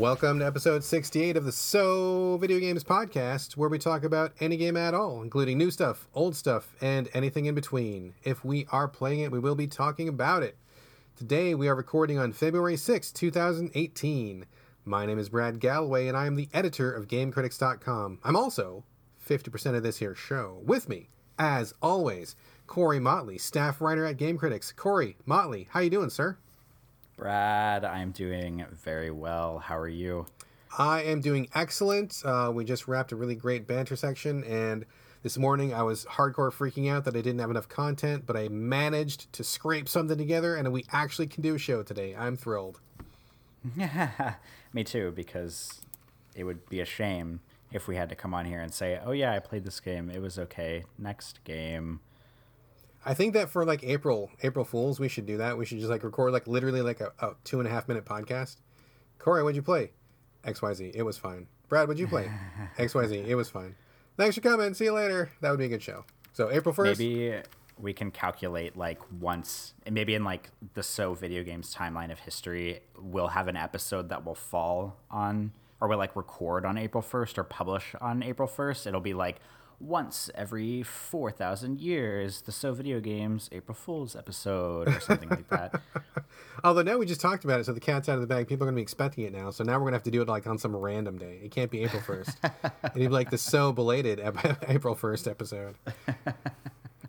Welcome to episode 68 of the So Video Games Podcast, where we talk about any game at all, including new stuff, old stuff, and anything in between. If we are playing it, we will be talking about it. Today, we are recording on February 6, 2018. My name is Brad Galloway, and I am the editor of GameCritics.com. I'm also 50% of this here show. With me, as always, Corey Motley, staff writer at Game Critics. Corey Motley, how you doing, sir? Brad, I'm doing very well. How are you? I am doing excellent. Uh, we just wrapped a really great banter section, and this morning I was hardcore freaking out that I didn't have enough content, but I managed to scrape something together, and we actually can do a show today. I'm thrilled. Me too, because it would be a shame if we had to come on here and say, "Oh yeah, I played this game. It was okay. Next game." I think that for like April April Fools, we should do that. We should just like record like literally like a, a two and a half minute podcast. Corey, what'd you play? X Y Z. It was fine. Brad, what'd you play? X Y Z. It was fine. Thanks for coming. See you later. That would be a good show. So April first. Maybe we can calculate like once, and maybe in like the so video games timeline of history, we'll have an episode that will fall on, or we'll like record on April first or publish on April first. It'll be like once every 4,000 years, the So Video Games April Fool's episode or something like that. Although now we just talked about it, so the cat's out of the bag. People are going to be expecting it now. So now we're going to have to do it like on some random day. It can't be April 1st. It'd be like the so belated April 1st episode.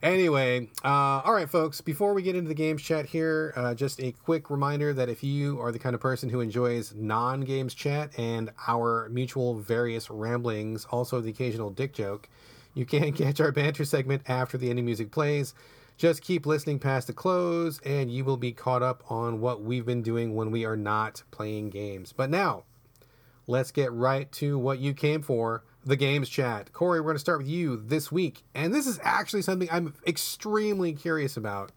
Anyway, uh, all right, folks, before we get into the games chat here, uh, just a quick reminder that if you are the kind of person who enjoys non games chat and our mutual various ramblings, also the occasional dick joke, you can catch our banter segment after the ending music plays. Just keep listening past the close, and you will be caught up on what we've been doing when we are not playing games. But now, let's get right to what you came for the games chat. Corey, we're going to start with you this week. And this is actually something I'm extremely curious about.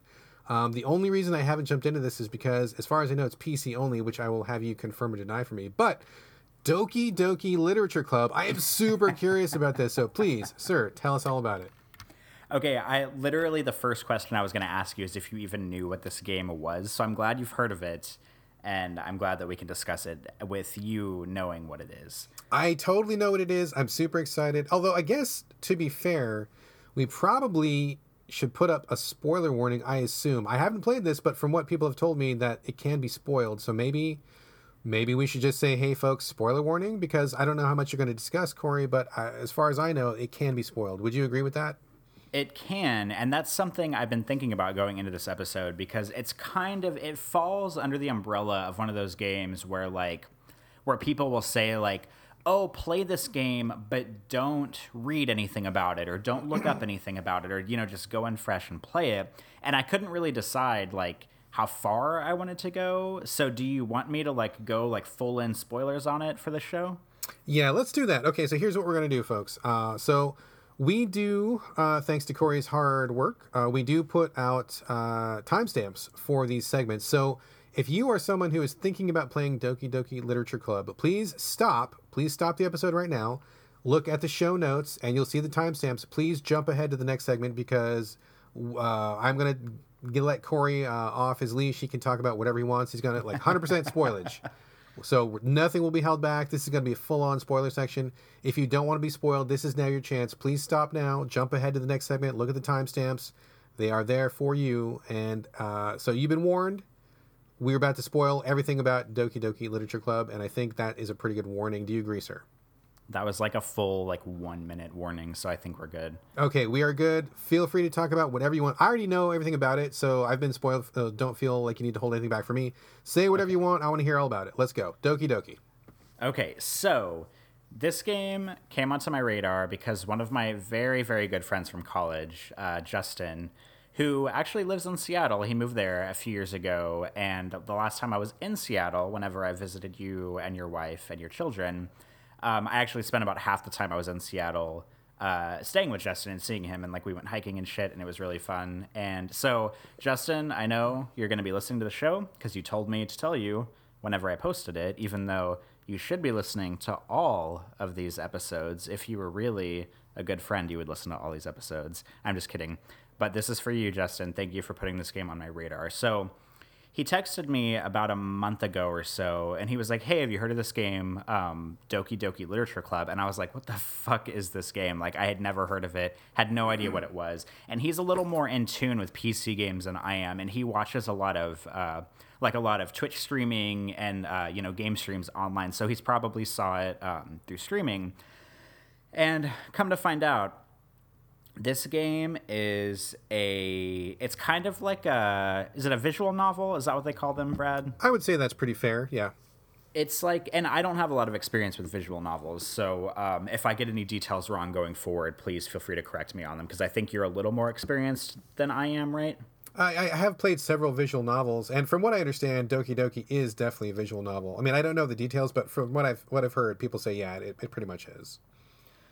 Um, the only reason I haven't jumped into this is because, as far as I know, it's PC only, which I will have you confirm or deny for me. But Doki Doki Literature Club. I am super curious about this, so please, sir, tell us all about it. Okay, I literally the first question I was going to ask you is if you even knew what this game was. So I'm glad you've heard of it, and I'm glad that we can discuss it with you knowing what it is. I totally know what it is. I'm super excited. Although I guess to be fair, we probably should put up a spoiler warning. I assume I haven't played this, but from what people have told me, that it can be spoiled. So maybe maybe we should just say, hey, folks, spoiler warning, because I don't know how much you're going to discuss, Corey, but uh, as far as I know, it can be spoiled. Would you agree with that? It can, and that's something I've been thinking about going into this episode because it's kind of it falls under the umbrella of one of those games where like where people will say like, "Oh, play this game, but don't read anything about it or don't look up anything about it or you know, just go in fresh and play it." And I couldn't really decide like how far I wanted to go. So do you want me to like go like full in spoilers on it for the show? Yeah, let's do that. Okay, so here's what we're gonna do, folks. Uh, so we do, uh, thanks to Corey's hard work, uh, we do put out uh, timestamps for these segments. So if you are someone who is thinking about playing Doki Doki Literature Club, please stop. Please stop the episode right now. Look at the show notes, and you'll see the timestamps. Please jump ahead to the next segment because uh, I'm gonna let Corey uh, off his leash. He can talk about whatever he wants. He's gonna like 100% spoilage. So nothing will be held back. This is going to be a full-on spoiler section. If you don't want to be spoiled, this is now your chance. Please stop now. Jump ahead to the next segment. Look at the timestamps. They are there for you. And uh, so you've been warned. We're about to spoil everything about Doki Doki Literature Club, and I think that is a pretty good warning. Do you agree, sir? That was like a full like one minute warning, so I think we're good. Okay, we are good. Feel free to talk about whatever you want. I already know everything about it, so I've been spoiled. Uh, don't feel like you need to hold anything back for me. Say whatever okay. you want. I want to hear all about it. Let's go. Doki Doki. Okay, so this game came onto my radar because one of my very very good friends from college, uh, Justin, who actually lives in Seattle. He moved there a few years ago, and the last time I was in Seattle, whenever I visited you and your wife and your children um, I actually spent about half the time I was in Seattle uh, staying with Justin and seeing him, and like we went hiking and shit, and it was really fun. And so, Justin, I know you're going to be listening to the show because you told me to tell you whenever I posted it, even though you should be listening to all of these episodes. If you were really a good friend, you would listen to all these episodes. I'm just kidding. But this is for you, Justin. Thank you for putting this game on my radar. So, he texted me about a month ago or so, and he was like, "Hey, have you heard of this game, um, Doki Doki Literature Club?" And I was like, "What the fuck is this game?" Like, I had never heard of it, had no idea what it was. And he's a little more in tune with PC games than I am, and he watches a lot of. Uh, like a lot of Twitch streaming and uh, you know game streams online, so he's probably saw it um, through streaming. And come to find out, this game is a it's kind of like a is it a visual novel is that what they call them brad I would say that's pretty fair. Yeah. it's like and i don't have a lot of experience with visual novels so um, if i get any details wrong going forward please feel free to correct me on them because i think you're a little more experienced than i am right I, I have played several visual novels, and from what I understand, Doki Doki is definitely a visual novel. I mean, I don't know the details, but from what I've what I've heard, people say, yeah, it, it pretty much is.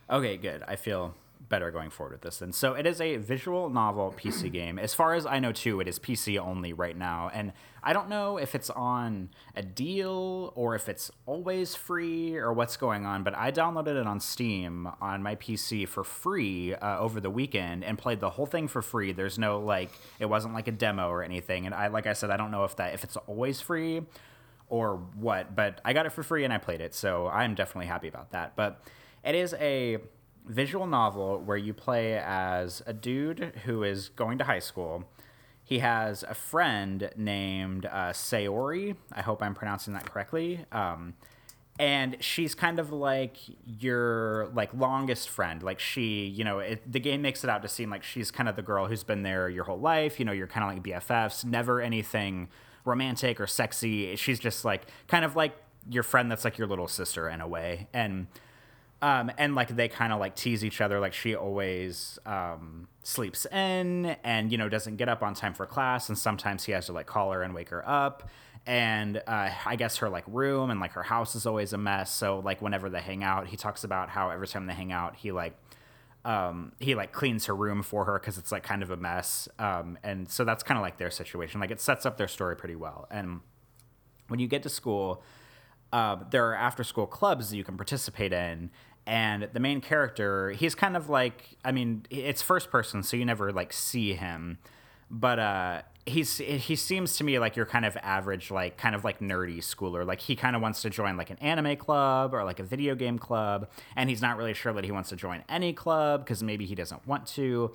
Okay, good. I feel better going forward with this And So it is a visual novel PC game. As far as I know too, it is PC only right now. And I don't know if it's on a deal or if it's always free or what's going on, but I downloaded it on Steam on my PC for free uh, over the weekend and played the whole thing for free. There's no like it wasn't like a demo or anything. And I like I said I don't know if that if it's always free or what, but I got it for free and I played it, so I'm definitely happy about that. But it is a visual novel where you play as a dude who is going to high school. He has a friend named uh, Sayori. I hope I'm pronouncing that correctly. Um, and she's kind of like your like longest friend like she you know it, the game makes it out to seem like she's kind of the girl who's been there your whole life you know you're kind of like bffs never anything romantic or sexy she's just like kind of like your friend that's like your little sister in a way and um, and like they kind of like tease each other like she always um, sleeps in and you know doesn't get up on time for class and sometimes he has to like call her and wake her up. And uh, i guess her like room and like her house is always a mess. So like whenever they hang out he talks about how every time they hang out he like um, he like cleans her room for her because it's like kind of a mess. Um, and so that's kind of like their situation. Like it sets up their story pretty well. And when you get to school uh, there are after school clubs that you can participate in and the main character he's kind of like i mean it's first person so you never like see him but uh he's he seems to me like you're kind of average like kind of like nerdy schooler like he kind of wants to join like an anime club or like a video game club and he's not really sure that he wants to join any club because maybe he doesn't want to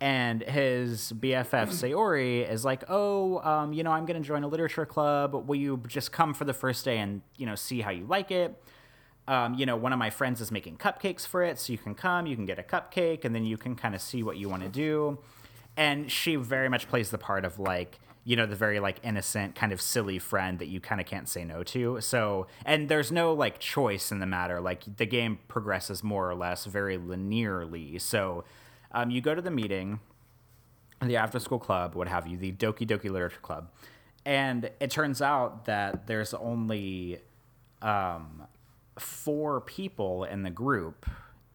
and his BFF Sayori is like, "Oh, um, you know, I'm going to join a literature club. Will you just come for the first day and you know see how you like it?" Um, you know, one of my friends is making cupcakes for it, so you can come, you can get a cupcake, and then you can kind of see what you want to do. And she very much plays the part of like, you know, the very like innocent, kind of silly friend that you kind of can't say no to. So, and there's no like choice in the matter. Like the game progresses more or less very linearly. So, um, you go to the meeting, the after school club, what have you, the Doki Doki Literature Club, and it turns out that there's only um, four people in the group,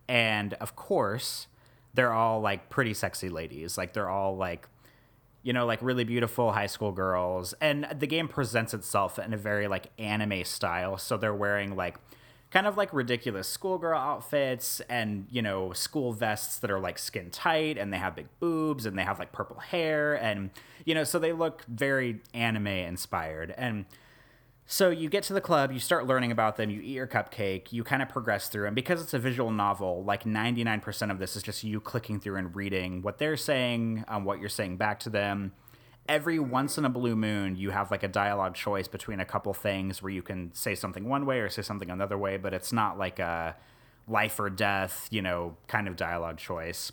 and of course, they're all like pretty sexy ladies. Like they're all like, you know, like really beautiful high school girls. And the game presents itself in a very like anime style. So they're wearing like kind of like ridiculous schoolgirl outfits and you know school vests that are like skin tight and they have big boobs and they have like purple hair and you know so they look very anime inspired and so you get to the club, you start learning about them, you eat your cupcake, you kind of progress through, and because it's a visual novel, like 99% of this is just you clicking through and reading what they're saying, um, what you're saying back to them. Every once in a blue moon, you have like a dialogue choice between a couple things where you can say something one way or say something another way, but it's not like a life or death, you know, kind of dialogue choice.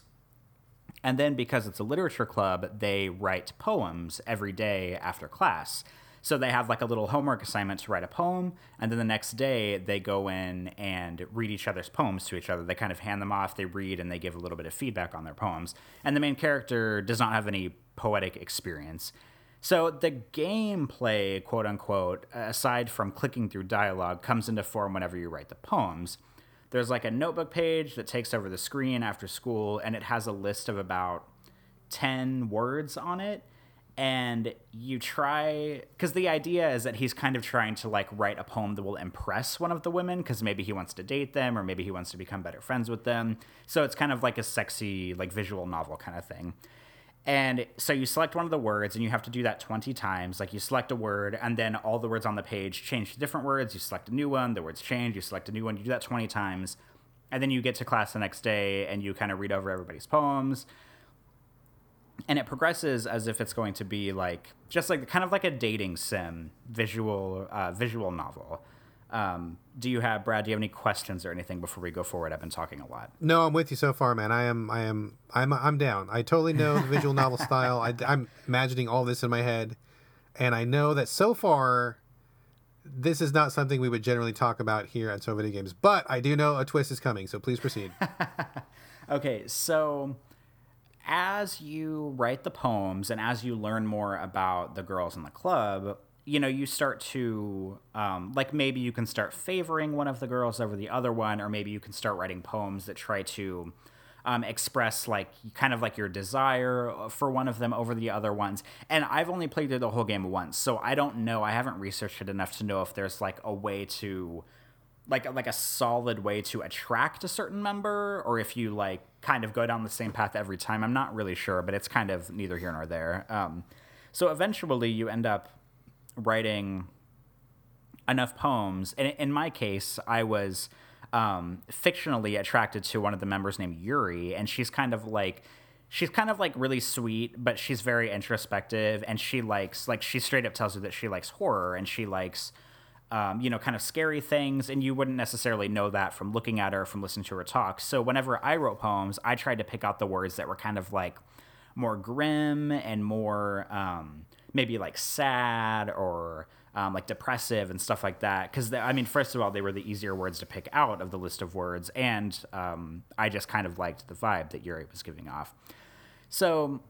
And then because it's a literature club, they write poems every day after class. So they have like a little homework assignment to write a poem, and then the next day they go in and read each other's poems to each other. They kind of hand them off, they read, and they give a little bit of feedback on their poems. And the main character does not have any poetic experience. So the gameplay, quote unquote, aside from clicking through dialogue, comes into form whenever you write the poems. There's like a notebook page that takes over the screen after school, and it has a list of about 10 words on it and you try because the idea is that he's kind of trying to like write a poem that will impress one of the women because maybe he wants to date them or maybe he wants to become better friends with them so it's kind of like a sexy like visual novel kind of thing And so you select one of the words and you have to do that 20 times. Like you select a word and then all the words on the page change to different words. You select a new one, the words change, you select a new one, you do that 20 times. And then you get to class the next day and you kind of read over everybody's poems. And it progresses as if it's going to be like just like kind of like a dating sim visual uh, visual novel. Um, do you have Brad? Do you have any questions or anything before we go forward? I've been talking a lot. No, I'm with you so far, man. I am, I am, I'm, I'm down. I totally know the visual novel style. I, I'm imagining all this in my head, and I know that so far, this is not something we would generally talk about here at So Video Games. But I do know a twist is coming, so please proceed. okay, so as you write the poems and as you learn more about the girls in the club, you know, you start to, um, like, maybe you can start favoring one of the girls over the other one, or maybe you can start writing poems that try to um, express, like, kind of like your desire for one of them over the other ones. And I've only played through the whole game once, so I don't know. I haven't researched it enough to know if there's, like, a way to. Like, like a solid way to attract a certain member, or if you like kind of go down the same path every time. I'm not really sure, but it's kind of neither here nor there. Um, so eventually, you end up writing enough poems. And in my case, I was um, fictionally attracted to one of the members named Yuri, and she's kind of like she's kind of like really sweet, but she's very introspective, and she likes like she straight up tells you that she likes horror and she likes. Um, you know, kind of scary things, and you wouldn't necessarily know that from looking at her, from listening to her talk. So, whenever I wrote poems, I tried to pick out the words that were kind of like more grim and more um, maybe like sad or um, like depressive and stuff like that. Because I mean, first of all, they were the easier words to pick out of the list of words, and um, I just kind of liked the vibe that Yuri was giving off. So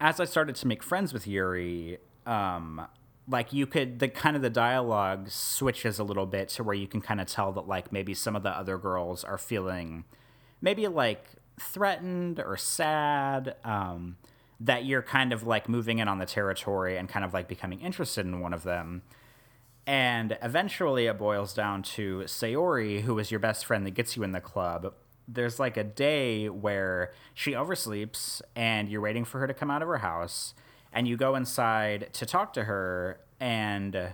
as I started to make friends with Yuri, um, like you could the kind of the dialogue switches a little bit to where you can kind of tell that like maybe some of the other girls are feeling maybe like threatened or sad. Um, that you're kind of like moving in on the territory and kind of like becoming interested in one of them. And eventually it boils down to Sayori, who is your best friend that gets you in the club. There's like a day where she oversleeps and you're waiting for her to come out of her house and you go inside to talk to her and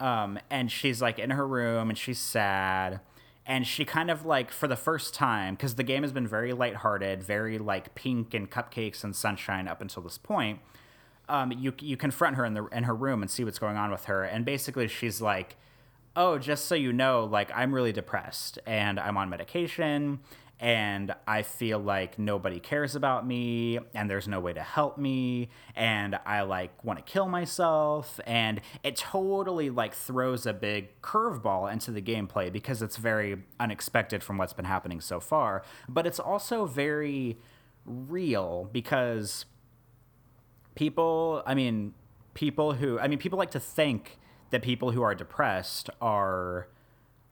um and she's like in her room and she's sad and she kind of like for the first time because the game has been very lighthearted, very like pink and cupcakes and sunshine up until this point. Um, you you confront her in the in her room and see what's going on with her, and basically she's like, "Oh, just so you know, like I'm really depressed and I'm on medication, and I feel like nobody cares about me and there's no way to help me and I like want to kill myself and it totally like throws a big curveball into the gameplay because it's very unexpected from what's been happening so far. But it's also very real because people I mean people who I mean people like to think that people who are depressed are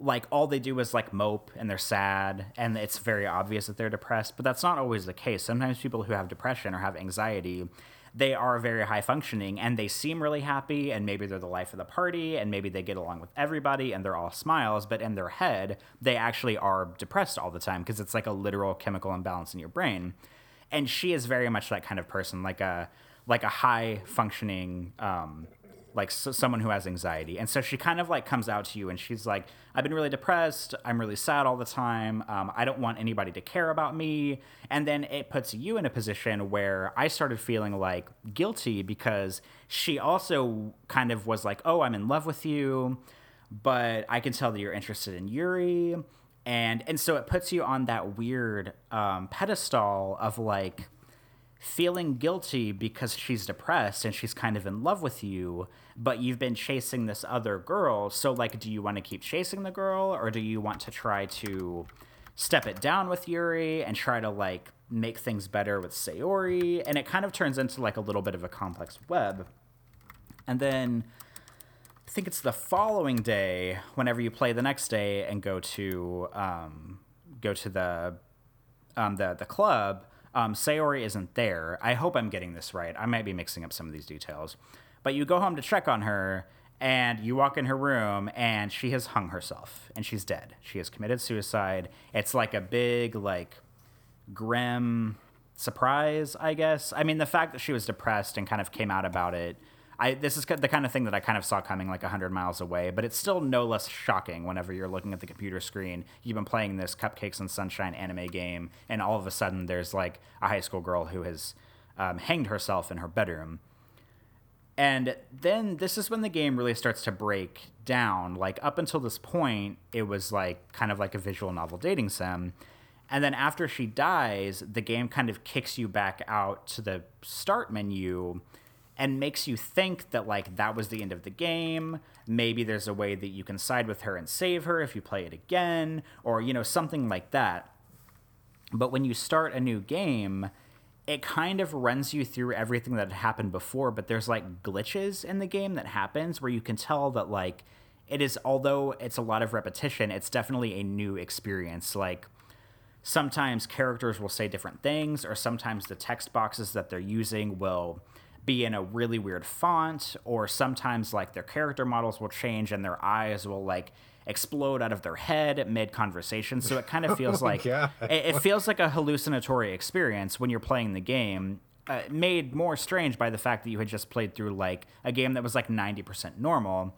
like all they do is like mope and they're sad and it's very obvious that they're depressed but that's not always the case. Sometimes people who have depression or have anxiety they are very high functioning and they seem really happy and maybe they're the life of the party and maybe they get along with everybody and they're all smiles but in their head they actually are depressed all the time because it's like a literal chemical imbalance in your brain. And she is very much that kind of person like a like a high functioning um, like so, someone who has anxiety. And so she kind of like comes out to you and she's like i've been really depressed. I'm really sad all the time. Um, i don't want anybody to care about me. And then it puts you in a position where i started feeling like guilty because she also kind of was like oh i'm in love with you but i can tell that you're interested in yuri. And and so it puts you on that weird um, pedestal of like feeling guilty because she's depressed and she's kind of in love with you, but you've been chasing this other girl. So, like, do you want to keep chasing the girl or do you want to try to step it down with Yuri and try to, like, make things better with Sayori? And it kind of turns into, like, a little bit of a complex web. And then I think it's the following day, whenever you play the next day and go to, um, go to the, um, the, the club um, Sayori isn't there. I hope I'm getting this right. I might be mixing up some of these details. But you go home to check on her, and you walk in her room, and she has hung herself, and she's dead. She has committed suicide. It's like a big, like, grim surprise, I guess. I mean, the fact that she was depressed and kind of came out about it. I, this is the kind of thing that I kind of saw coming like 100 miles away, but it's still no less shocking whenever you're looking at the computer screen. You've been playing this Cupcakes and Sunshine anime game, and all of a sudden there's like a high school girl who has um, hanged herself in her bedroom. And then this is when the game really starts to break down. Like, up until this point, it was like kind of like a visual novel dating sim. And then after she dies, the game kind of kicks you back out to the start menu and makes you think that like that was the end of the game. Maybe there's a way that you can side with her and save her if you play it again or you know something like that. But when you start a new game, it kind of runs you through everything that happened before, but there's like glitches in the game that happens where you can tell that like it is although it's a lot of repetition, it's definitely a new experience. Like sometimes characters will say different things or sometimes the text boxes that they're using will be in a really weird font or sometimes like their character models will change and their eyes will like explode out of their head mid conversation. So it kind of feels oh like it, it, feels like a hallucinatory experience when you're playing the game uh, made more strange by the fact that you had just played through like a game that was like 90% normal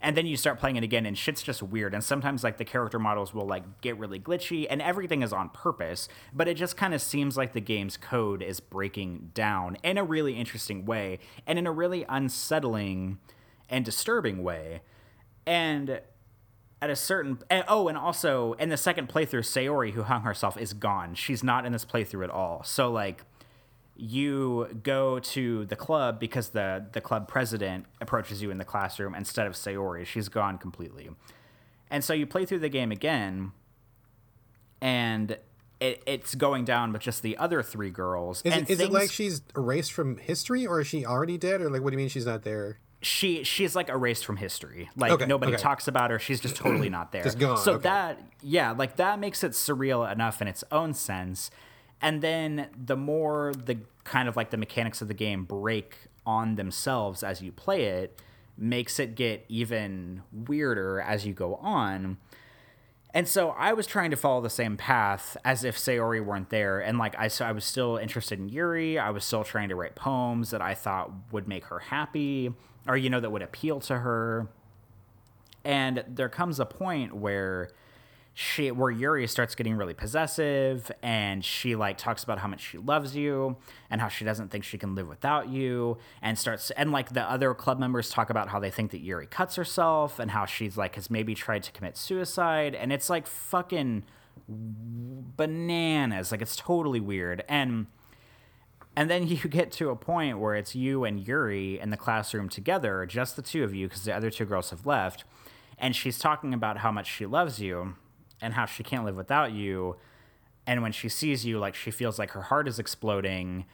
and then you start playing it again and shit's just weird. And sometimes like the character models will like get really glitchy and everything is on purpose but it just kind of seems like the game's code is breaking down in a really interesting way and in a really unsettling and disturbing way. And at a certain and, oh and also in the second playthrough sayori who hung herself is gone. She's not in this playthrough at all. So like you go to the club because the the club president approaches you in the classroom instead of Sayori. She's gone completely. And so you play through the game again and it, it's going down with just the other three girls. Is, it, is things, it like she's erased from history or is she already dead or like what do you mean she's not there? She she's like erased from history. Like okay, nobody okay. talks about her. She's just totally not there. just gone. So okay. that yeah, like that makes it surreal enough in its own sense and then the more the kind of like the mechanics of the game break on themselves as you play it makes it get even weirder as you go on and so I was trying to follow the same path as if Sayori weren't there. And like I, so I was still interested in Yuri. I was still trying to write poems that I thought would make her happy, or you know that would appeal to her. And there comes a point where she where Yuri starts getting really possessive and she like talks about how much she loves you and how she doesn't think she can live without you and starts and like the other club members talk about how they think that Yuri cuts herself and how she's like has maybe tried to commit suicide and it's like fucking bananas. Like it's totally weird. And and then you get to a point where it's you and Yuri in the classroom together just the two of you because the other two girls have left and she's talking about how much she loves you and how she can't live without you. And when she sees you, like she feels like her heart is exploding.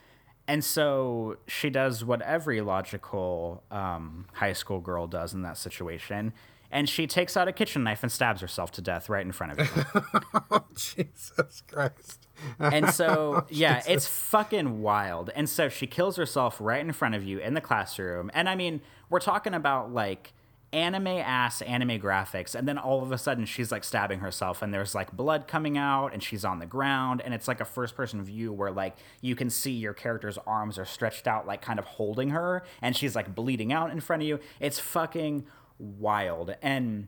And so she does what every logical um, high school girl does in that situation. And she takes out a kitchen knife and stabs herself to death right in front of you. oh, Jesus Christ. and so, yeah, it's fucking wild. And so she kills herself right in front of you in the classroom. And I mean, we're talking about like anime ass anime graphics and then all of a sudden she's like stabbing herself and there's like blood coming out and she's on the ground and it's like a first person view where like you can see your character's arms are stretched out like kind of holding her and she's like bleeding out in front of you. It's fucking wild. And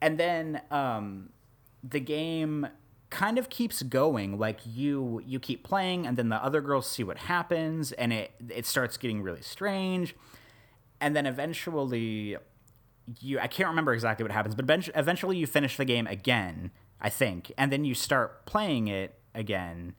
and then um the game kind of keeps going. Like you you keep playing and then the other girls see what happens and it it starts getting really strange. And then eventually you I can't remember exactly what happens, but eventually you finish the game again, I think, and then you start playing it again.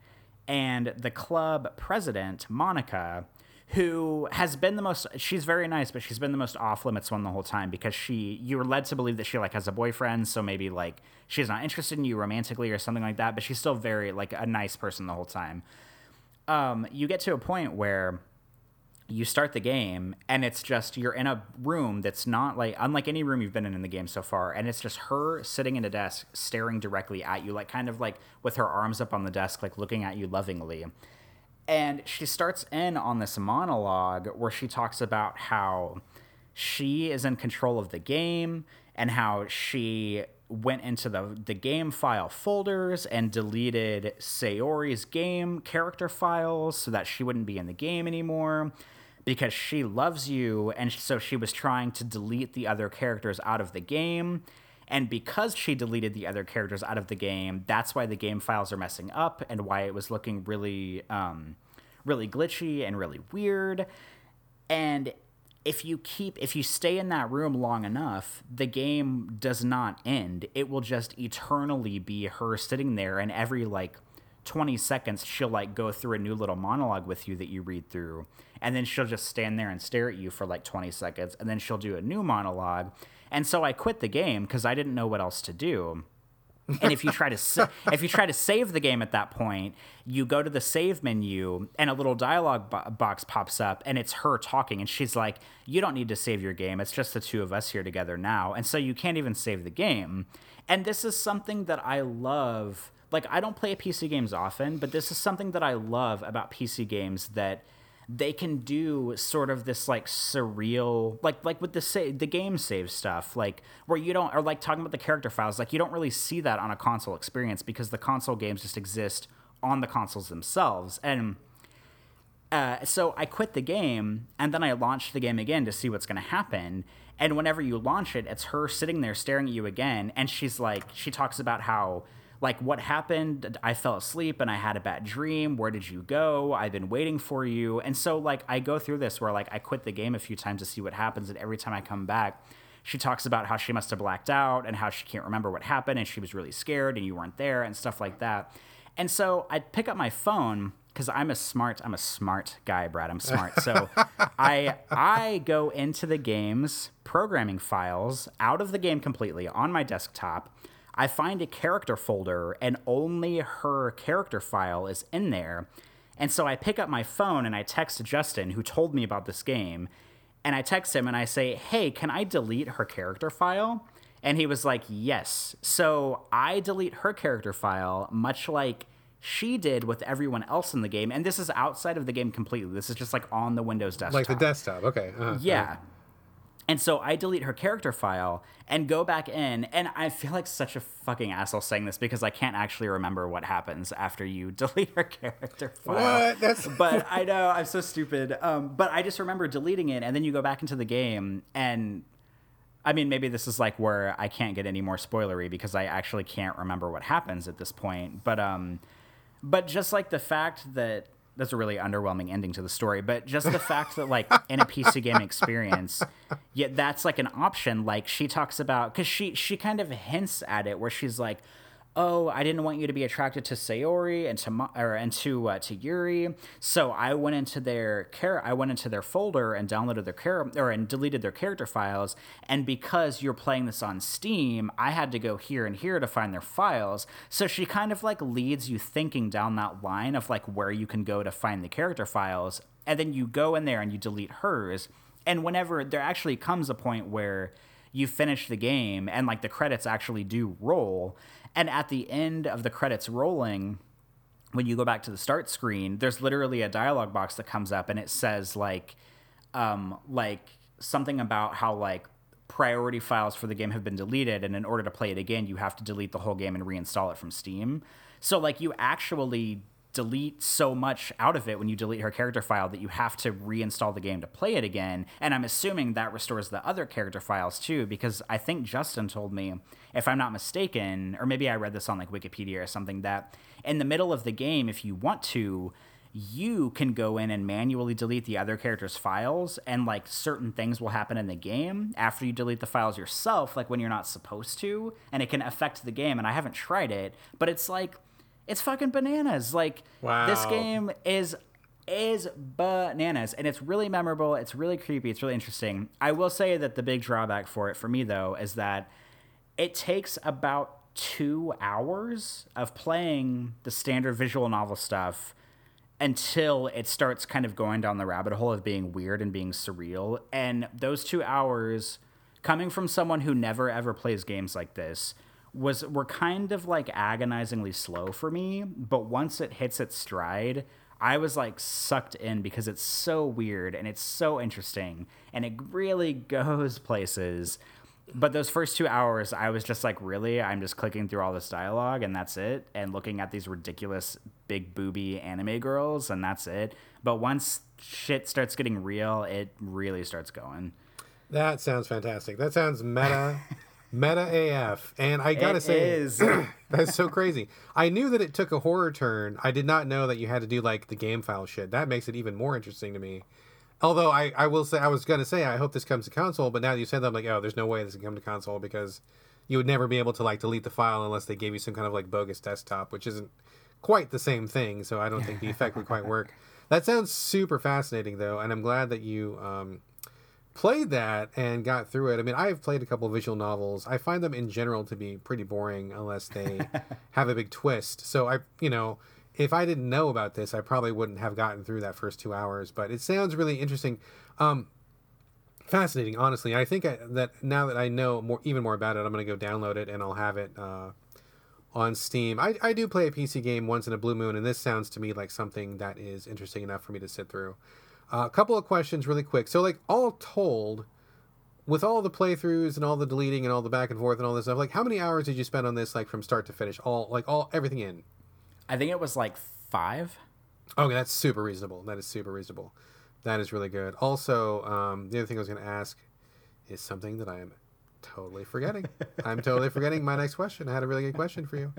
And the club president, Monika, who has been the most she's very nice, but she's been the most off limits one the whole time because she you're led to believe that she like has a boyfriend, so maybe like she's not interested in you romantically or something like that, but she's still very like a nice person the whole time. Um, you get to a point where you start the game and it's just you're in a room that's not like unlike any room you've been in in the game so far and it's just her sitting in a desk staring directly at you like kind of like with her arms up on the desk like looking at you lovingly. And she starts in on this monologue where she talks about how she is in control of the game and how she went into the the game file folders and deleted Sayori's game character files so that she wouldn't be in the game anymore because she loves you and so she was trying to delete the other characters out of the game. And because she deleted the other characters out of the game that's why the game files are messing up and why it was looking really um, really glitchy and really weird. And if you keep if you stay in that room long enough the game does not end. It will just eternally be her sitting there and every like 20 seconds she'll like go through a new little monologue with you that you read through and then she'll just stand there and stare at you for like 20 seconds and then she'll do a new monologue and so i quit the game because i didn't know what else to do and if you try to sa- if you try to save the game at that point, you go to the save menu and a little dialogue bo- box pops up and it's her talking and she's like, "You don't need to save your game. It's just the two of us here together now." And so you can't even save the game. And this is something that I love. Like I don't play PC games often, but this is something that I love about PC games that they can do sort of this like surreal like like with the sa- the game save stuff like where you don't or like talking about the character files like you don't really see that on a console experience because the console games just exist on the consoles themselves and uh, so I quit the game and then I launched the game again to see what's going to happen. And whenever you launch it, it's her sitting there staring at you again. And she's like, she talks about how like what happened? I fell asleep and i had a bad dream. Where did you go? I've been waiting for you. And so like i go through this where like i quit the game a few times to see what happens and every time i come back she talks about how she must have blacked out and how she can't remember what happened and she was really scared and you weren't there and stuff like that. And so i pick up my phone because i'm a smart i'm a smart guy brad. I'm smart. So i i go into the game's programming files out of the game completely on my desktop I find a character folder and only her character file is in there. And so I pick up my phone and I text Justin, who told me about this game. And I text him and I say, Hey, can I delete her character file? And he was like, Yes. So I delete her character file, much like she did with everyone else in the game. And this is outside of the game completely. This is just like on the Windows desktop. Like the desktop. Okay. Uh-huh. Yeah. And so I delete her character file and go back in, and I feel like such a fucking asshole saying this because I can't actually remember what happens after you delete her character file. What? That's but I know I'm so stupid. Um, but I just remember deleting it, and then you go back into the game, and I mean, maybe this is like where I can't get any more spoilery because I actually can't remember what happens at this point. But um, but just like the fact that that's a really underwhelming ending to the story, but just the fact that like in a PC game experience, yet that's like an option. Like she talks about because she she kind of hints at it where she's like, "Oh, I didn't want you to be attracted to Sayori and to Ma- or and to uh, to Yuri, so I went into their care. I went into their folder and downloaded their care or and deleted their character files. And because you're playing this on Steam, I had to go here and here to find their files. So she kind of like leads you thinking down that line of like where you can go to find the character files, and then you go in there and you delete hers. And whenever there actually comes a point where you finish the game and like the credits actually do roll, and at the end of the credits rolling, when you go back to the start screen, there's literally a dialogue box that comes up and it says like um like something about how like priority files for the game have been deleted and in order to play it again you have to delete the whole game and reinstall it from Steam. So like you actually delete so much out of it when you delete her character file that you have to reinstall the game to play it again. And I'm assuming that restores the other character files too, because I think Justin told me, if I'm not mistaken, or maybe I read this on like Wikipedia or something, that in the middle of the game, if you want to, you can go in and manually delete the other character's files and like certain things will happen in the game after you delete the files yourself like when you're not supposed to and it can affect the game and I haven't tried it but it's like it's fucking bananas. Like Wow. this game is is bananas and it's really memorable. It's really creepy. It's really interesting. I will say that the big drawback for it for me though is that it takes about 2 hours of playing the standard visual novel stuff until it starts kind of going down the rabbit hole of being weird and being surreal. And those 2 hours coming from someone who never ever plays games like this was were kind of like agonizingly slow for me, but once it hits its stride, I was like sucked in because it's so weird and it's so interesting and it really goes places. but those first two hours, I was just like, really? I'm just clicking through all this dialogue and that's it, and looking at these ridiculous big booby anime girls and that's it. But once shit starts getting real, it really starts going. That sounds fantastic. That sounds meta, meta AF. And I gotta It say, that's so crazy. I knew that it took a horror turn. I did not know that you had to do like the game file shit. That makes it even more interesting to me. Although I, I will say, I was gonna say, I hope this comes to console, but now that you said that, I'm like, oh, there's no way this can come to console because you would never be able to like delete the file unless they gave you some kind of like bogus desktop, which isn't quite the same thing. So I don't think the effect would quite work. That sounds super fascinating though, and I'm glad that you um, played that and got through it. I mean, I've played a couple visual novels. I find them in general to be pretty boring unless they have a big twist. So I, you know, if I didn't know about this, I probably wouldn't have gotten through that first two hours. But it sounds really interesting, um, fascinating. Honestly, I think I, that now that I know more, even more about it, I'm going to go download it and I'll have it uh, on Steam. I, I do play a PC game once in a blue moon, and this sounds to me like something that is interesting enough for me to sit through. Uh, a couple of questions, really quick. So, like, all told, with all the playthroughs and all the deleting and all the back and forth and all this stuff, like, how many hours did you spend on this, like, from start to finish? All, like, all, everything in? I think it was like five. Okay, that's super reasonable. That is super reasonable. That is really good. Also, um, the other thing I was going to ask is something that I am totally forgetting. I'm totally forgetting my next question. I had a really good question for you,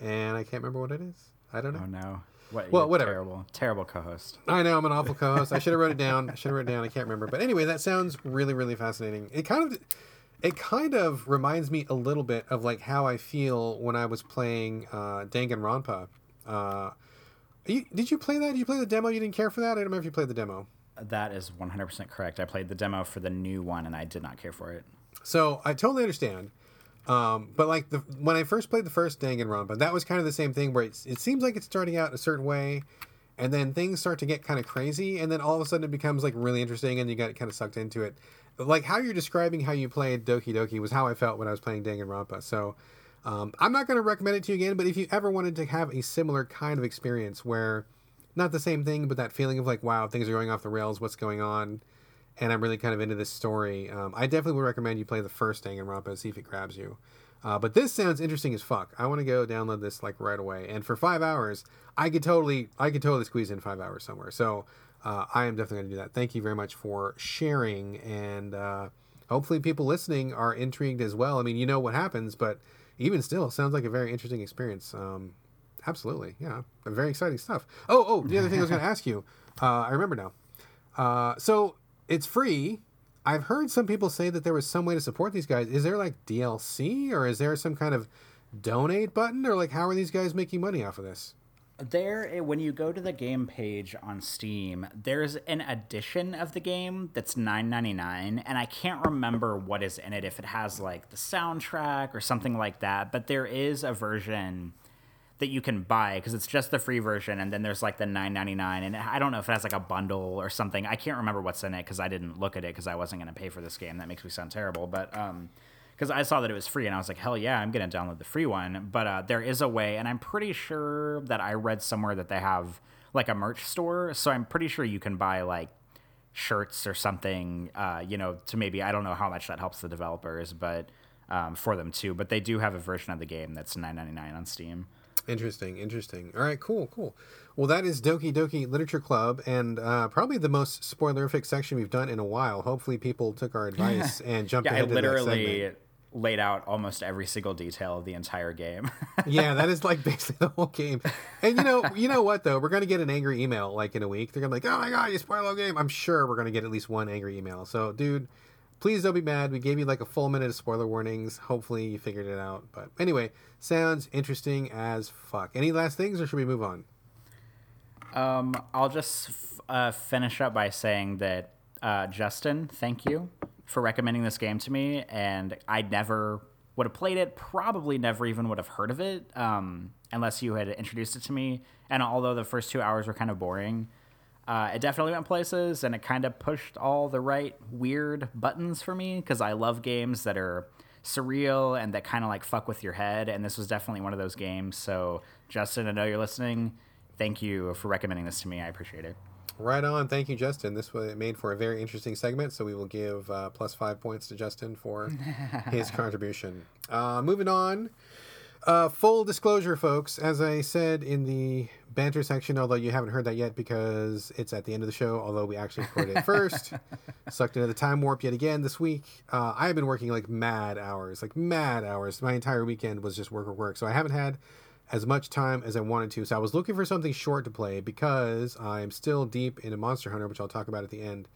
and I can't remember what it is. I don't know. Oh no. What, Well, whatever. Terrible, terrible co-host. I know I'm an awful co-host. I should have wrote it down. I should have wrote it down. I can't remember. But anyway, that sounds really, really fascinating. It kind of, it kind of reminds me a little bit of like how I feel when I was playing uh, Danganronpa. Uh, you, did you play that? Did you play the demo? You didn't care for that? I don't know if you played the demo. That is 100% correct. I played the demo for the new one and I did not care for it. So I totally understand. Um, but like the when I first played the first Danganronpa, that was kind of the same thing where it seems like it's starting out a certain way, and then things start to get kind of crazy, and then all of a sudden it becomes like really interesting, and you get kind of sucked into it. Like how you're describing how you played Doki Doki was how I felt when I was playing Danganronpa. So um, I'm not going to recommend it to you again, but if you ever wanted to have a similar kind of experience where not the same thing, but that feeling of like, wow, things are going off the rails, what's going on? And I'm really kind of into this story. Um, I definitely would recommend you play the first Danganronpa and see if it grabs you. Uh, but this sounds interesting as fuck. I want to go download this like right away. And for five hours, I could totally, I could totally squeeze in five hours somewhere. So uh, I am definitely going to do that. Thank you very much for sharing, and uh, hopefully people listening are intrigued as well. I mean, you know what happens, but even still, it sounds like a very interesting experience. Um, absolutely, yeah, very exciting stuff. Oh, oh, the other thing I was going to ask you, uh, I remember now. Uh, so it's free. I've heard some people say that there was some way to support these guys. Is there like DLC or is there some kind of donate button or like how are these guys making money off of this? There, eh, when you go to the game page on Steam, there's an edition of the game that's nine ninety nine, and I can't remember what is in it. If it has like the soundtrack or something like that, but there is a version that you can buy because it's just the free version, and then there's like the nine ninety nine, and I don't know if it has like a bundle or something. I can't remember what's in it because I didn't look at it because I wasn't going to pay for this game. That makes me sound terrible, but um, because I saw that it was free and I was like, hell yeah, I'm gonna download the free one. But uh, there is a way, and I'm pretty sure that I read somewhere that they have like a merch store, so I'm pretty sure you can buy like shirts or something, uh, you know, to maybe I don't know how much that helps the developers, but um, for them too. But they do have a version of the game that's 9.99 on Steam. Interesting, interesting. All right, cool, cool. Well, that is Doki Doki Literature Club, and uh, probably the most spoilerific section we've done in a while. Hopefully, people took our advice and jumped Yeah, I ahead that literally laid out almost every single detail of the entire game. yeah, that is like basically the whole game. And you know, you know what though? We're gonna get an angry email like in a week. They're gonna be like, "Oh my god, you spoiled the game." I'm sure we're gonna get at least one angry email. So, dude, please don't be mad. We gave you like a full minute of spoiler warnings. Hopefully, you figured it out. But anyway, sounds interesting as fuck. Any last things, or should we move on? Um, I'll just f- uh, finish up by saying that uh, Justin, thank you for recommending this game to me, and I never would have played it. Probably never even would have heard of it um, unless you had introduced it to me. And although the first two hours were kind of boring, uh, it definitely went places, and it kind of pushed all the right weird buttons for me because I love games that are surreal and that kind of like fuck with your head. And this was definitely one of those games. So, Justin, I know you're listening thank you for recommending this to me. I appreciate it. Right on. Thank you, Justin. This was made for a very interesting segment, so we will give uh, plus five points to Justin for his contribution. Uh, moving on. Uh, full disclosure, folks, as I said in the banter section, although you haven't heard that yet because it's at the end of the show, although we actually recorded it first, sucked into the time warp yet again this week. Uh, I've been working like mad hours, like mad hours. My entire weekend was just work, or work. So I haven't had as much time as I wanted to. So I was looking for something short to play because I'm still deep into Monster Hunter, which I'll talk about at the end.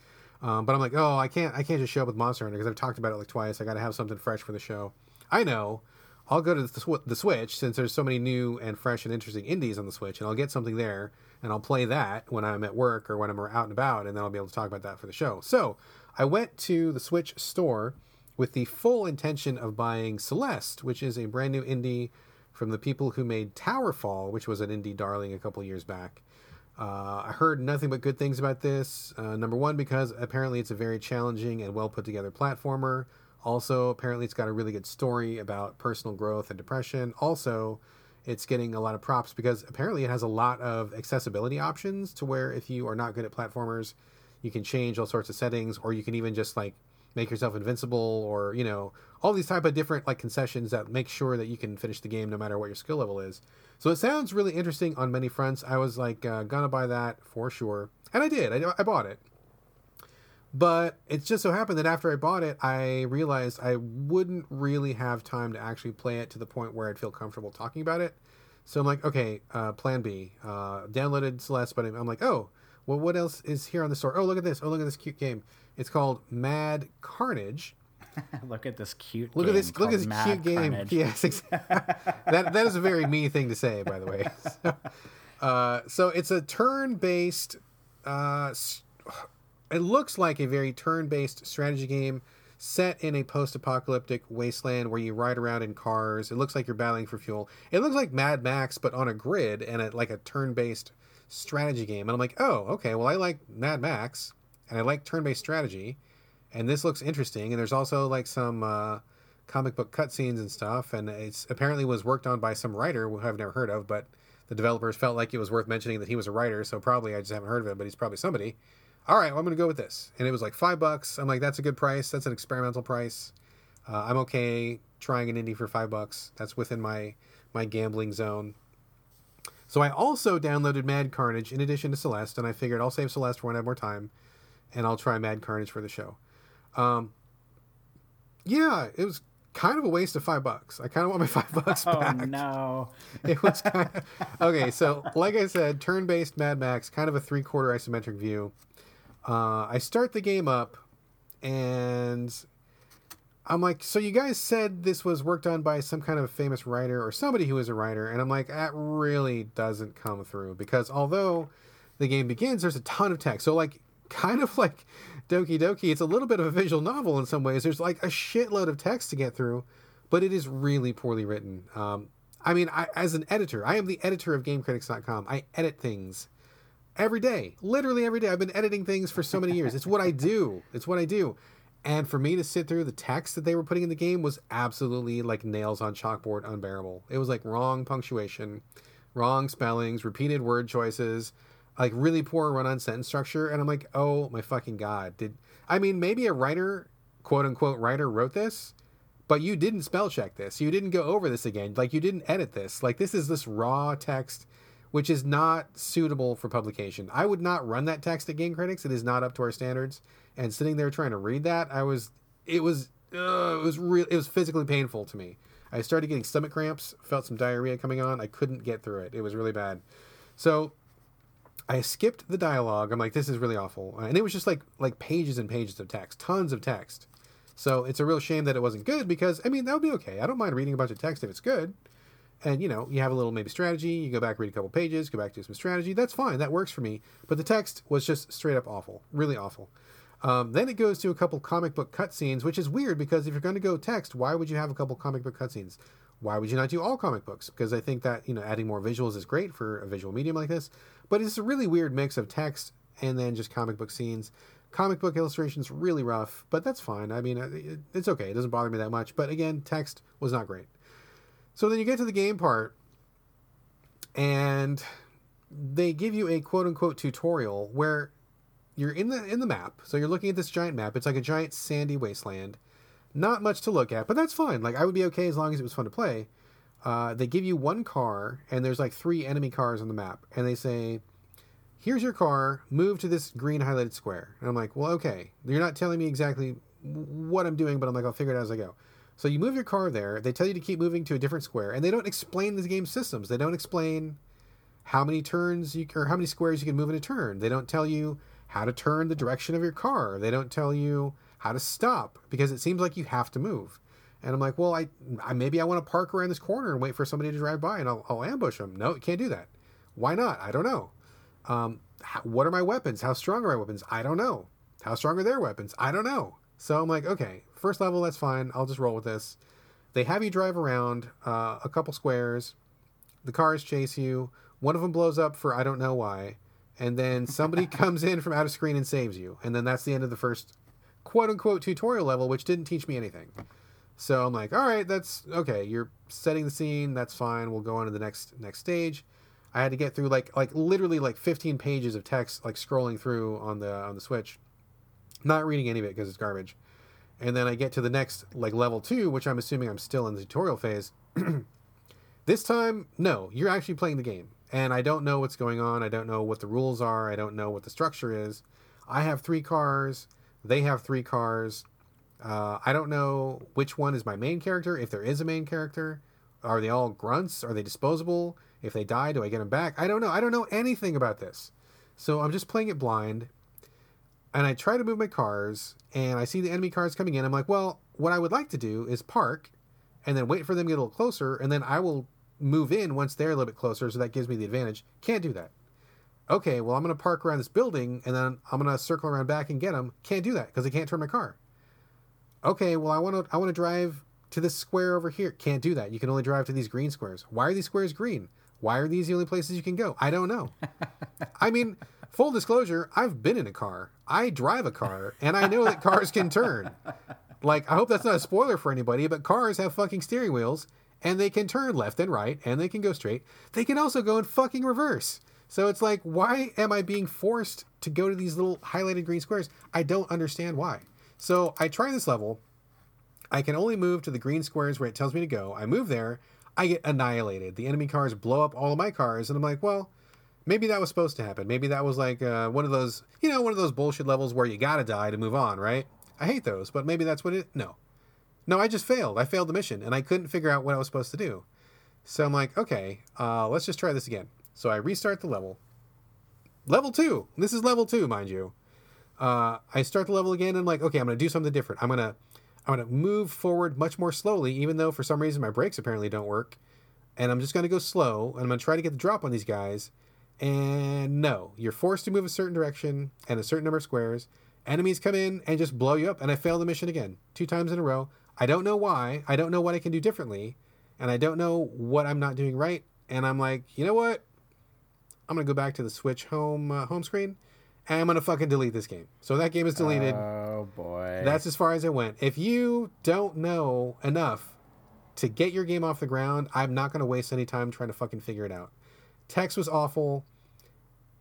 Um, but I'm like, oh, I can't, I can't just show up with Monster Hunter because I've talked about it like twice. I got to have something fresh for the show. I know. I'll go to the, the Switch since there's so many new and fresh and interesting indies on the Switch, and I'll get something there, and I'll play that when I'm at work or when I'm out and about, and then I'll be able to talk about that for the show. So I went to the Switch store with the full intention of buying Celeste, which is a brand new indie from the people who made Towerfall, which was an indie darling a couple years back. Uh, I heard nothing but good things about this. Uh, number one, because apparently it's a very challenging and well put together platformer. Also, apparently, it's got a really good story about personal growth and depression. Also, it's getting a lot of props because apparently it has a lot of accessibility options to where if you are not good at platformers, you can change all sorts of settings, or you can even just like make yourself invincible, or you know, all these type of different like concessions that make sure that you can finish the game no matter what your skill level is. So it sounds really interesting on many fronts. I was like uh, gonna buy that for sure, and I did. I, I bought it. But it just so happened that after I bought it, I realized I wouldn't really have time to actually play it to the point where I'd feel comfortable talking about it. So I'm like, okay, uh, plan B. Uh, downloaded Celeste, but I'm like, oh, well, what else is here on the store? Oh, look at this. Oh, look at this cute game. It's called Mad Carnage. look at this cute. Look at this. Look at this Mad cute Carnage. game. Yes, exactly. that that is a very me thing to say, by the way. So, uh, so it's a turn-based uh, it looks like a very turn-based strategy game set in a post-apocalyptic wasteland where you ride around in cars. It looks like you're battling for fuel. It looks like Mad Max but on a grid and a, like a turn-based strategy game. And I'm like, "Oh, okay. Well, I like Mad Max and I like turn-based strategy, and this looks interesting. And there's also like some uh, comic book cutscenes and stuff. And it's apparently was worked on by some writer who I've never heard of, but the developers felt like it was worth mentioning that he was a writer. So probably I just haven't heard of him, but he's probably somebody all right, well, I'm going to go with this. And it was like five bucks. I'm like, that's a good price. That's an experimental price. Uh, I'm okay trying an indie for five bucks. That's within my my gambling zone. So I also downloaded Mad Carnage in addition to Celeste, and I figured I'll save Celeste for when I have more time, and I'll try Mad Carnage for the show. Um, yeah, it was kind of a waste of five bucks. I kind of want my five bucks back. Oh no! It was kind of, okay. So, like I said, turn-based Mad Max, kind of a three-quarter isometric view. Uh, I start the game up, and I'm like, so you guys said this was worked on by some kind of famous writer or somebody who is a writer, and I'm like, that really doesn't come through because although the game begins, there's a ton of text. So like, kind of like Doki Doki, it's a little bit of a visual novel in some ways. There's like a shitload of text to get through, but it is really poorly written. Um, I mean, I, as an editor, I am the editor of GameCritics.com. I edit things every day, literally every day. I've been editing things for so many years. It's what I do. It's what I do. And for me to sit through the text that they were putting in the game was absolutely like nails on chalkboard unbearable. It was like wrong punctuation, wrong spellings, repeated word choices, like really poor run on sentence structure. And I'm like, oh my fucking God. Did I mean maybe a writer, quote unquote writer, wrote this? But you didn't spell check this. You didn't go over this again. Like you didn't edit this. Like this is this raw text which is not suitable for publication. I would not run that text at Game Critics. It is not up to our standards. And sitting there trying to read that, I was, it was, uh, it was real, it was physically painful to me. I started getting stomach cramps, felt some diarrhea coming on. I couldn't get through it. It was really bad. So I skipped the dialogue. I'm like, this is really awful. And it was just like like pages and pages of text, tons of text. So it's a real shame that it wasn't good because I mean that would be okay. I don't mind reading a bunch of text if it's good and you know you have a little maybe strategy you go back read a couple pages go back do some strategy that's fine that works for me. But the text was just straight up awful really awful. Um, then it goes to a couple comic book cutscenes which is weird because if you're going to go text why would you have a couple comic book cutscenes? Why would you not do all comic books? Because i think that you know adding more visuals is great for a visual medium like this. But it's a really weird mix of text and then just comic book scenes. Comic book illustrations really rough but that's fine. I mean it's okay. It doesn't bother me that much. But again text was not great so then you get to the game part, and they give you a quote unquote tutorial where you're in the in the map. So you're looking at this giant map. It's like a giant sandy wasteland. Not much to look at, but that's fine. Like I would be okay as long as it was fun to play. Uh, they give you one car, and there's like three enemy cars on the map, and they say, "Here's your car. Move to this green highlighted square." And I'm like, "Well, okay. You're not telling me exactly what I'm doing, but I'm like, I'll figure it out as I go." So you move your car there. They tell you to keep moving to a different square, and they don't explain the game systems. They don't explain how many turns you or how many squares you can move in a turn. They don't tell you how to turn the direction of your car. They don't tell you how to stop because it seems like you have to move. And I'm like, well, I, I maybe I want to park around this corner and wait for somebody to drive by and I'll, I'll ambush them. No, you can't do that. Why not? I don't know. Um, how, what are my weapons? How strong are my weapons? I don't know. How strong are their weapons? I don't know. So I'm like, okay, first level, that's fine. I'll just roll with this. They have you drive around uh, a couple squares. The cars chase you. One of them blows up for I don't know why and then somebody comes in from out of screen and saves you, and then that's the end of the first quote unquote tutorial level, which didn't teach me anything. So I'm like, all right, that's okay. You're setting the scene. That's fine. We'll go on to the next next stage. I had to get through like like literally like 15 pages of text like scrolling through on the on the Switch, not reading any of it because it's garbage. And then I get to the next like level two, which I'm assuming I'm still in the tutorial phase. this time, no, you're actually playing the game and I don't know what's going on. I don't know what the rules are. I don't know what the structure is. I have three cars. They have three cars. Uh, I don't know which one is my main character. If there is a main character, are they all grunts? Are they disposable? If they die, do I get them back? I don't know. I don't know anything about this. So I'm just playing it blind. And I try to move my cars, and I see the enemy cars coming in. I'm like, well, what I would like to do is park and then wait for them to get a little closer, and then I will move in once they're a little bit closer, so that gives me the advantage. Can't do that. Okay, well, I'm going to park around this building and then I'm going to circle around back and get them. Can't do that because I can't turn my car. Okay, well, I want to I want to drive to this square over here. Can't do that. You can only drive to these green squares. Why are these squares green? Why are these the only places you can go? I don't know. I mean, full disclosure, I've been in a car. I drive a car and I know that cars can turn. Like, I hope that's not a spoiler for anybody, but cars have fucking steering wheels and they can turn left and right and they can go straight. They can also go in fucking reverse. So it's like, why am I being forced to go to these little highlighted green squares? I don't understand why. So I try this level. I can only move to the green squares where it tells me to go. I move there. I get annihilated. The enemy cars blow up all of my cars, and I'm like, well, maybe that was supposed to happen. Maybe that was like uh, one of those, you know, one of those bullshit levels where you gotta die to move on, right? I hate those, but maybe that's what it. No, no, I just failed. I failed the mission, and I couldn't figure out what I was supposed to do. So I'm like, okay, uh, let's just try this again. So I restart the level. Level two. This is level two, mind you. Uh, I start the level again. And I'm like, okay, I'm gonna do something different. I'm gonna, I'm gonna move forward much more slowly, even though for some reason my brakes apparently don't work. And I'm just gonna go slow, and I'm gonna try to get the drop on these guys. And no, you're forced to move a certain direction and a certain number of squares. Enemies come in and just blow you up, and I fail the mission again, two times in a row. I don't know why. I don't know what I can do differently. And I don't know what I'm not doing right. And I'm like, you know what? I'm going to go back to the Switch home uh, home screen and I'm going to fucking delete this game. So that game is deleted. Oh, boy. That's as far as I went. If you don't know enough to get your game off the ground, I'm not going to waste any time trying to fucking figure it out. Text was awful.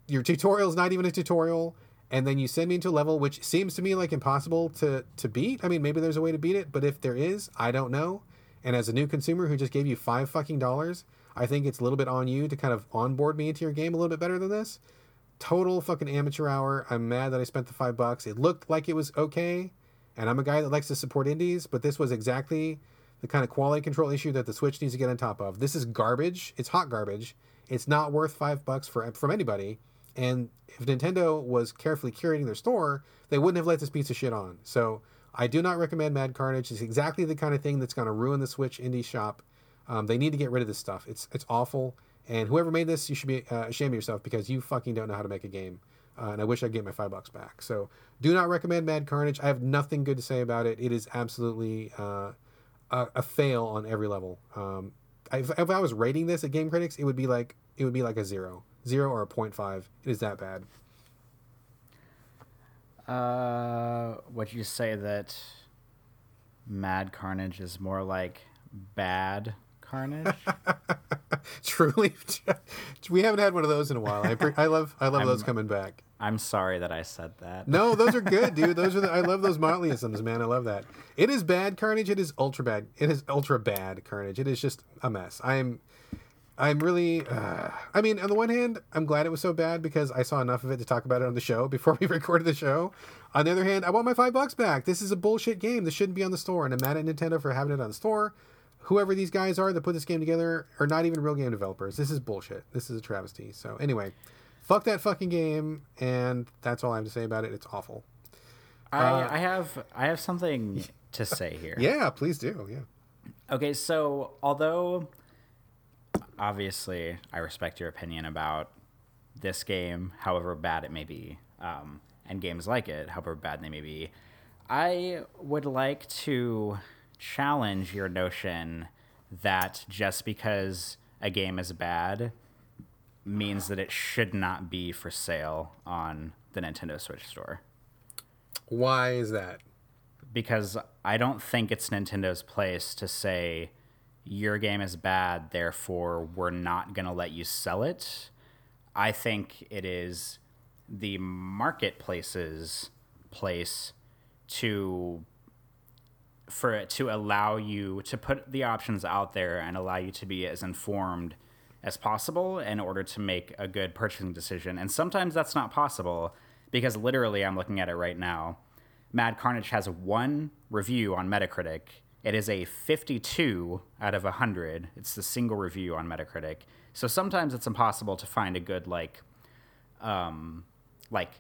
Your tutorial is not even a tutorial and then you send me into a level which seems to me like impossible to to beat. I mean, maybe there's a way to beat it, but if there is, I don't know. And as a new consumer who just gave you five fucking dollars, I think it's a little bit on you to kind of onboard me into your game a little bit better than this. Total fucking amateur hour. I'm mad that I spent the five bucks. It looked like it was okay, and I'm a guy that likes to support indies, but this was exactly the kind of quality control issue that the Switch needs to get on top of. This is garbage. It's hot garbage. It's not worth five bucks for from anybody and if Nintendo was carefully curating their store, they wouldn't have let this piece of shit on. So I do not recommend Mad Carnage. It's exactly the kind of thing that's going to ruin the Switch indie shop. Um, they need to get rid of this stuff. It's it's awful. And whoever made this, you should be uh, ashamed of yourself because you fucking don't know how to make a game. Uh, and I wish I'd get my five bucks back. So do not recommend Mad Carnage. I have nothing good to say about it. It is absolutely uh, a, a, fail on every level. Um, if, if I was rating this at Game Critics, it would be like it would be like a zero zero or a 0.5. It is that bad. Uh, would you say that Mad Carnage is more like bad Carnage. Truly, we haven't had one of those in a while. I, pre- I love I love I'm- those coming back. I'm sorry that I said that. No, those are good, dude. Those are the, I love those Motleyisms, man. I love that. It is bad Carnage. It is ultra bad. It is ultra bad Carnage. It is just a mess. I'm I'm really. Uh, I mean, on the one hand, I'm glad it was so bad because I saw enough of it to talk about it on the show before we recorded the show. On the other hand, I want my five bucks back. This is a bullshit game. This shouldn't be on the store, and I'm mad at Nintendo for having it on the store. Whoever these guys are that put this game together are not even real game developers. This is bullshit. This is a travesty. So anyway, fuck that fucking game, and that's all I have to say about it. It's awful. I, I have I have something to say here. Yeah, please do. Yeah. Okay, so although obviously I respect your opinion about this game, however bad it may be, um, and games like it, however bad they may be, I would like to challenge your notion that just because a game is bad means that it should not be for sale on the Nintendo Switch store Why is that? because I don't think it's Nintendo's place to say your game is bad, therefore we're not going to let you sell it. I think it is the marketplace's place to for it to allow you to put the options out there and allow you to be as informed as possible in order to make a good purchasing decision. And sometimes that's not possible because literally I'm looking at it right now. Mad Carnage has one review on Metacritic. It is a 52 out of 100. It's the single review on Metacritic. So sometimes it's impossible to find a good like um like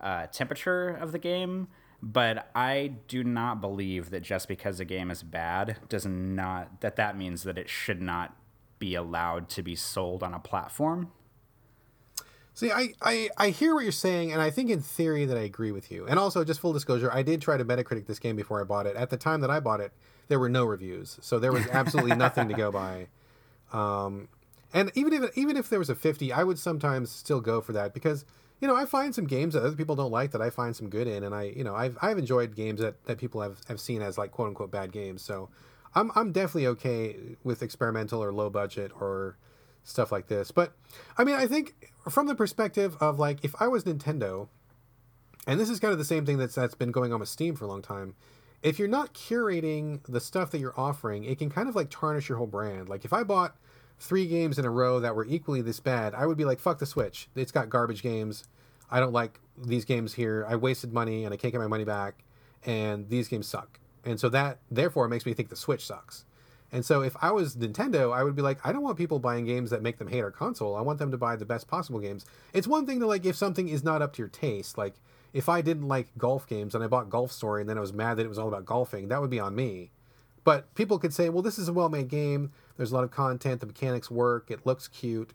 uh, temperature of the game, but I do not believe that just because a game is bad does not that that means that it should not be allowed to be sold on a platform. See, I, I, I hear what you're saying, and I think in theory that I agree with you. And also, just full disclosure, I did try to Metacritic this game before I bought it. At the time that I bought it, there were no reviews, so there was absolutely nothing to go by. Um, and even if even if there was a 50, I would sometimes still go for that because you know I find some games that other people don't like that I find some good in, and I you know I've I've enjoyed games that, that people have, have seen as like quote unquote bad games. So I'm I'm definitely okay with experimental or low budget or stuff like this. But I mean, I think from the perspective of like if I was Nintendo, and this is kind of the same thing that's that's been going on with Steam for a long time. If you're not curating the stuff that you're offering, it can kind of like tarnish your whole brand. Like if I bought three games in a row that were equally this bad, I would be like, fuck the Switch. It's got garbage games. I don't like these games here. I wasted money and I can't get my money back. And these games suck. And so that, therefore, makes me think the Switch sucks. And so if I was Nintendo, I would be like, I don't want people buying games that make them hate our console. I want them to buy the best possible games. It's one thing to like if something is not up to your taste, like if I didn't like golf games and I bought Golf Story and then I was mad that it was all about golfing, that would be on me. But people could say, well, this is a well made game. There's a lot of content. The mechanics work. It looks cute.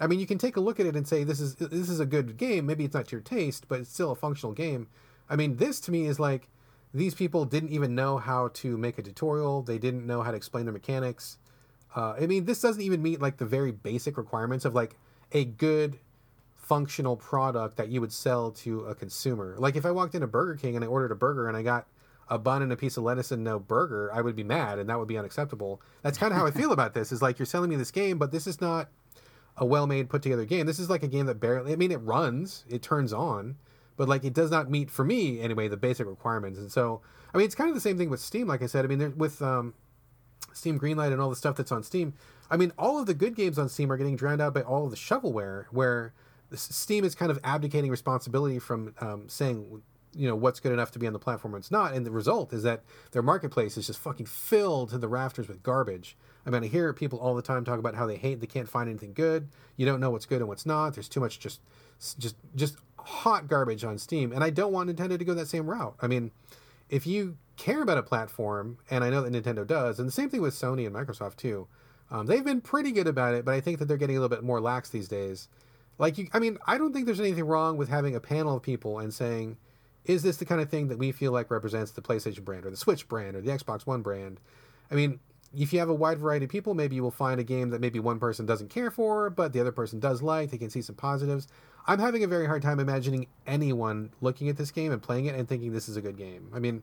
I mean, you can take a look at it and say this is this is a good game. Maybe it's not to your taste, but it's still a functional game. I mean, this to me is like these people didn't even know how to make a tutorial. They didn't know how to explain their mechanics. Uh, I mean, this doesn't even meet like the very basic requirements of like a good functional product that you would sell to a consumer. Like if I walked into Burger King and I ordered a burger and I got a bun and a piece of lettuce and no burger, I would be mad and that would be unacceptable. That's kind of how I feel about this. Is like you're selling me this game, but this is not a well-made put together game. This is like a game that barely I mean it runs, it turns on, but like it does not meet for me anyway the basic requirements. And so, I mean it's kind of the same thing with Steam like I said. I mean with um Steam Greenlight and all the stuff that's on Steam. I mean, all of the good games on Steam are getting drowned out by all of the shovelware, where Steam is kind of abdicating responsibility from um, saying, you know, what's good enough to be on the platform and it's not. And the result is that their marketplace is just fucking filled to the rafters with garbage. I mean, I hear people all the time talk about how they hate, they can't find anything good. You don't know what's good and what's not. There's too much just, just, just hot garbage on Steam. And I don't want Nintendo to go that same route. I mean, if you care about a platform, and I know that Nintendo does, and the same thing with Sony and Microsoft too, um, they've been pretty good about it, but I think that they're getting a little bit more lax these days. Like, you, I mean, I don't think there's anything wrong with having a panel of people and saying, is this the kind of thing that we feel like represents the PlayStation brand or the Switch brand or the Xbox One brand? I mean, if you have a wide variety of people, maybe you will find a game that maybe one person doesn't care for, but the other person does like. They can see some positives. I'm having a very hard time imagining anyone looking at this game and playing it and thinking this is a good game. I mean,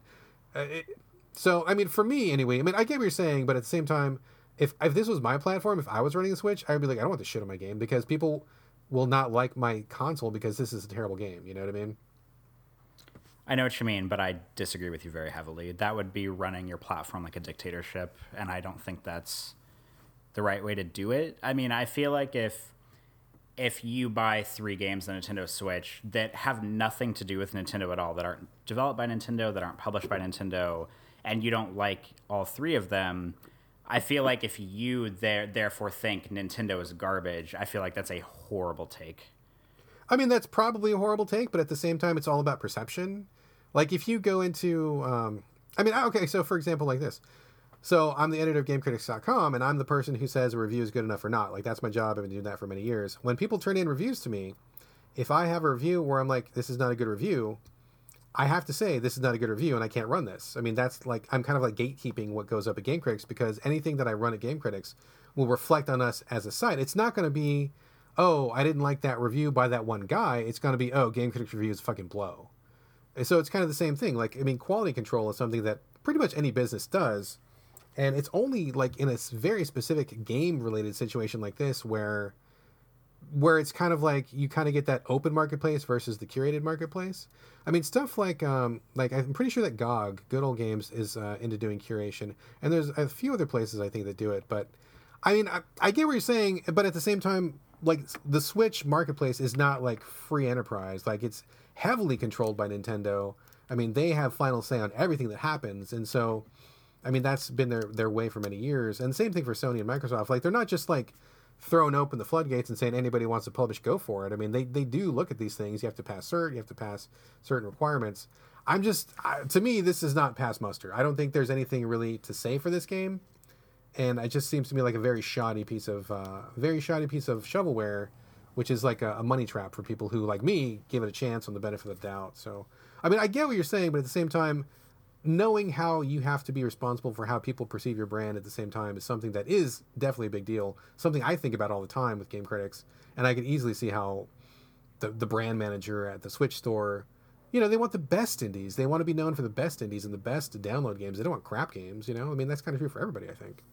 uh, it, so I mean, for me anyway. I mean, I get what you're saying, but at the same time, if if this was my platform, if I was running the Switch, I would be like, I don't want this shit on my game because people will not like my console because this is a terrible game. You know what I mean? I know what you mean, but I disagree with you very heavily. That would be running your platform like a dictatorship, and I don't think that's the right way to do it. I mean, I feel like if if you buy three games on Nintendo Switch that have nothing to do with Nintendo at all, that aren't developed by Nintendo, that aren't published by Nintendo, and you don't like all three of them, I feel like if you there therefore think Nintendo is garbage, I feel like that's a horrible take. I mean, that's probably a horrible take, but at the same time, it's all about perception. Like if you go into, um, I mean, okay, so for example, like this. So I'm the editor of GameCritics.com, and I'm the person who says a review is good enough or not. Like that's my job. I've been doing that for many years. When people turn in reviews to me, if I have a review where I'm like, this is not a good review, I have to say this is not a good review, and I can't run this. I mean, that's like I'm kind of like gatekeeping what goes up at GameCritics because anything that I run at GameCritics will reflect on us as a site. It's not going to be, oh, I didn't like that review by that one guy. It's going to be, oh, Game Critics review is fucking blow. And so it's kind of the same thing. Like, I mean, quality control is something that pretty much any business does. And it's only like in a very specific game related situation like this where where it's kind of like you kind of get that open marketplace versus the curated marketplace. I mean, stuff like um, like I'm pretty sure that GOG, Good Old Games, is uh, into doing curation, and there's a few other places I think that do it. But I mean, I, I get what you're saying, but at the same time, like the Switch marketplace is not like free enterprise. Like it's heavily controlled by Nintendo. I mean, they have final say on everything that happens, and so, I mean, that's been their their way for many years. And the same thing for Sony and Microsoft. Like they're not just like throwing open the floodgates and saying anybody wants to publish, go for it. I mean, they they do look at these things. You have to pass cert. You have to pass certain requirements. I'm just to me, this is not pass muster. I don't think there's anything really to say for this game, and it just seems to me like a very shoddy piece of uh, very shoddy piece of shovelware which is like a, a, money trap for people who, like me, give it a chance on the benefit of the doubt. So, I mean, I get what you're saying, but at the same time, knowing how you have to be responsible for how people perceive your brand at the same time is something that is definitely a big deal. Something I think about all the time with game critics, and I can easily see how the the brand manager at the Switch store, you know, they want the best indies. They want to be known for the best indies and the best download games. They don't want crap games. You know, I mean, that's kind of true for everybody. I think.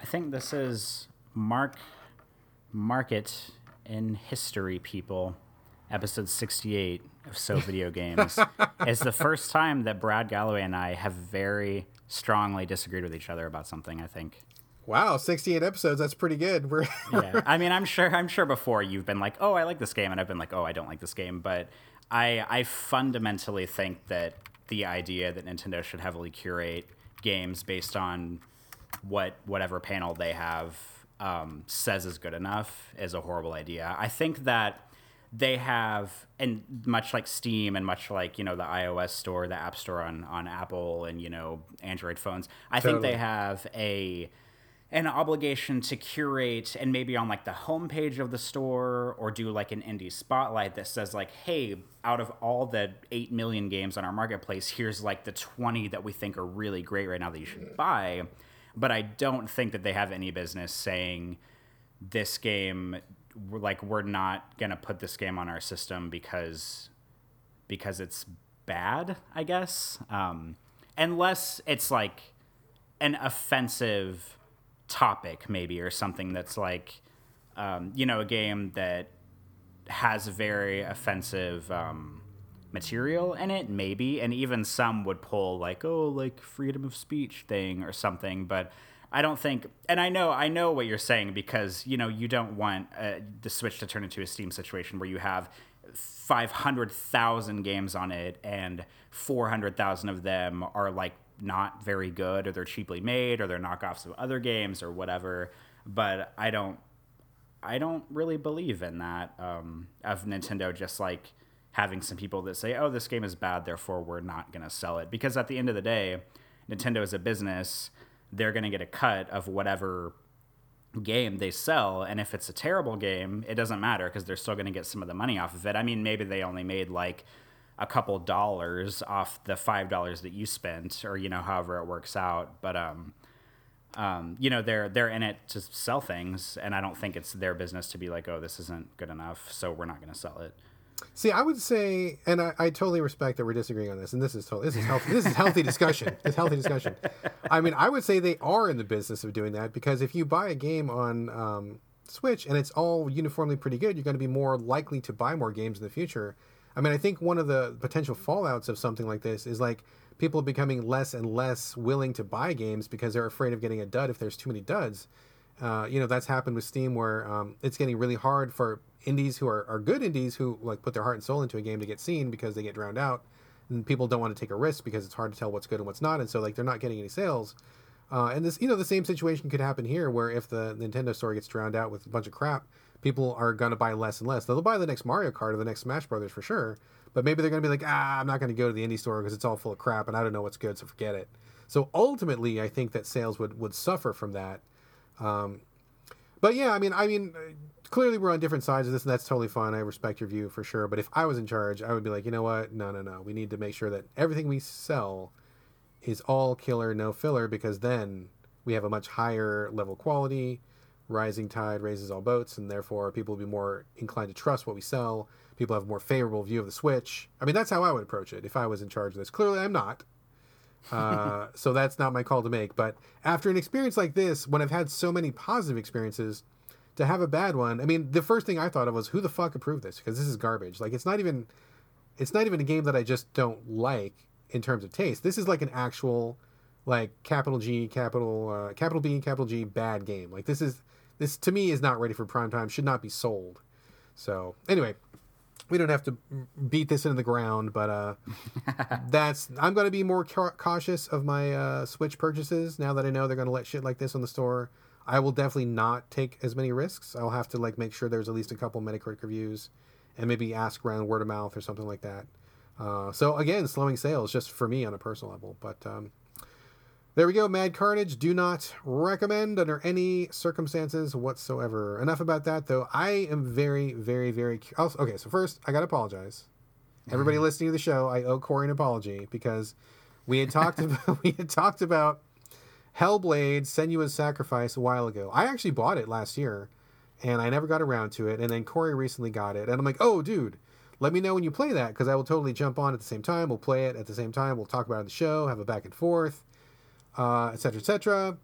I think this is Mark Market in History People, episode 68 of So Video Games, is the first time that Brad Gallaway and I have very strongly disagreed with each other about something, I think. Wow, 68 episodes, that's pretty good. We're Yeah. I mean, I'm sure I'm sure before you've been like, "Oh, I like this game," and I've been like, "Oh, I don't like this game," but I I fundamentally think that the idea that Nintendo should heavily curate games based on what whatever panel they have um, says is good enough is a horrible idea. I think that they have, and much like Steam and much like you know the iOS store, the App Store on on Apple and you know Android phones, I totally. think they have a an obligation to curate and maybe on like the homepage of the store or do like an indie spotlight that says like hey out of all the 8 million games on our marketplace here's like the 20 that we think are really great right now that you should buy but I don't think that they have any business saying this game like we're not to put this game on our system because because it's bad, I guess. Um, unless it's like an offensive topic maybe or something that's like um, you know a game that has very offensive um, material in it, maybe, and even some would pull like, oh, like freedom of speech thing or something, but I don't think, and I know, I know what you're saying because you know you don't want uh, the Switch to turn into a Steam situation where you have 500,000 games on it and 400,000 of them are like not very good or they're cheaply made or they're knockoffs of other games or whatever. But I don't, I don't really believe in that um, of Nintendo just like having some people that say, "Oh, this game is bad, therefore we're not going to sell it." Because at the end of the day, Nintendo is a business; they're going to get a cut of whatever game they sell, and if it's a terrible game, it doesn't matter because they're still going to get some of the money off of it. I mean, maybe they only made like a couple dollars off the five dollars that you spent, or you know, however it works out. But um, um, you know, they're they're in it to sell things, and I don't think it's their business to be like, oh, this isn't good enough, so we're not going to sell it. See, I would say, and I, I totally respect that we're disagreeing on this, and this is totally, this is healthy. This is healthy discussion. This healthy discussion. I mean, I would say they are in the business of doing that because if you buy a game on um, Switch and it's all uniformly pretty good, you're going to be more likely to buy more games in the future. I mean, I think one of the potential fallouts of something like this is like people becoming less and less willing to buy games because they're afraid of getting a dud if there's too many duds. Uh, you know, that's happened with Steam where um, it's getting really hard for indies who are, are good indies who like put their heart and soul into a game to get seen because they get drowned out and people don't want to take a risk because it's hard to tell what's good and what's not and so like they're not getting any sales. Uh, and this you know the same situation could happen here where if the nintendo store gets drowned out with a bunch of crap people are going to buy less and less. They'll buy the next mario kart or the next smash brothers for sure but maybe they're going to be like ah i'm not going to go to the indie store because it's all full of crap and i don't know what's good so forget it. So ultimately i think that sales would would suffer from that. Um, but yeah i mean i mean clearly we're on different sides of this, and that's totally fine. I respect your view for sure. But if I was in charge, I would be like, you know what? No, no, no. We need to make sure that everything we sell is all killer, no filler, because then we have a much higher level quality. Rising tide raises all boats, and therefore people will be more inclined to trust what we sell. People have a more favorable view of the Switch. I mean, that's how I would approach it if I was in charge of this. Clearly, I'm not. Uh, so that's not my call to make. But after an experience like this, when I've had so many positive experiences, to have a bad one. I mean, the first thing I thought of was who the fuck approved this because this is garbage. Like it's not even it's not even a game that I just don't like in terms of taste. This is like an actual like capital G, capital uh, capital B, capital G bad game. Like this is this to me is not ready for prime time. Should not be sold. So anyway, we don't have to beat this into the ground, but uh, that's I'm going to be more ca- cautious of my uh, Switch purchases now that I know they're going to let shit like this on the store. I will definitely not take as many risks. I'll have to like make sure there's at least a couple Metacritic reviews, and maybe ask around word of mouth or something like that. Uh, so again, slowing sales just for me on a personal level. But um, there we go. Mad Carnage. Do not recommend under any circumstances whatsoever. Enough about that though. I am very, very, very. Oh, okay, so first I gotta apologize. Everybody listening to the show, I owe Corey an apology because we had talked about we had talked about Hellblade Senua's Sacrifice a while ago. I actually bought it last year and I never got around to it. And then Corey recently got it. And I'm like, oh, dude, let me know when you play that because I will totally jump on at the same time. We'll play it at the same time. We'll talk about it on the show, have a back and forth, etc., uh, etc. Et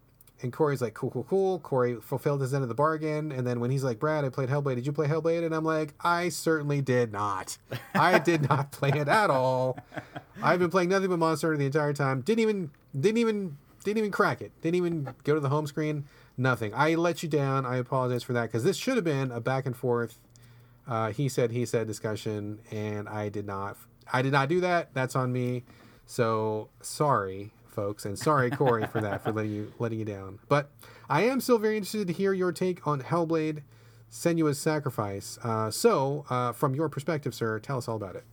and Corey's like, cool, cool, cool. Corey fulfilled his end of the bargain. And then when he's like, Brad, I played Hellblade. Did you play Hellblade? And I'm like, I certainly did not. I did not play it at all. I've been playing nothing but Monster Hunter the entire time. Didn't even, didn't even didn't even crack it. Didn't even go to the home screen. Nothing. I let you down. I apologize for that because this should have been a back and forth. Uh, he said, he said discussion, and I did not. I did not do that. That's on me. So sorry, folks, and sorry, Corey, for that for letting you letting you down. But I am still very interested to hear your take on Hellblade: Senua's Sacrifice. Uh, so, uh, from your perspective, sir, tell us all about it.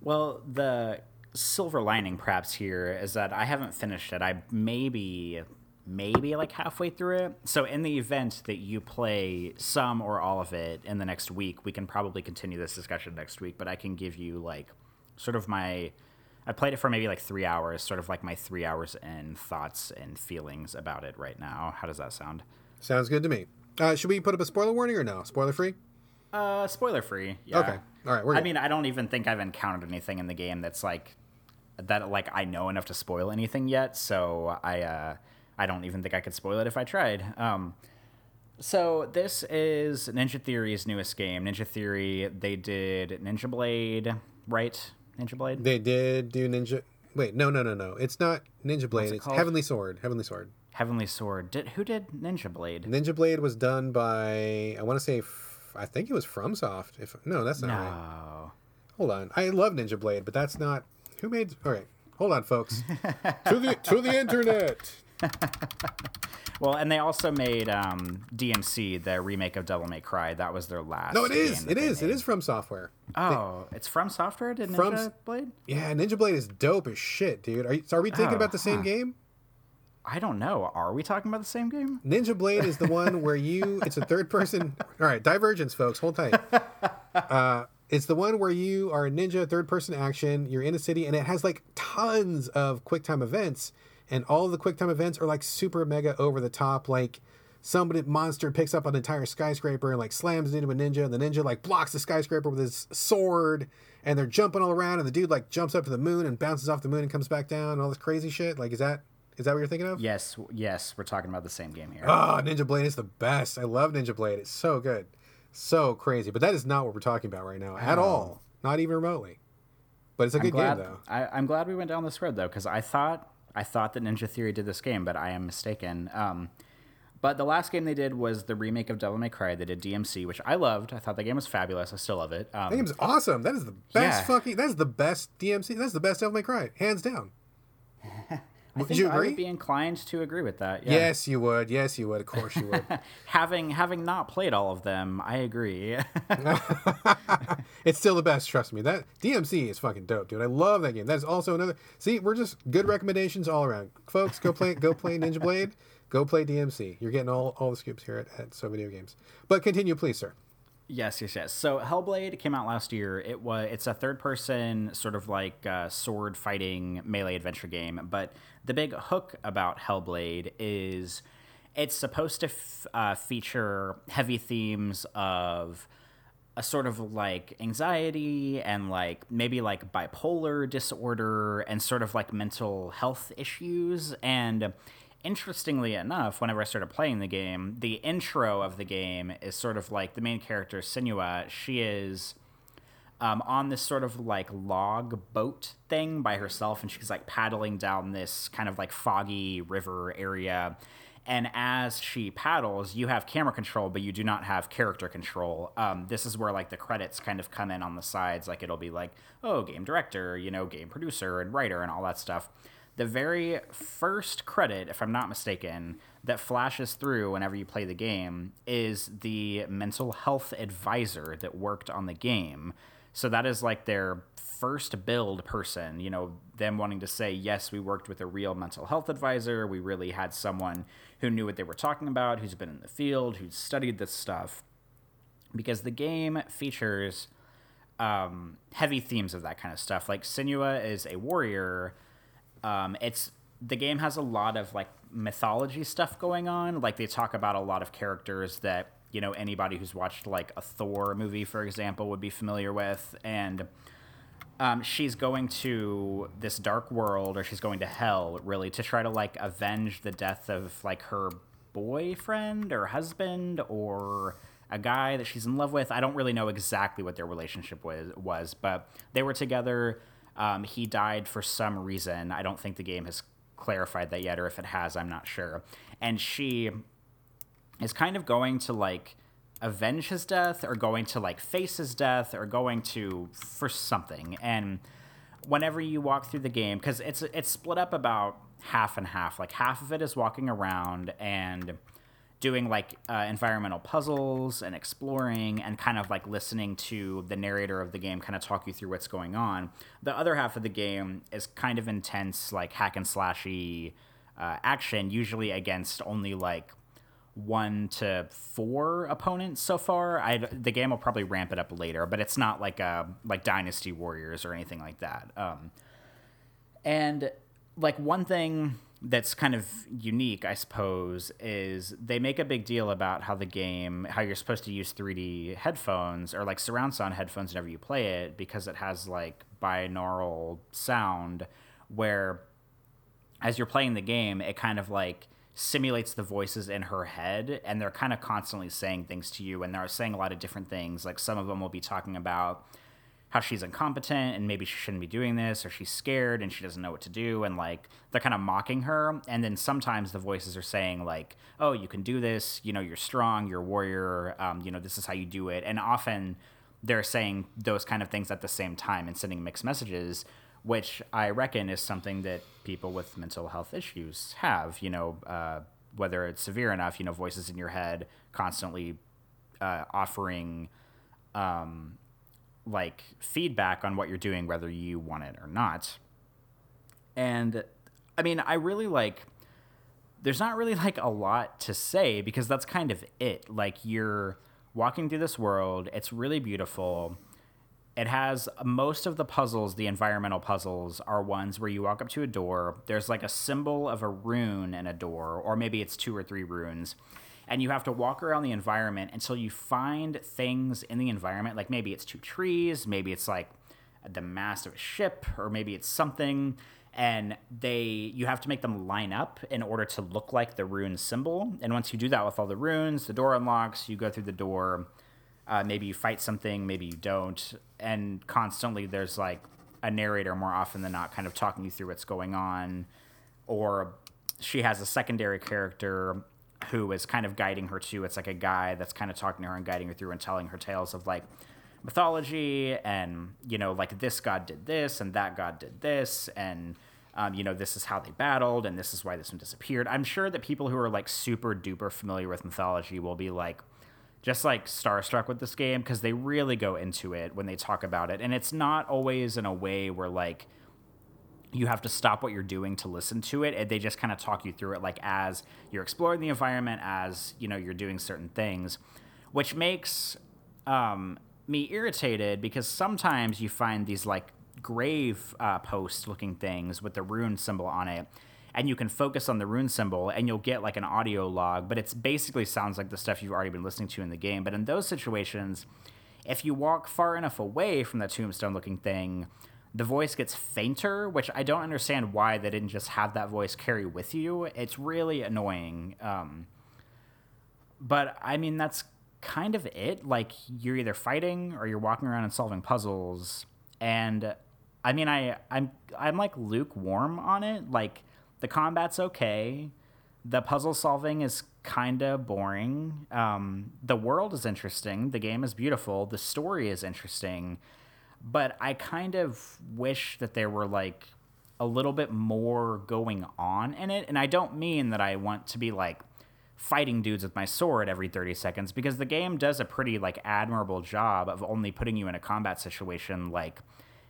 Well, the silver lining perhaps here is that I haven't finished it. I maybe maybe like halfway through it. So in the event that you play some or all of it in the next week, we can probably continue this discussion next week, but I can give you like sort of my I played it for maybe like 3 hours, sort of like my 3 hours in thoughts and feelings about it right now. How does that sound? Sounds good to me. Uh, should we put up a spoiler warning or no? Spoiler free? Uh, spoiler free. Yeah. Okay. All right. We're I mean, I don't even think I've encountered anything in the game that's like that like I know enough to spoil anything yet, so I uh, I don't even think I could spoil it if I tried. Um, so this is Ninja Theory's newest game. Ninja Theory they did Ninja Blade, right? Ninja Blade. They did do Ninja. Wait, no, no, no, no. It's not Ninja Blade. It it's called? Heavenly Sword. Heavenly Sword. Heavenly Sword. Did who did Ninja Blade? Ninja Blade was done by I want to say I think it was FromSoft. If no, that's not no. right. Hold on. I love Ninja Blade, but that's not who made? All right, hold on, folks. to the to the internet. well, and they also made um, DMC, the remake of Devil May Cry. That was their last. No, it is. It is. Made. It is FromSoftware. Oh, they, it's FromSoftware. Did Ninja from, Blade? Yeah, Ninja Blade is dope as shit, dude. Are, you, are we thinking oh, about the same huh. game? I don't know. Are we talking about the same game? Ninja Blade is the one where you. It's a third person. All right, Divergence, folks. Hold tight. Uh, it's the one where you are a ninja, third person action. You're in a city, and it has like tons of QuickTime events, and all of the QuickTime events are like super mega over the top, like somebody monster picks up an entire skyscraper and like slams it into a ninja, and the ninja like blocks the skyscraper with his sword, and they're jumping all around, and the dude like jumps up to the moon and bounces off the moon and comes back down, and all this crazy shit. Like, is that is that what you're thinking of? Yes, yes, we're talking about the same game here. Oh, Ninja Blade is the best. I love Ninja Blade. It's so good, so crazy. But that is not what we're talking about right now at all, not even remotely. But it's a I'm good glad, game though. I, I'm glad we went down this road though, because I thought I thought that Ninja Theory did this game, but I am mistaken. Um, but the last game they did was the remake of Devil May Cry. They did DMC, which I loved. I thought the game was fabulous. I still love it. Um, That game's awesome. That is the best Yeah. fucking. That is the best DMC. That's the best Devil May Cry, hands down. I Would think you I would be inclined to agree with that. Yeah. Yes, you would. Yes, you would. Of course, you would. having having not played all of them, I agree. it's still the best. Trust me. That DMC is fucking dope, dude. I love that game. That's also another. See, we're just good recommendations all around, folks. Go play. go play Ninja Blade. Go play DMC. You're getting all, all the scoops here at, at So Video Games. But continue, please, sir. Yes, yes, yes. So Hellblade came out last year. It was it's a third person sort of like uh, sword fighting melee adventure game. But the big hook about Hellblade is it's supposed to f- uh, feature heavy themes of a sort of like anxiety and like maybe like bipolar disorder and sort of like mental health issues. And interestingly enough whenever i started playing the game the intro of the game is sort of like the main character Senua she is um, on this sort of like log boat thing by herself, and she's like paddling down this kind of like foggy river area. And as she paddles, you have camera control, but you do not have character control. Um, this is where like the credits kind of come in on the sides. Like it'll be like, oh, game director, you know, game producer and writer and all that stuff. The very first credit, if I'm not mistaken, that flashes through whenever you play the game is the mental health advisor that worked on the game. So that is like their first build person, you know, them wanting to say, yes, we worked with a real mental health advisor. We really had someone who knew what they were talking about, who's been in the field, who's studied this stuff. Because the game features um, heavy themes of that kind of stuff. Like Senua is a warrior. Um, it's the game has a lot of like mythology stuff going on. Like they talk about a lot of characters that you know anybody who's watched like a Thor movie, for example, would be familiar with, and um, she's going to this dark world, or she's going to hell, really, to try to like avenge the death of like her boyfriend or husband or a guy that she's in love with. I don't really know exactly what their relationship was, was but they were together. Um, he died for some reason. I don't think the game has clarified that yet, or if it has, I'm not sure. And she is kind of going to like avenge his death or going to like face his death or going to for something. And whenever you walk through the game because it's it's split up about half and half. Like half of it is walking around and doing like uh, environmental puzzles and exploring and kind of like listening to the narrator of the game kind of talk you through what's going on. The other half of the game is kind of intense like hack and slashy uh, action usually against only like one to four opponents so far. I the game will probably ramp it up later, but it's not like a like Dynasty Warriors or anything like that. Um, and like one thing that's kind of unique, I suppose, is they make a big deal about how the game, how you're supposed to use 3D headphones or like surround sound headphones whenever you play it because it has like binaural sound where as you're playing the game, it kind of like simulates the voices in her head and they're kind of constantly saying things to you and they're saying a lot of different things. Like some of them will be talking about how she's incompetent and maybe she shouldn't be doing this or she's scared and she doesn't know what to do and like they're kind of mocking her. And then sometimes the voices are saying like oh you can do this. You know you're strong you're a warrior um, you know this is how you do it. And often they're saying those kind of things at the same time and sending mixed messages which I reckon is something that people with mental health issues have. You know, uh, whether it's severe enough, you know, voices in your head constantly uh, offering um, like feedback on what you're doing, whether you want it or not. And I mean, I really like. There's not really like a lot to say because that's kind of it. Like you're walking through this world, it's really beautiful it has most of the puzzles the environmental puzzles are ones where you walk up to a door there's like a symbol of a rune in a door or maybe it's two or three runes and you have to walk around the environment until you find things in the environment. Like maybe it's two trees, maybe it's like the mast of a ship, or maybe it's something. And they, you have to make them line up in order to look like the rune symbol. And once you do that with all the runes, the door unlocks. You go through the door. Uh, maybe you fight something, maybe you don't. And constantly, there's like a narrator more often than not, kind of talking you through what's going on, or she has a secondary character who is kind of guiding her too. It's like a guy that's kind of talking to her and guiding her through and telling her tales of like mythology and you know like this god did this and that god did this and um, you know this is how they battled and this is why this one disappeared. I'm sure that people who are like super duper familiar with mythology will be like just like starstruck with this game because they really go into it when they talk about it. And it's not always in a way where like you have to stop what you're doing to listen to it. And they just kind of talk you through it like as you're exploring the environment as you know you're doing certain things which makes um, me irritated because sometimes you find these like grave uh, post looking things with the rune symbol on it and you can focus on the rune symbol and you'll get like an audio log but it's basically sounds like the stuff you've already been listening to in the game but in those situations if you walk far enough away from the tombstone looking thing the voice gets fainter, which I don't understand why they didn't just have that voice carry with you. It's really annoying. Um, but I mean, that's kind of it. Like you're either fighting or you're walking around and solving puzzles. And I mean, I I'm I'm like lukewarm on it. Like the combat's okay. The puzzle solving is kind of boring. Um, the world is interesting. The game is beautiful. The story is interesting but I kind of wish that there were like a little bit more going on in it. And I don't mean that I want to be like fighting dudes with my sword every 30 seconds because the game does a pretty like admirable job of only putting you in a combat situation like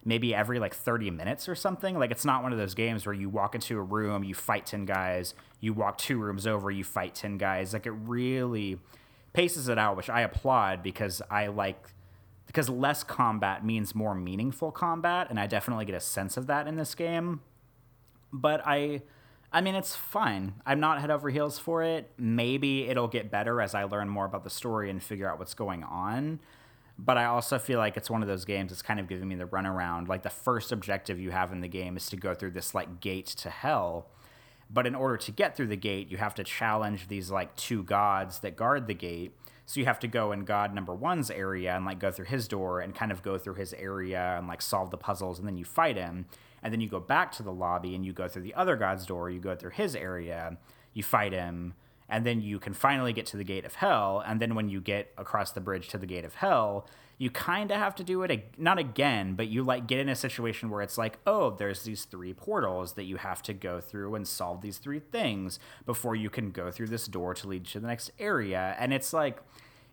maybe every like 30 minutes or something. Like it's not one of those games where you walk into a room, you fight 10 guys, you walk two rooms over, you fight 10 guys. Like it really paces it out, which I applaud because I like because less combat means more meaningful combat and i definitely get a sense of that in this game but i i mean it's fine i'm not head over heels for it maybe it'll get better as i learn more about the story and figure out what's going on but i also feel like it's one of those games that's kind of giving me the runaround. Like the first objective you have in the game is to go through this like gate to hell. But in order to get through the gate you have to challenge these like two gods that guard the gate. So you have to go in God number one's area and like go through his door and kind of go through his area and like solve the puzzles and then you fight him. And then you go back to the lobby and you go through the other God's door, you go through his area, you fight him, and then you can finally get to the gate of hell. And then when you get across the bridge to the gate of hell, you kind of have to do it not again, but you like get in a situation where it's like, oh, there's these three portals that you have to go through and solve these three things before you can go through this door to lead to the next area. And it's like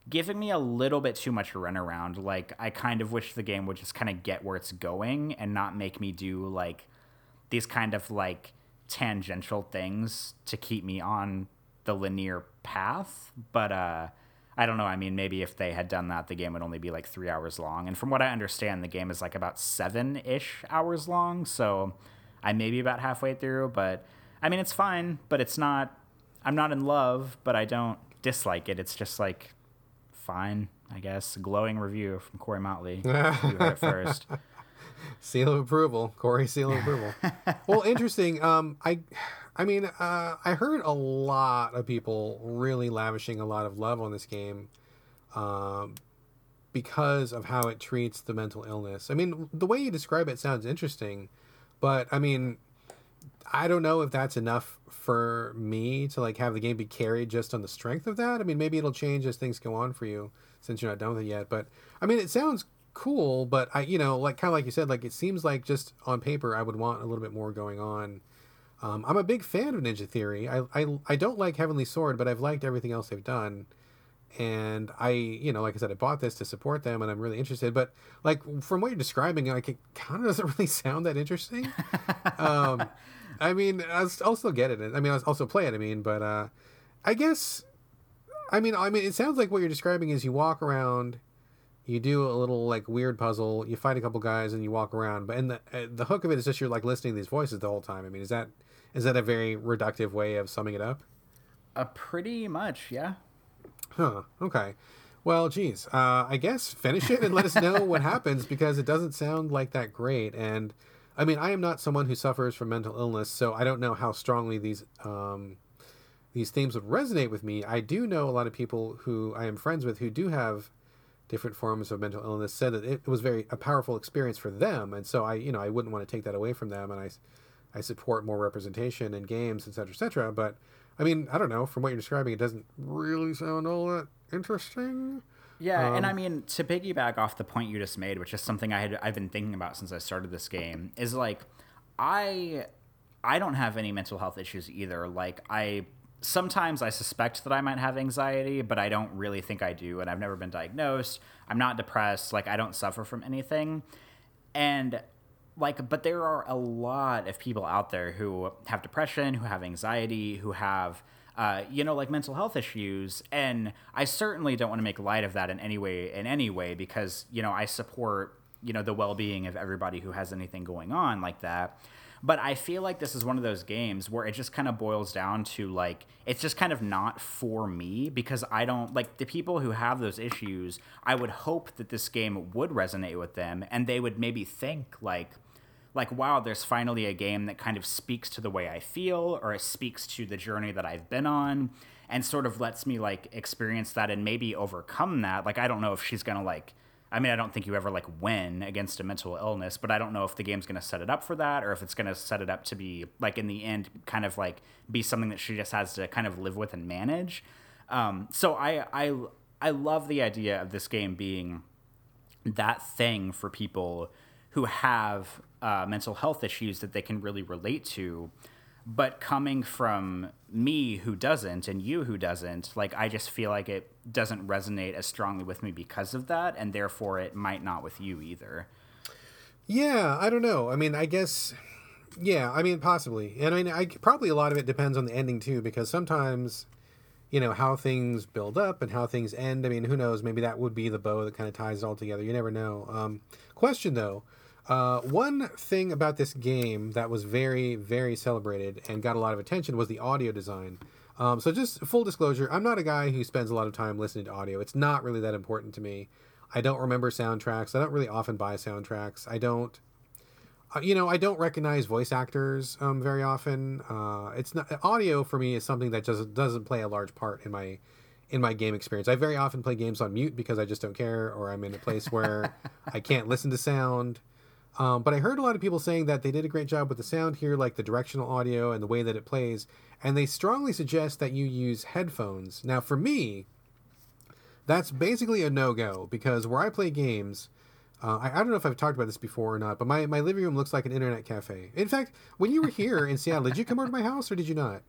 giving me a little bit too much runaround. Like I kind of wish the game would just kind of get where it's going and not make me do like these kind of like tangential things to keep me on the linear path. But uh I don't know. I mean, maybe if they had done that, the game would only be like three hours long. And from what I understand, the game is like about seven ish hours long. So I may be about halfway through, but I mean, it's fine, but it's not, I'm not in love, but I don't dislike it. It's just like fine, I guess. Glowing review from Corey Motley. you heard it first. Seal of approval, Corey. Seal of approval. well, interesting. Um, I, I mean, uh, I heard a lot of people really lavishing a lot of love on this game, um, because of how it treats the mental illness. I mean, the way you describe it sounds interesting, but I mean, I don't know if that's enough for me to like have the game be carried just on the strength of that. I mean, maybe it'll change as things go on for you since you're not done with it yet. But I mean, it sounds cool, but I, you know, like kind of like you said, like it seems like just on paper, I would want a little bit more going on. Um, I'm a big fan of Ninja Theory. I, I, I don't like Heavenly Sword, but I've liked everything else they've done. And I, you know, like I said, I bought this to support them, and I'm really interested. But like from what you're describing, like it kind of doesn't really sound that interesting. um, I mean, I'll, I'll still get it. I mean, I'll also play it. I mean, but uh, I guess, I mean, I mean, it sounds like what you're describing is you walk around, you do a little like weird puzzle, you fight a couple guys, and you walk around. But and the uh, the hook of it is just you're like listening to these voices the whole time. I mean, is that is that a very reductive way of summing it up? Uh, pretty much, yeah. Huh. Okay. Well, geez. Uh, I guess finish it and let us know what happens because it doesn't sound like that great. And I mean, I am not someone who suffers from mental illness, so I don't know how strongly these um, these themes would resonate with me. I do know a lot of people who I am friends with who do have different forms of mental illness said that it was very a powerful experience for them, and so I, you know, I wouldn't want to take that away from them, and I, I support more representation in games, et cetera, et cetera. But I mean, I don't know. From what you're describing, it doesn't really sound all that interesting. Yeah, um, and I mean to piggyback off the point you just made, which is something I had I've been thinking about since I started this game, is like I I don't have any mental health issues either. Like I sometimes I suspect that I might have anxiety, but I don't really think I do, and I've never been diagnosed. I'm not depressed. Like I don't suffer from anything, and like but there are a lot of people out there who have depression, who have anxiety, who have uh, you know, like mental health issues. And I certainly don't want to make light of that in any way, in any way, because, you know, I support, you know, the well being of everybody who has anything going on like that. But I feel like this is one of those games where it just kind of boils down to like, it's just kind of not for me because I don't like the people who have those issues. I would hope that this game would resonate with them and they would maybe think, like, like wow there's finally a game that kind of speaks to the way i feel or it speaks to the journey that i've been on and sort of lets me like experience that and maybe overcome that like i don't know if she's gonna like i mean i don't think you ever like win against a mental illness but i don't know if the game's gonna set it up for that or if it's gonna set it up to be like in the end kind of like be something that she just has to kind of live with and manage um, so i i i love the idea of this game being that thing for people who have uh, mental health issues that they can really relate to. But coming from me who doesn't and you who doesn't, like I just feel like it doesn't resonate as strongly with me because of that, and therefore it might not with you either. Yeah, I don't know. I mean, I guess, yeah, I mean, possibly. And I mean, I probably a lot of it depends on the ending too, because sometimes, you know, how things build up and how things end. I mean, who knows? Maybe that would be the bow that kind of ties it all together. You never know. Um, question though uh, one thing about this game that was very, very celebrated and got a lot of attention was the audio design. Um, so, just full disclosure, I'm not a guy who spends a lot of time listening to audio. It's not really that important to me. I don't remember soundtracks. I don't really often buy soundtracks. I don't, uh, you know, I don't recognize voice actors um, very often. Uh, it's not audio for me is something that just doesn't play a large part in my in my game experience. I very often play games on mute because I just don't care, or I'm in a place where I can't listen to sound. Um, but I heard a lot of people saying that they did a great job with the sound here, like the directional audio and the way that it plays. And they strongly suggest that you use headphones. Now, for me, that's basically a no go because where I play games, uh, I, I, don't know if I've talked about this before or not, but my, my living room looks like an internet cafe. In fact, when you were here in Seattle, did you come over to my house or did you not?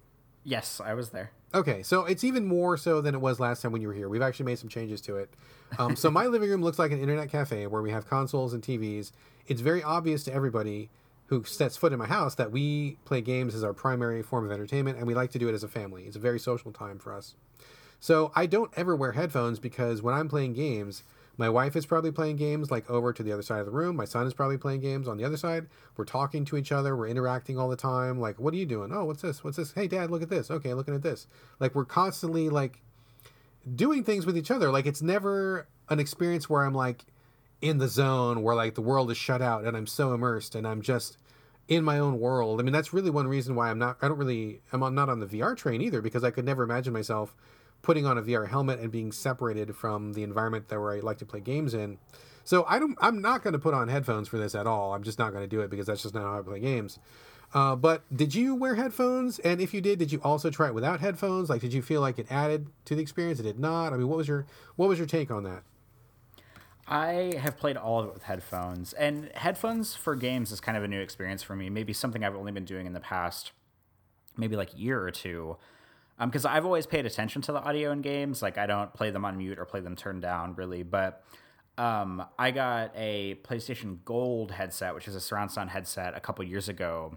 Yes, I was there. Okay, so it's even more so than it was last time when you were here. We've actually made some changes to it. Um, so my living room looks like an internet cafe where we have consoles and TVs. It's very obvious to everybody who sets foot in my house that we play games as our primary form of entertainment, and we like to do it as a family. It's a very social time for us. So I don't ever wear headphones because when I'm playing games, my wife is probably playing games like over to the other side of the room. My son is probably playing games on the other side. We're talking to each other. We're interacting all the time. Like, what are you doing? Oh, what's this? What's this? Hey, dad, look at this. Okay, looking at this. Like, we're constantly like doing things with each other. Like, it's never an experience where I'm like in the zone where like the world is shut out and I'm so immersed and I'm just in my own world. I mean, that's really one reason why I'm not, I don't really, I'm not on the VR train either because I could never imagine myself putting on a VR helmet and being separated from the environment that where I like to play games in. So I don't. I'm not going to put on headphones for this at all. I'm just not going to do it because that's just not how I play games. Uh, but did you wear headphones? And if you did, did you also try it without headphones? Like, did you feel like it added to the experience? It did not. I mean, what was your what was your take on that? I have played all of it with headphones, and headphones for games is kind of a new experience for me. Maybe something I've only been doing in the past, maybe like year or two because um, I've always paid attention to the audio in games. Like I don't play them on mute or play them turned down really, but um, I got a PlayStation Gold headset, which is a surround sound headset, a couple years ago,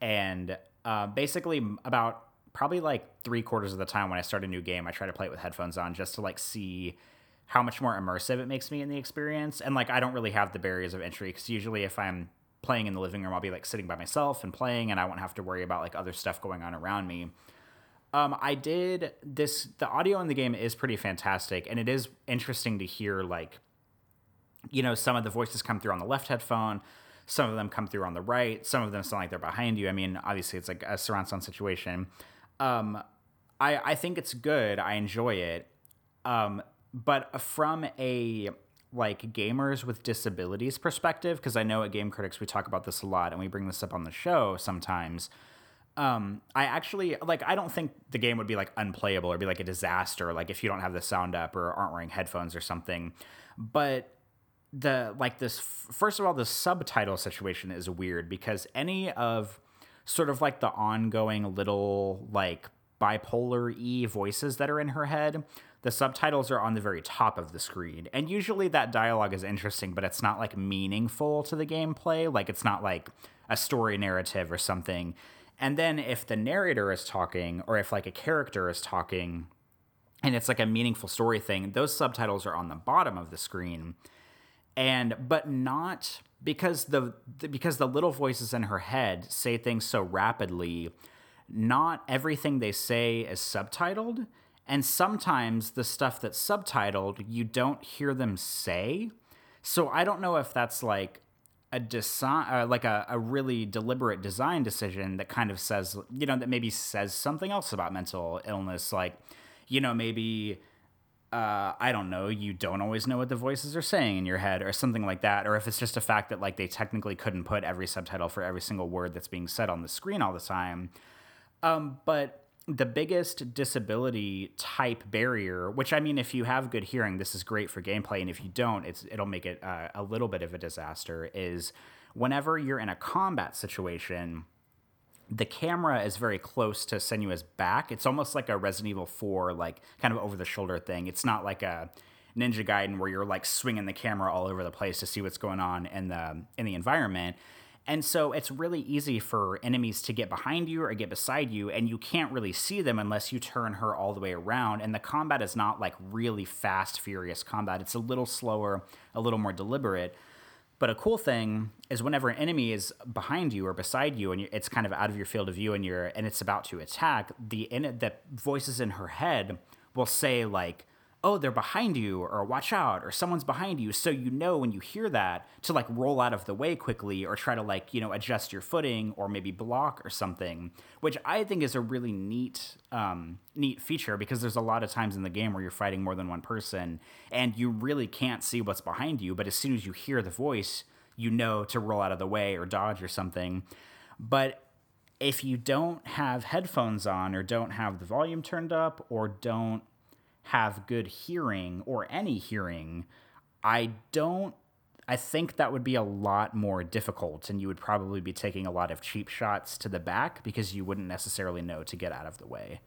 and uh, basically about probably like three quarters of the time when I start a new game, I try to play it with headphones on just to like see how much more immersive it makes me in the experience. And like I don't really have the barriers of entry because usually if I'm playing in the living room, I'll be like sitting by myself and playing, and I won't have to worry about like other stuff going on around me. Um, I did this. The audio in the game is pretty fantastic, and it is interesting to hear like, you know, some of the voices come through on the left headphone, some of them come through on the right, some of them sound like they're behind you. I mean, obviously, it's like a surround sound situation. Um, I I think it's good. I enjoy it. Um, but from a like gamers with disabilities perspective, because I know at Game Critics we talk about this a lot, and we bring this up on the show sometimes um, I actually like. I don't think the game would be like unplayable or be like a disaster, like if you don't have the sound up or aren't wearing headphones or something. But the like this first of all, the subtitle situation is weird because any of sort of like the ongoing little like bipolar e voices that are in her head the subtitles are on the very top of the screen. And usually that dialogue is interesting but it's not like meaningful to the gameplay. Like it's not like a story narrative or something. And then if the narrator is talking or if like a character is talking and it's like a meaningful story thing, those subtitles are on the bottom of the screen. And but not because the, the because the little voices in her head say things so rapidly, not everything they say is subtitled. And sometimes the stuff that's subtitled, you don't hear them say. So I don't know if that's like a design uh, like a, a really deliberate design decision that kind of says you know that maybe says something else about mental illness like you know maybe uh, I don't know, you don't always know what the voices are saying in your head or something like that. Or if it's just a fact that like they technically couldn't put every subtitle for every single word that's being said on the screen all the time. Um, but the biggest disability type barrier, which I mean, if you have good hearing, this is great for gameplay, and if you don't, it's it'll make it uh, a little bit of a disaster. Is whenever you're in a combat situation, the camera is very close to Senua's back. It's almost like a Resident Evil 4, like kind of over the shoulder thing. It's not like a Ninja Gaiden where you're like swinging the camera all over the place to see what's going on in the in the environment. And so it's really easy for enemies to get behind you or get beside you, and you can't really see them unless you turn her all the way around. And the combat is not like really fast, furious combat, it's a little slower, a little more deliberate. But a cool thing is whenever an enemy is behind you or beside you, and it's kind of out of your field of view, and you're and it's about to attack, the in, the voices in her head will say like, oh, they're behind you, or watch out, or someone's behind you. So you know when you hear that to like roll out of the way quickly or try to like, you know, adjust your footing or maybe block or something, which I think is a really neat, um, neat feature because there's a lot of times in the game where you're fighting more than one person and you really can't see what's behind you. But as soon as you hear the voice, you know to roll out of the way or dodge or something. But if you don't have headphones on or don't have the volume turned up or don't have good hearing or any hearing, I don't. I think that would be a lot more difficult, and you would probably be taking a lot of cheap shots to the back because you wouldn't necessarily know to get out of the way.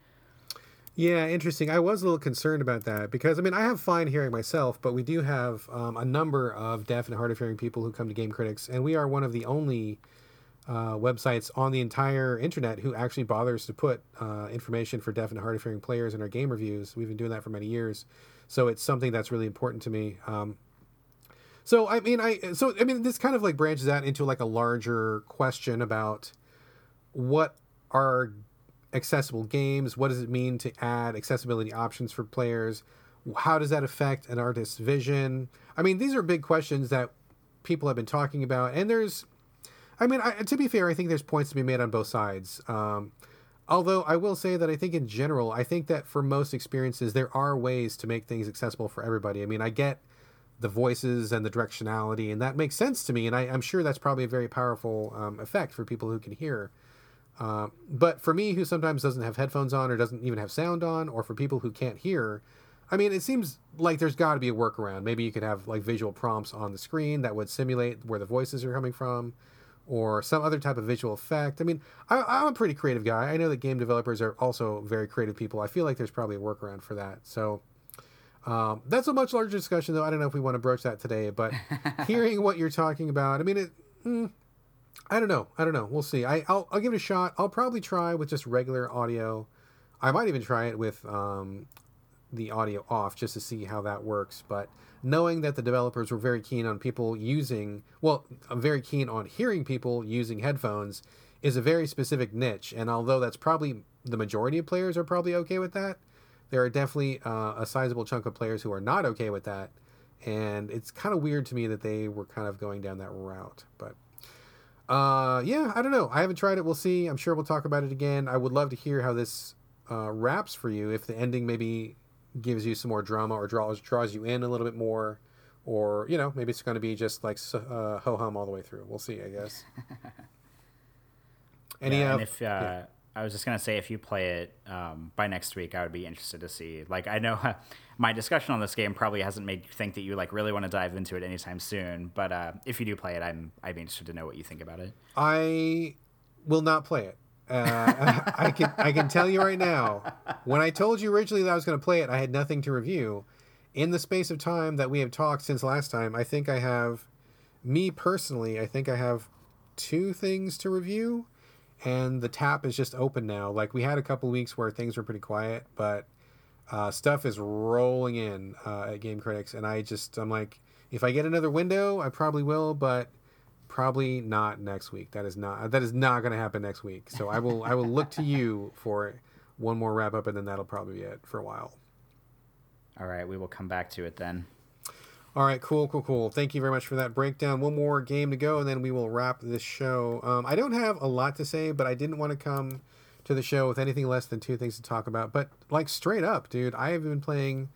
Yeah, interesting. I was a little concerned about that because I mean I have fine hearing myself, but we do have um, a number of deaf and hard of hearing people who come to Game Critics, and we are one of the only uh, websites on the entire internet who actually bothers to put uh, information for deaf and hard of hearing players in our game reviews. We've been doing that for many years, so it's something that's really important to me. Um, so I mean, I so I mean, this kind of like branches out into like a larger question about what are accessible games. What does it mean to add accessibility options for players? How does that affect an artist's vision? I mean, these are big questions that people have been talking about, and there's I mean, I, to be fair, I think there's points to be made on both sides. Um, although I will say that I think in general, I think that for most experiences, there are ways to make things accessible for everybody. I mean, I get the voices and the directionality, and that makes sense to me, and I, am sure that's probably a very powerful um, effect for people who can hear. Uh, but for me, who sometimes doesn't have headphones on or doesn't even have sound on, or for people who can't hear, I mean, it seems like there's got to be a workaround. Maybe you could have like visual prompts on the screen that would simulate where the voices are coming from or some other type of visual effect. I mean, I, am a pretty creative guy. I know that game developers are also very creative people. I feel like there's probably a workaround for that. So um, that's a much larger discussion, though. I don't know if we want to broach that today, but hearing what you're talking about, I mean, it. Mm, I don't know. I don't know. We'll see. I, will I'll give it a shot. I'll probably try with just regular audio. I might even try it with um, the audio off just to see how that works. But knowing that the developers were very keen on people using, well, I'm very keen on hearing people using headphones is a very specific niche. And although that's probably the majority of players are probably okay with that. There are definitely uh, a sizable chunk of players who are not okay with that, and it's kind of weird to me that they were kind of going down that route. But uh, yeah, I don't know. I haven't tried it. We'll see. I'm sure we'll talk about it again. I would love to hear how this uh, wraps for you. If the ending maybe gives you some more drama or draws draws you in a little bit more, or you know maybe it's going to be just like uh, ho hum all the way through. We'll see. I guess. Any yeah, and if uh, yeah. I was just gonna say, if you play it um, by next week, I would be interested to see. Like, I know my discussion on this game probably hasn't made you think that you like really want to dive into it anytime soon. But uh, if you do play it, I'm I'd be interested to know what you think about it. I will not play it. Uh, I can I can tell you right now. When I told you originally that I was going to play it, I had nothing to review. In the space of time that we have talked since last time, I think I have, me personally, I think I have two things to review and the tap is just open now. Like we had a couple weeks where things were pretty quiet, but uh, stuff is rolling in uh, at Game Critics, and I just I'm like, if I get another window, I probably will, but probably not next week. That is not that is not going to happen next week. So I will I will look to you for one more wrap up, and then that'll probably be it for a while. All right, we will come back to it then. All right, cool, cool, cool. Thank you very much for that breakdown. One more game to go, and then we will wrap this show. Um, I don't have a lot to say, but I didn't want to come to the show with anything less than two things to talk about. But like straight up, dude, I have been playing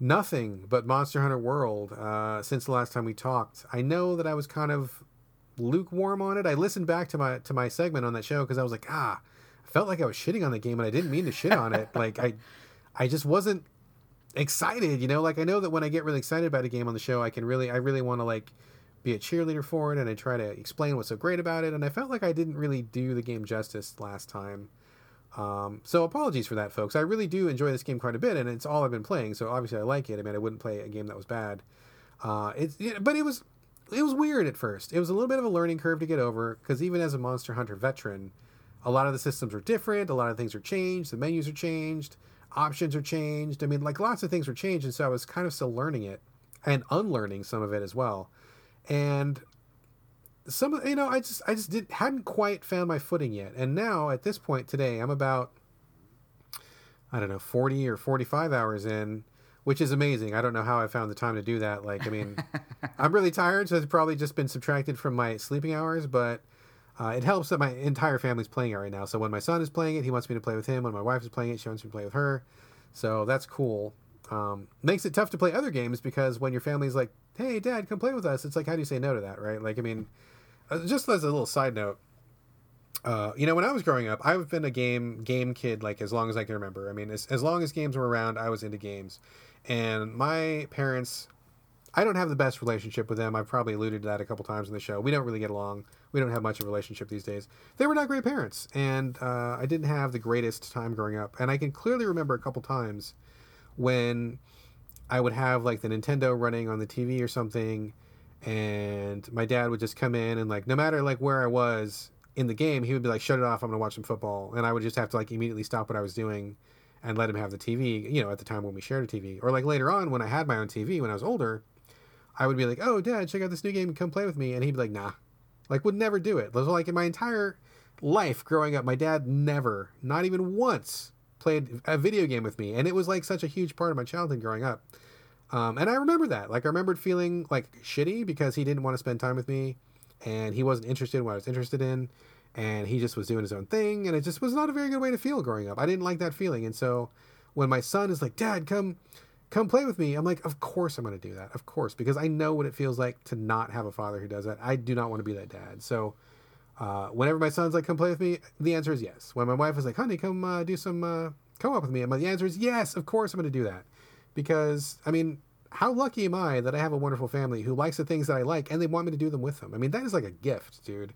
nothing but Monster Hunter World uh, since the last time we talked. I know that I was kind of lukewarm on it. I listened back to my to my segment on that show because I was like, ah, I felt like I was shitting on the game, and I didn't mean to shit on it. like I, I just wasn't excited, you know, like I know that when I get really excited about a game on the show, I can really I really want to like be a cheerleader for it and I try to explain what's so great about it and I felt like I didn't really do the game justice last time. Um, so apologies for that, folks. I really do enjoy this game quite a bit, and it's all I've been playing. So obviously, I like it. I mean, I wouldn't play a game that was bad. Uh, it's but it was it was weird at first. It was a little bit of a learning curve to get over because even as a Monster Hunter veteran, a lot of the systems are different. A lot of things are changed. The menus are changed options are changed. I mean, like lots of things were changed, and so I was kind of still learning it and unlearning some of it as well. And some, of you know, I just I just did hadn't quite found my footing yet. And now at this point today, I'm about I don't know, 40 or 45 hours in, which is amazing. I don't know how I found the time to do that. Like, I mean, I'm really tired, so it's probably just been subtracted from my sleeping hours, but uh, it helps that my entire family's playing it right now. So when my son is playing it, he wants me to play with him. When my wife is playing it, she wants me to play with her. So that's cool. Um, makes it tough to play other games because when your family's like, "Hey, Dad, come play with us," it's like, how do you say no to that, right? Like, I mean, just as a little side note, uh, you know, when I was growing up, I've been a game game kid like as long as I can remember. I mean, as, as long as games were around, I was into games, and my parents I don't have the best relationship with them. I've probably alluded to that a couple times in the show. We don't really get along. We don't have much of a relationship these days. They were not great parents, and uh, I didn't have the greatest time growing up. And I can clearly remember a couple times when I would have like the Nintendo running on the TV or something, and my dad would just come in and like no matter like where I was in the game, he would be like, "Shut it off! I'm gonna watch some football," and I would just have to like immediately stop what I was doing and let him have the TV. You know, at the time when we shared a TV, or like later on when I had my own TV when I was older I would be like, "Oh, Dad, check out this new game. Come play with me," and he'd be like, "Nah," like would never do it. Like in my entire life growing up, my dad never, not even once, played a video game with me, and it was like such a huge part of my childhood growing up. Um, and I remember that. Like I remembered feeling like shitty because he didn't want to spend time with me, and he wasn't interested in what I was interested in, and he just was doing his own thing, and it just was not a very good way to feel growing up. I didn't like that feeling, and so when my son is like, "Dad, come." come play with me. I'm like, of course I'm going to do that. Of course, because I know what it feels like to not have a father who does that. I do not want to be that dad. So, uh, whenever my son's like, come play with me, the answer is yes. When my wife is like, honey, come uh, do some uh, co-op with me, and the answer is yes. Of course I'm going to do that, because I mean, how lucky am I that I have a wonderful family who likes the things that I like and they want me to do them with them. I mean, that is like a gift, dude.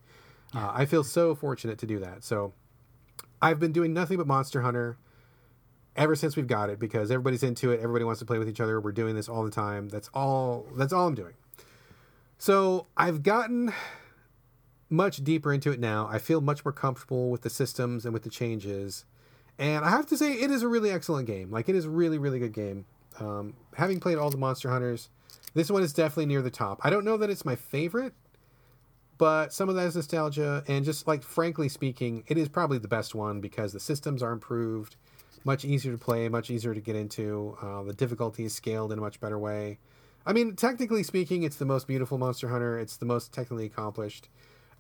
Yeah. Uh, I feel so fortunate to do that. So, I've been doing nothing but Monster Hunter ever since we've got it because everybody's into it everybody wants to play with each other we're doing this all the time that's all that's all i'm doing so i've gotten much deeper into it now i feel much more comfortable with the systems and with the changes and i have to say it is a really excellent game like it is a really really good game um, having played all the monster hunters this one is definitely near the top i don't know that it's my favorite but some of that is nostalgia, and just like frankly speaking, it is probably the best one because the systems are improved, much easier to play, much easier to get into. Uh, the difficulty is scaled in a much better way. I mean, technically speaking, it's the most beautiful Monster Hunter. It's the most technically accomplished.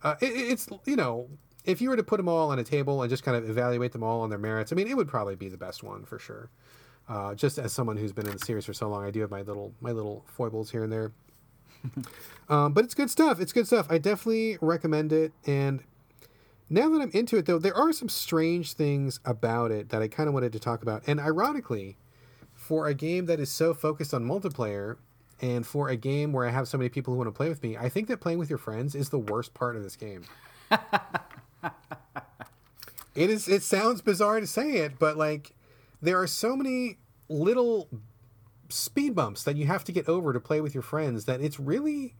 Uh, it, it's you know, if you were to put them all on a table and just kind of evaluate them all on their merits, I mean, it would probably be the best one for sure. Uh, just as someone who's been in the series for so long, I do have my little my little foibles here and there. um, but it's good stuff. It's good stuff. I definitely recommend it. And now that I'm into it, though, there are some strange things about it that I kind of wanted to talk about. And ironically, for a game that is so focused on multiplayer, and for a game where I have so many people who want to play with me, I think that playing with your friends is the worst part of this game. it is. It sounds bizarre to say it, but like there are so many little speed bumps that you have to get over to play with your friends that it's really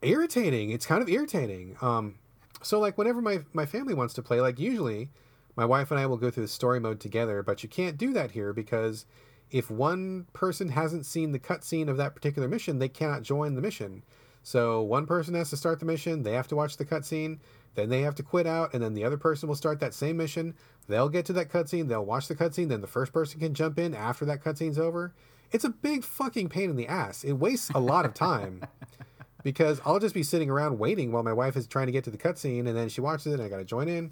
irritating. It's kind of irritating. Um, so like whenever my my family wants to play, like usually my wife and I will go through the story mode together, but you can't do that here because if one person hasn't seen the cutscene of that particular mission, they cannot join the mission. So one person has to start the mission, they have to watch the cutscene, then they have to quit out, and then the other person will start that same mission. They'll get to that cutscene, they'll watch the cutscene, then the first person can jump in after that cutscene's over. It's a big fucking pain in the ass. It wastes a lot of time. because I'll just be sitting around waiting while my wife is trying to get to the cutscene, and then she watches it, and I got to join in.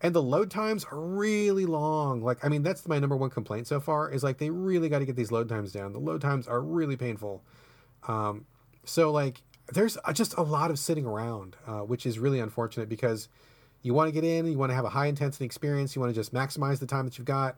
And the load times are really long. Like, I mean, that's my number one complaint so far is like they really got to get these load times down. The load times are really painful. Um, so like, there's just a lot of sitting around, uh, which is really unfortunate because you want to get in, you want to have a high intensity experience, you want to just maximize the time that you've got.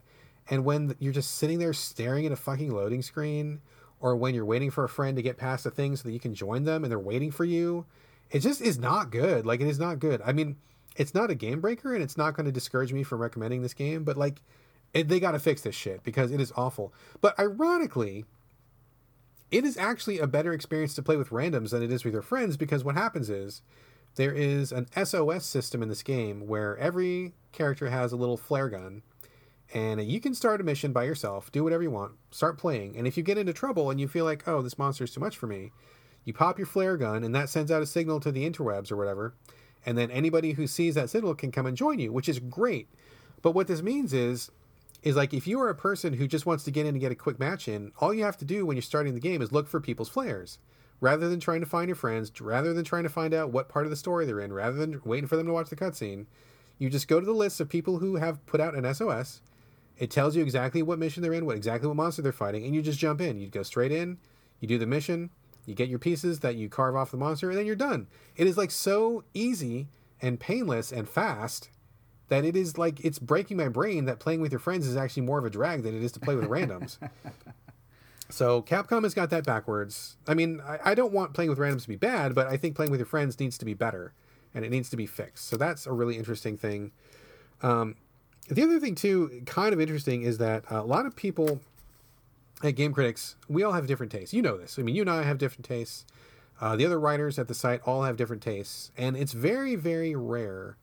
And when you're just sitting there staring at a fucking loading screen, or when you're waiting for a friend to get past a thing so that you can join them and they're waiting for you, it just is not good. Like, it is not good. I mean, it's not a game breaker and it's not going to discourage me from recommending this game, but like, it, they got to fix this shit because it is awful. But ironically, it is actually a better experience to play with randoms than it is with your friends because what happens is there is an SOS system in this game where every character has a little flare gun and you can start a mission by yourself, do whatever you want, start playing, and if you get into trouble and you feel like, oh, this monster is too much for me, you pop your flare gun, and that sends out a signal to the interwebs or whatever, and then anybody who sees that signal can come and join you, which is great. But what this means is, is like if you are a person who just wants to get in and get a quick match in, all you have to do when you're starting the game is look for people's flares. Rather than trying to find your friends, rather than trying to find out what part of the story they're in, rather than waiting for them to watch the cutscene, you just go to the list of people who have put out an SOS, it tells you exactly what mission they're in, what exactly what monster they're fighting, and you just jump in. You go straight in, you do the mission, you get your pieces that you carve off the monster, and then you're done. It is like so easy and painless and fast that it is like it's breaking my brain that playing with your friends is actually more of a drag than it is to play with randoms. So Capcom has got that backwards. I mean, I, I, don't want playing with randoms to be bad, but I think playing with your friends needs to be better, and it needs to be fixed. So that's a really interesting thing. Um, the other thing too, kind of interesting, is that a lot of people at Game Critics, we all have different tastes. You know this. I mean, you and I have different tastes. Uh, the other writers at the site all have different tastes, and it's very, very rare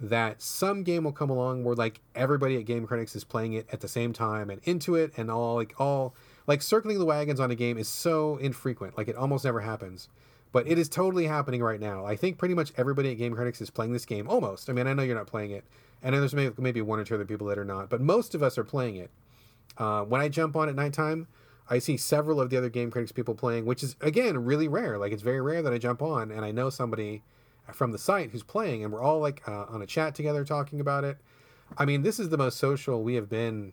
that some game will come along where like everybody at Game Critics is playing it at the same time and into it, and all like all like circling the wagons on a game is so infrequent. Like it almost never happens. But it is totally happening right now. I think pretty much everybody at Game Critics is playing this game. Almost. I mean, I know you're not playing it, and there's maybe, maybe one or two other people that are not, but most of us are playing it. Uh, when I jump on at nighttime, I see several of the other Game Critics people playing, which is again really rare. Like it's very rare that I jump on and I know somebody from the site who's playing, and we're all like uh, on a chat together talking about it. I mean, this is the most social we have been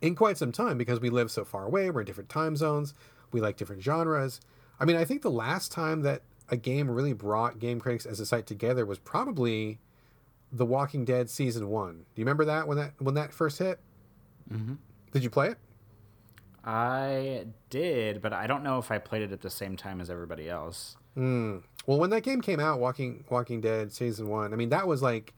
in quite some time because we live so far away. We're in different time zones. We like different genres. I mean, I think the last time that a game really brought Game Critics as a site together was probably The Walking Dead season one. Do you remember that when that when that first hit? Mm-hmm. Did you play it? I did, but I don't know if I played it at the same time as everybody else. Mm. Well, when that game came out, Walking Walking Dead season one, I mean that was like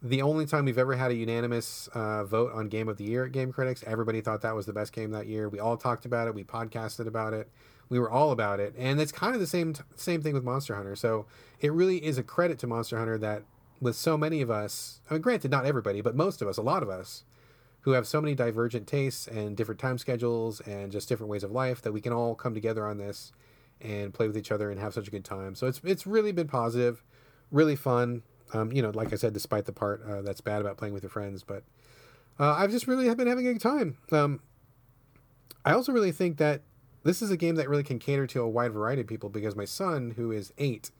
the only time we've ever had a unanimous uh, vote on Game of the Year at Game Critics. Everybody thought that was the best game that year. We all talked about it. We podcasted about it. We were all about it, and it's kind of the same t- same thing with Monster Hunter. So it really is a credit to Monster Hunter that with so many of us, I mean, granted, not everybody, but most of us, a lot of us, who have so many divergent tastes and different time schedules and just different ways of life, that we can all come together on this and play with each other and have such a good time. So it's it's really been positive, really fun. Um, you know, like I said, despite the part uh, that's bad about playing with your friends, but uh, I've just really have been having a good time. Um, I also really think that this is a game that really can cater to a wide variety of people because my son, who is eight,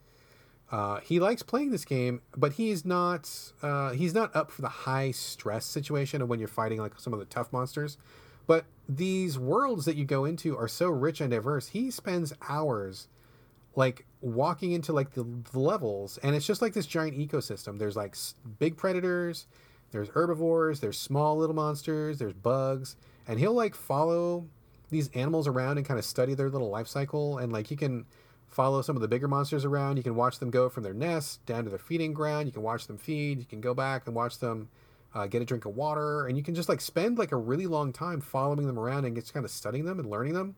uh, he likes playing this game, but he's not uh, he's not up for the high stress situation of when you're fighting like some of the tough monsters. But these worlds that you go into are so rich and diverse. He spends hours like walking into like the, the levels, and it's just like this giant ecosystem. There's like big predators, there's herbivores, there's small little monsters, there's bugs, and he'll like follow these animals around and kind of study their little life cycle, and like he can follow some of the bigger monsters around. You can watch them go from their nest down to their feeding ground. You can watch them feed. You can go back and watch them uh, get a drink of water, and you can just like spend like a really long time following them around and just kind of studying them and learning them.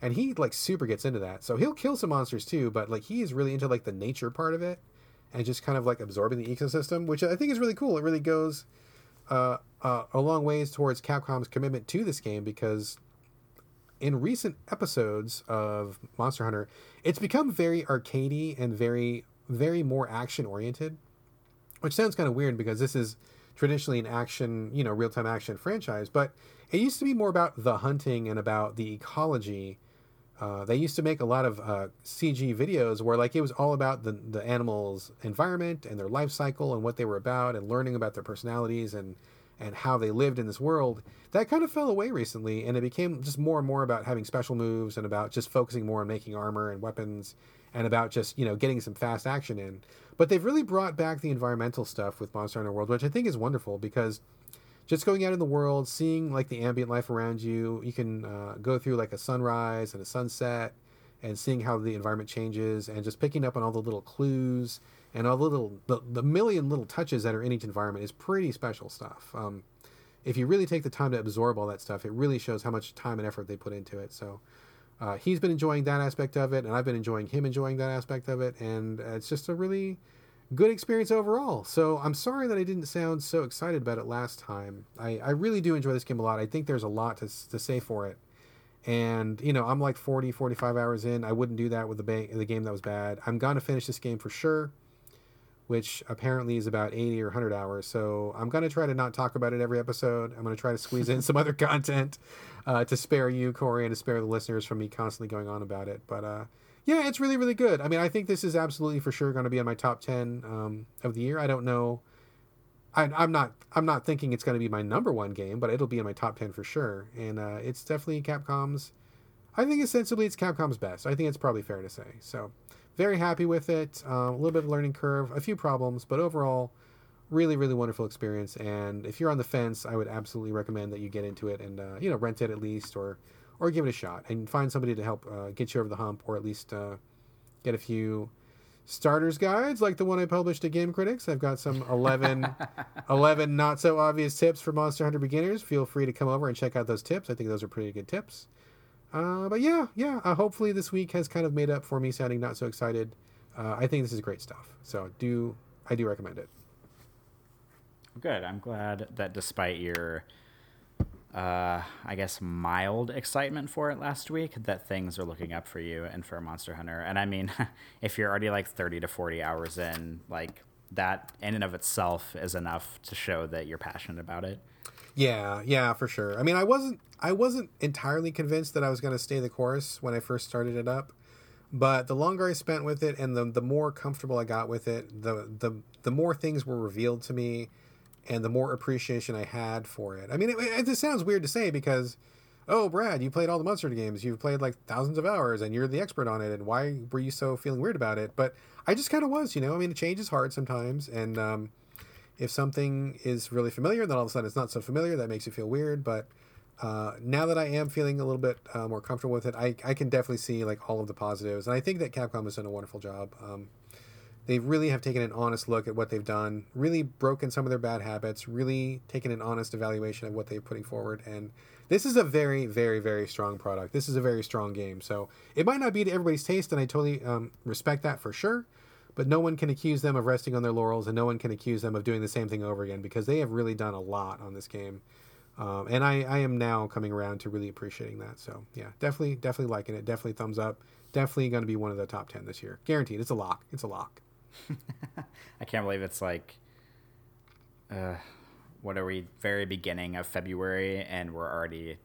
And he like super gets into that. So he'll kill some monsters too, but like he is really into like the nature part of it and just kind of like absorbing the ecosystem, which I think is really cool. It really goes uh, uh, a long ways towards Capcom's commitment to this game because in recent episodes of Monster Hunter, it's become very arcadey and very, very more action oriented, which sounds kind of weird because this is traditionally an action, you know, real time action franchise. But it used to be more about the hunting and about the ecology. Uh, they used to make a lot of uh, CG videos where like it was all about the the animals' environment and their life cycle and what they were about and learning about their personalities and and how they lived in this world, that kind of fell away recently, and it became just more and more about having special moves and about just focusing more on making armor and weapons and about just you know getting some fast action in. But they've really brought back the environmental stuff with Monster Hunter World, which I think is wonderful because just going out in the world, seeing like the ambient life around you, you can uh, go through like a sunrise and a sunset, and seeing how the environment changes, and just picking up on all the little clues and all the little the, the million little touches that are in each environment is pretty special stuff. Um, if you really take the time to absorb all that stuff, it really shows how much time and effort they put into it. So uh, he's been enjoying that aspect of it, and I've been enjoying him enjoying that aspect of it, and it's just a really good experience overall. So I'm sorry that I didn't sound so excited about it last time. I, I really do enjoy this game a lot. I think there's a lot to, to say for it. And, you know, I'm like 40, 45 hours in. I wouldn't do that with the, ba- the game that was bad. I'm going to finish this game for sure which apparently is about 80 or 100 hours. So I'm going to try to not talk about it every episode. I'm going to try to squeeze in some other content uh, to spare you, Corey, and to spare the listeners from me constantly going on about it. But uh, yeah, it's really, really good. I mean, I think this is absolutely for sure going to be in my top 10 um, of the year. I don't know. I, I'm not. I'm not thinking it's going to be my number one game, but it'll be in my top ten for sure. And uh, it's definitely Capcom's. I think ostensibly it's Capcom's best. I think it's probably fair to say. So very happy with it. Uh, a little bit of learning curve, a few problems, but overall, really, really wonderful experience. And if you're on the fence, I would absolutely recommend that you get into it and uh, you know rent it at least, or or give it a shot and find somebody to help uh, get you over the hump, or at least uh, get a few starters guides like the one I published at Game Critics. I've got some 11, 11 not so obvious tips for Monster Hunter beginners. Feel free to come over and check out those tips. I think those are pretty good tips. Uh, but yeah, yeah. Uh, hopefully this week has kind of made up for me sounding not so excited. Uh, I think this is great stuff. So do I do recommend it. Good. I'm glad that despite your, uh, I guess mild excitement for it last week, that things are looking up for you and for Monster Hunter. And I mean, if you're already like 30 to 40 hours in, like that in and of itself is enough to show that you're passionate about it. Yeah, yeah, for sure. I mean, I wasn't I wasn't entirely convinced that I was going to stay the course when I first started it up, but the longer I spent with it and the the more comfortable I got with it, the the the more things were revealed to me, and the more appreciation I had for it. I mean, it, it, sounds weird to say because, oh, Brad, you played all the Monster games, you've played like thousands of hours, and you're the expert on it, and why were you so feeling weird about it? But I just kind of was, you know. I mean, change is hard sometimes, and um, if something is really familiar, and then all of a sudden it's not so familiar. That makes you feel weird. But uh, now that I am feeling a little bit uh, more comfortable with it, I, I can definitely see like all of the positives. And I think that Capcom has done a wonderful job. Um, they really have taken an honest look at what they've done, really broken some of their bad habits, really taken an honest evaluation of what they're putting forward. And this is a very, very, very strong product. This is a very strong game. So it might not be to everybody's taste, and I totally um, respect that for sure but no one can accuse them of resting on their laurels and no one can accuse them of doing the same thing over again because they have really done a lot on this game Um, and I, I am now coming around to really appreciating that. So yeah, definitely, definitely liking it. Definitely thumbs up. Definitely going to be one of the top 10 this year. Guaranteed. It's a lock. It's a lock. I can't believe it's like, uh, what are we, very beginning of February, and we're already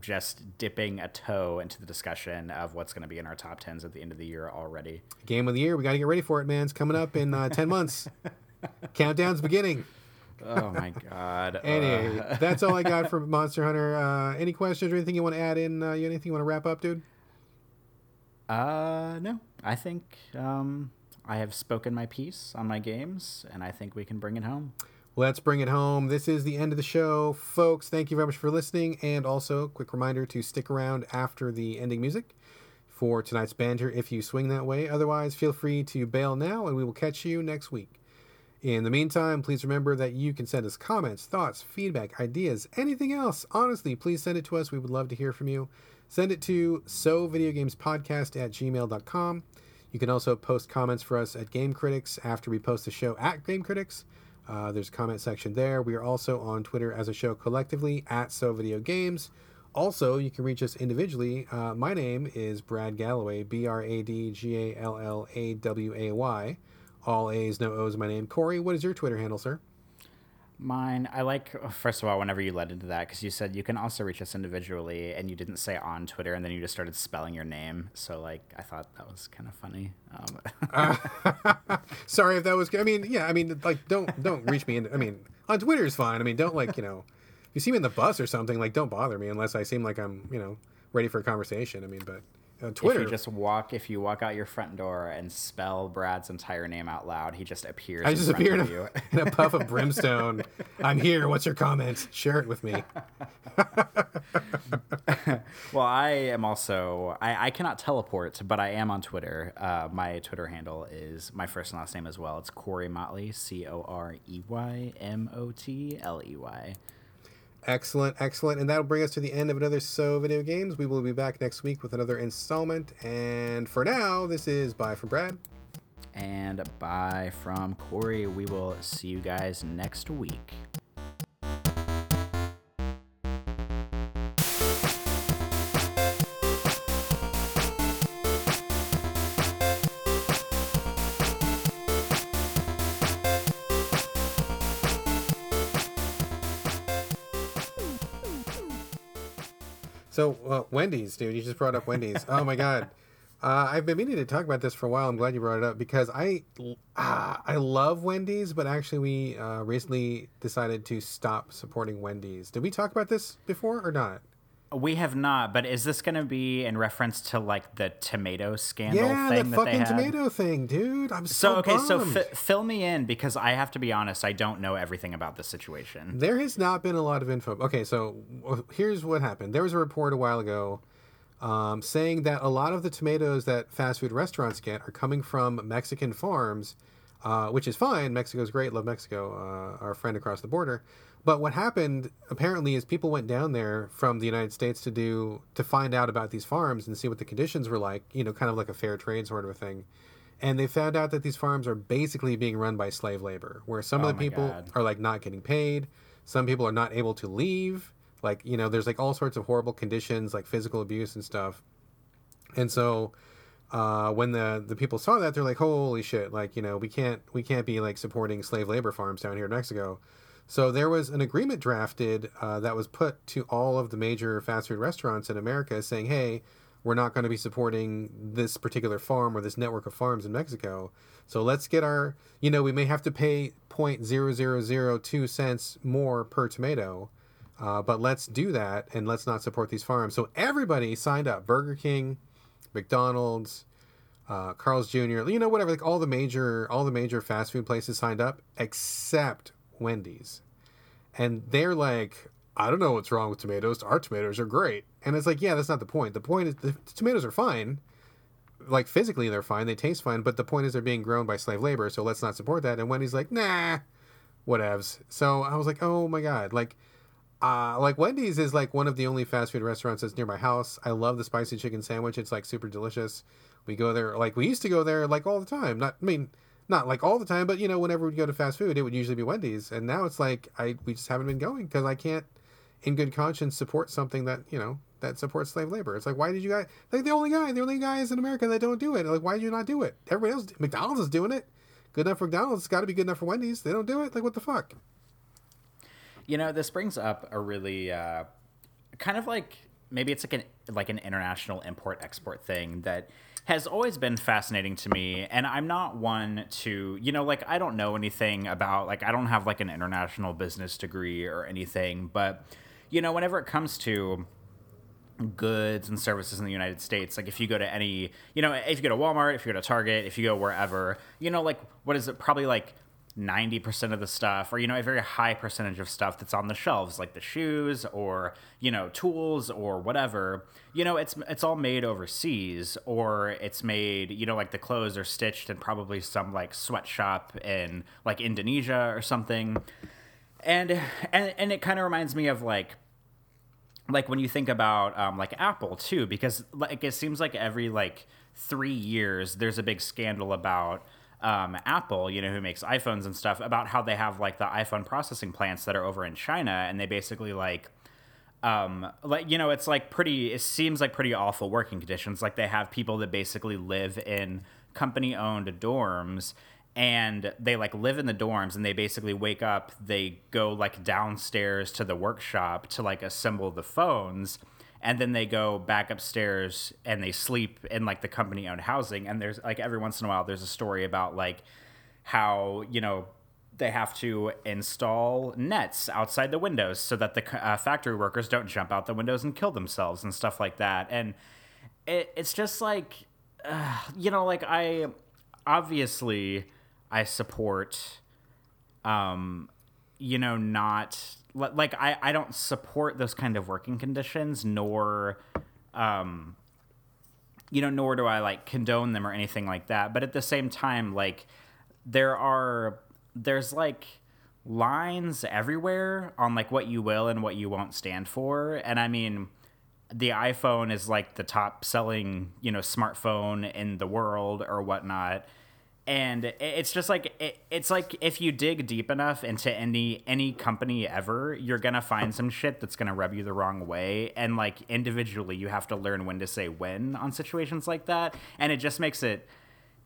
just dipping a toe into the discussion of what's going to be in our top tens at the end of the year already. Game of the year. We got to get ready for it, man. It's coming up in uh, 10 months. Countdown's beginning. Oh my god. Anyway, Uh, that's all I got for Monster Hunter. Uh, any questions or anything you want to add in? Uh, you anything you want to wrap up, dude? uh, no, I think um, I have spoken my piece on my games, and I think we can bring it home. Let's bring it home. This is the end of the show, folks. Thank you very much for listening. And also, quick reminder to stick around after the ending music for tonight's banter if you swing that way. Otherwise, feel free to bail now, and we will catch you next week. In the meantime, please remember that you can send us comments, thoughts, feedback, ideas, anything else. Honestly, please send it to us. We would love to hear from you. Send it to so videogamespodcast at gmail.com. You can also post comments for us at Game Critics after we post the show at Game Critics. Uh, there's a comment section there. We are also on Twitter as a show collectively at So Video Games. Also, you can reach us individually. Uh, my name is Brad Gallaway, B R A D G A L L A W A Y. All A's, no O's, my name. Corey, what is your Twitter handle, sir? Mine, I like, first of all, whenever you led into that, because you said you can also reach us individually, and you didn't say on Twitter, and then you just started spelling your name. So, like, I thought that was kind of funny. Um, Sorry if that was. I mean, yeah. I mean, like, don't don't reach me. In, I mean, on Twitter is fine. I mean, don't like you know, if you see me in the bus or something, like, don't bother me unless I seem like I'm you know ready for a conversation. I mean, but on Twitter, If you just walk, if you walk out your front door and spell Brad's entire name out loud, he just appears. I in just front appear in a, in a puff of brimstone. I'm here. What's your comment? Share it with me. Well, I am also. I, I cannot teleport, but I am on Twitter. Uh, my Twitter handle is my first and last name as well. It's Corey Motley, C O R E Y M O T L E Y. Excellent, excellent. And that'll bring us to the end of another So Video Games. We will be back next week with another installment. And for now, this is Bye from Brad. And bye from Corey. We will see you guys next week. So, uh, Wendy's, dude, you just brought up Wendy's. oh my God. Uh, I've been meaning to talk about this for a while. I'm glad you brought it up because I, uh, I love Wendy's, but actually we uh, recently decided to stop supporting Wendy's. Did we talk about this before or not? We have not, but is this going to be in reference to like the tomato scandal Yeah, thing that fucking tomato thing, dude. I'm so, So okay, so f- fill me in because I have to be honest. I don't know everything about the situation. There has not been a lot of info. Okay, so here's what happened. There was a report a while ago um, saying that a lot of the tomatoes that fast food restaurants get are coming from Mexican farms, uh, which is fine. Mexico's great. Love Mexico, uh, our friend across the border. But what happened apparently is people went down there from the United States to do to find out about these farms and see what the conditions were like. You know, kind of like a fair trade sort of a thing. And they found out that these farms are basically being run by slave labor, where some Oh of the people God. are like not getting paid. Some people are not able to leave. Like, you know, there's like all sorts of horrible conditions, like physical abuse and stuff. And so uh, when the the people saw that, they're like, "Holy shit! Like, you know, we can't we can't be like supporting slave labor farms down here in Mexico." So there was an agreement drafted uh, that was put to all of the major fast food restaurants in America, saying, "Hey, we're not going to be supporting this particular farm or this network of farms in Mexico. So let's get our, you know, we may have to pay 0.0002 cents more per tomato, uh, but let's do that and let's not support these farms. So everybody signed up: Burger King, McDonald's, uh, Carl's Jr. You know, whatever. Like all the major, all the major fast food places signed up except Wendy's, and they're like, I don't know what's wrong with tomatoes. Our tomatoes are great, and it's like, yeah, that's not the point. The point is the tomatoes are fine. Like physically, they're fine. They taste fine, but the point is they're being grown by slave labor. So let's not support that. And Wendy's like, nah, whatevs. So I was like, oh my god, like. Uh, like Wendy's is like one of the only fast food restaurants that's near my house. I love the spicy chicken sandwich. It's like super delicious. We go there like we used to go there like all the time. Not I mean not like all the time, but you know whenever we go to fast food, it would usually be Wendy's. And now it's like I we just haven't been going because I can't. in good conscience support something that you know that supports slave labor. It's like why did you guys like the only guy, the only guys in America that don't do it? Like why did you not do it? Everybody else, McDonald's is doing it. Good enough for McDonald's. It's got to be good enough for Wendy's. They don't do it. Like what the fuck? You know, this brings up a really uh, kind of like maybe it's like an like an international import export thing that has always been fascinating to me and i'm not one to you know like i don't know anything about like i don't have like an international business degree or anything but you know whenever it comes to goods and services in the United States. Like if you go to any, you know, if you go to Walmart, if you go to Target, if you go wherever, you know, like what is it? Probably like 90% of the stuff or you know a very high percentage of stuff that's on the shelves like the shoes or you know tools or whatever. You know it's it's all made overseas or it's made you know like the clothes are stitched in probably some like sweatshop in like Indonesia or something. And and and it kind of reminds me of like like when you think about um, like Apple too because like it seems like every like 3 years there's a big scandal about um, Apple, you know, who makes iPhones and stuff, about how they have like the iPhone processing plants that are over in China, and they basically like, um, like you know, it's like pretty. It seems like pretty awful working conditions. Like they have people that basically live in company-owned dorms, and they like live in the dorms, and they basically wake up. They go like downstairs to the workshop to like assemble the phones and then they go back upstairs and they sleep in like the company owned housing. And there's like every once in a while there's a story about like how you know they have to install nets outside the windows so that the uh, factory workers don't jump out the windows and kill themselves and stuff like that. And it, it's just like uh, you know like i obviously i support um you know not like I, I don't support those kind of working conditions nor um you know nor do i like condone them or anything like that. But at the same time like there are there's like lines everywhere on like what you will and what you won't stand for. And i mean the iphone is like the top selling you know smartphone in the world or whatnot and it's just like it, it's like if you dig deep enough into any any company ever you're gonna find some shit that's gonna rub you the wrong way. And like individually you have to learn when to say when on situations like that. And it just makes it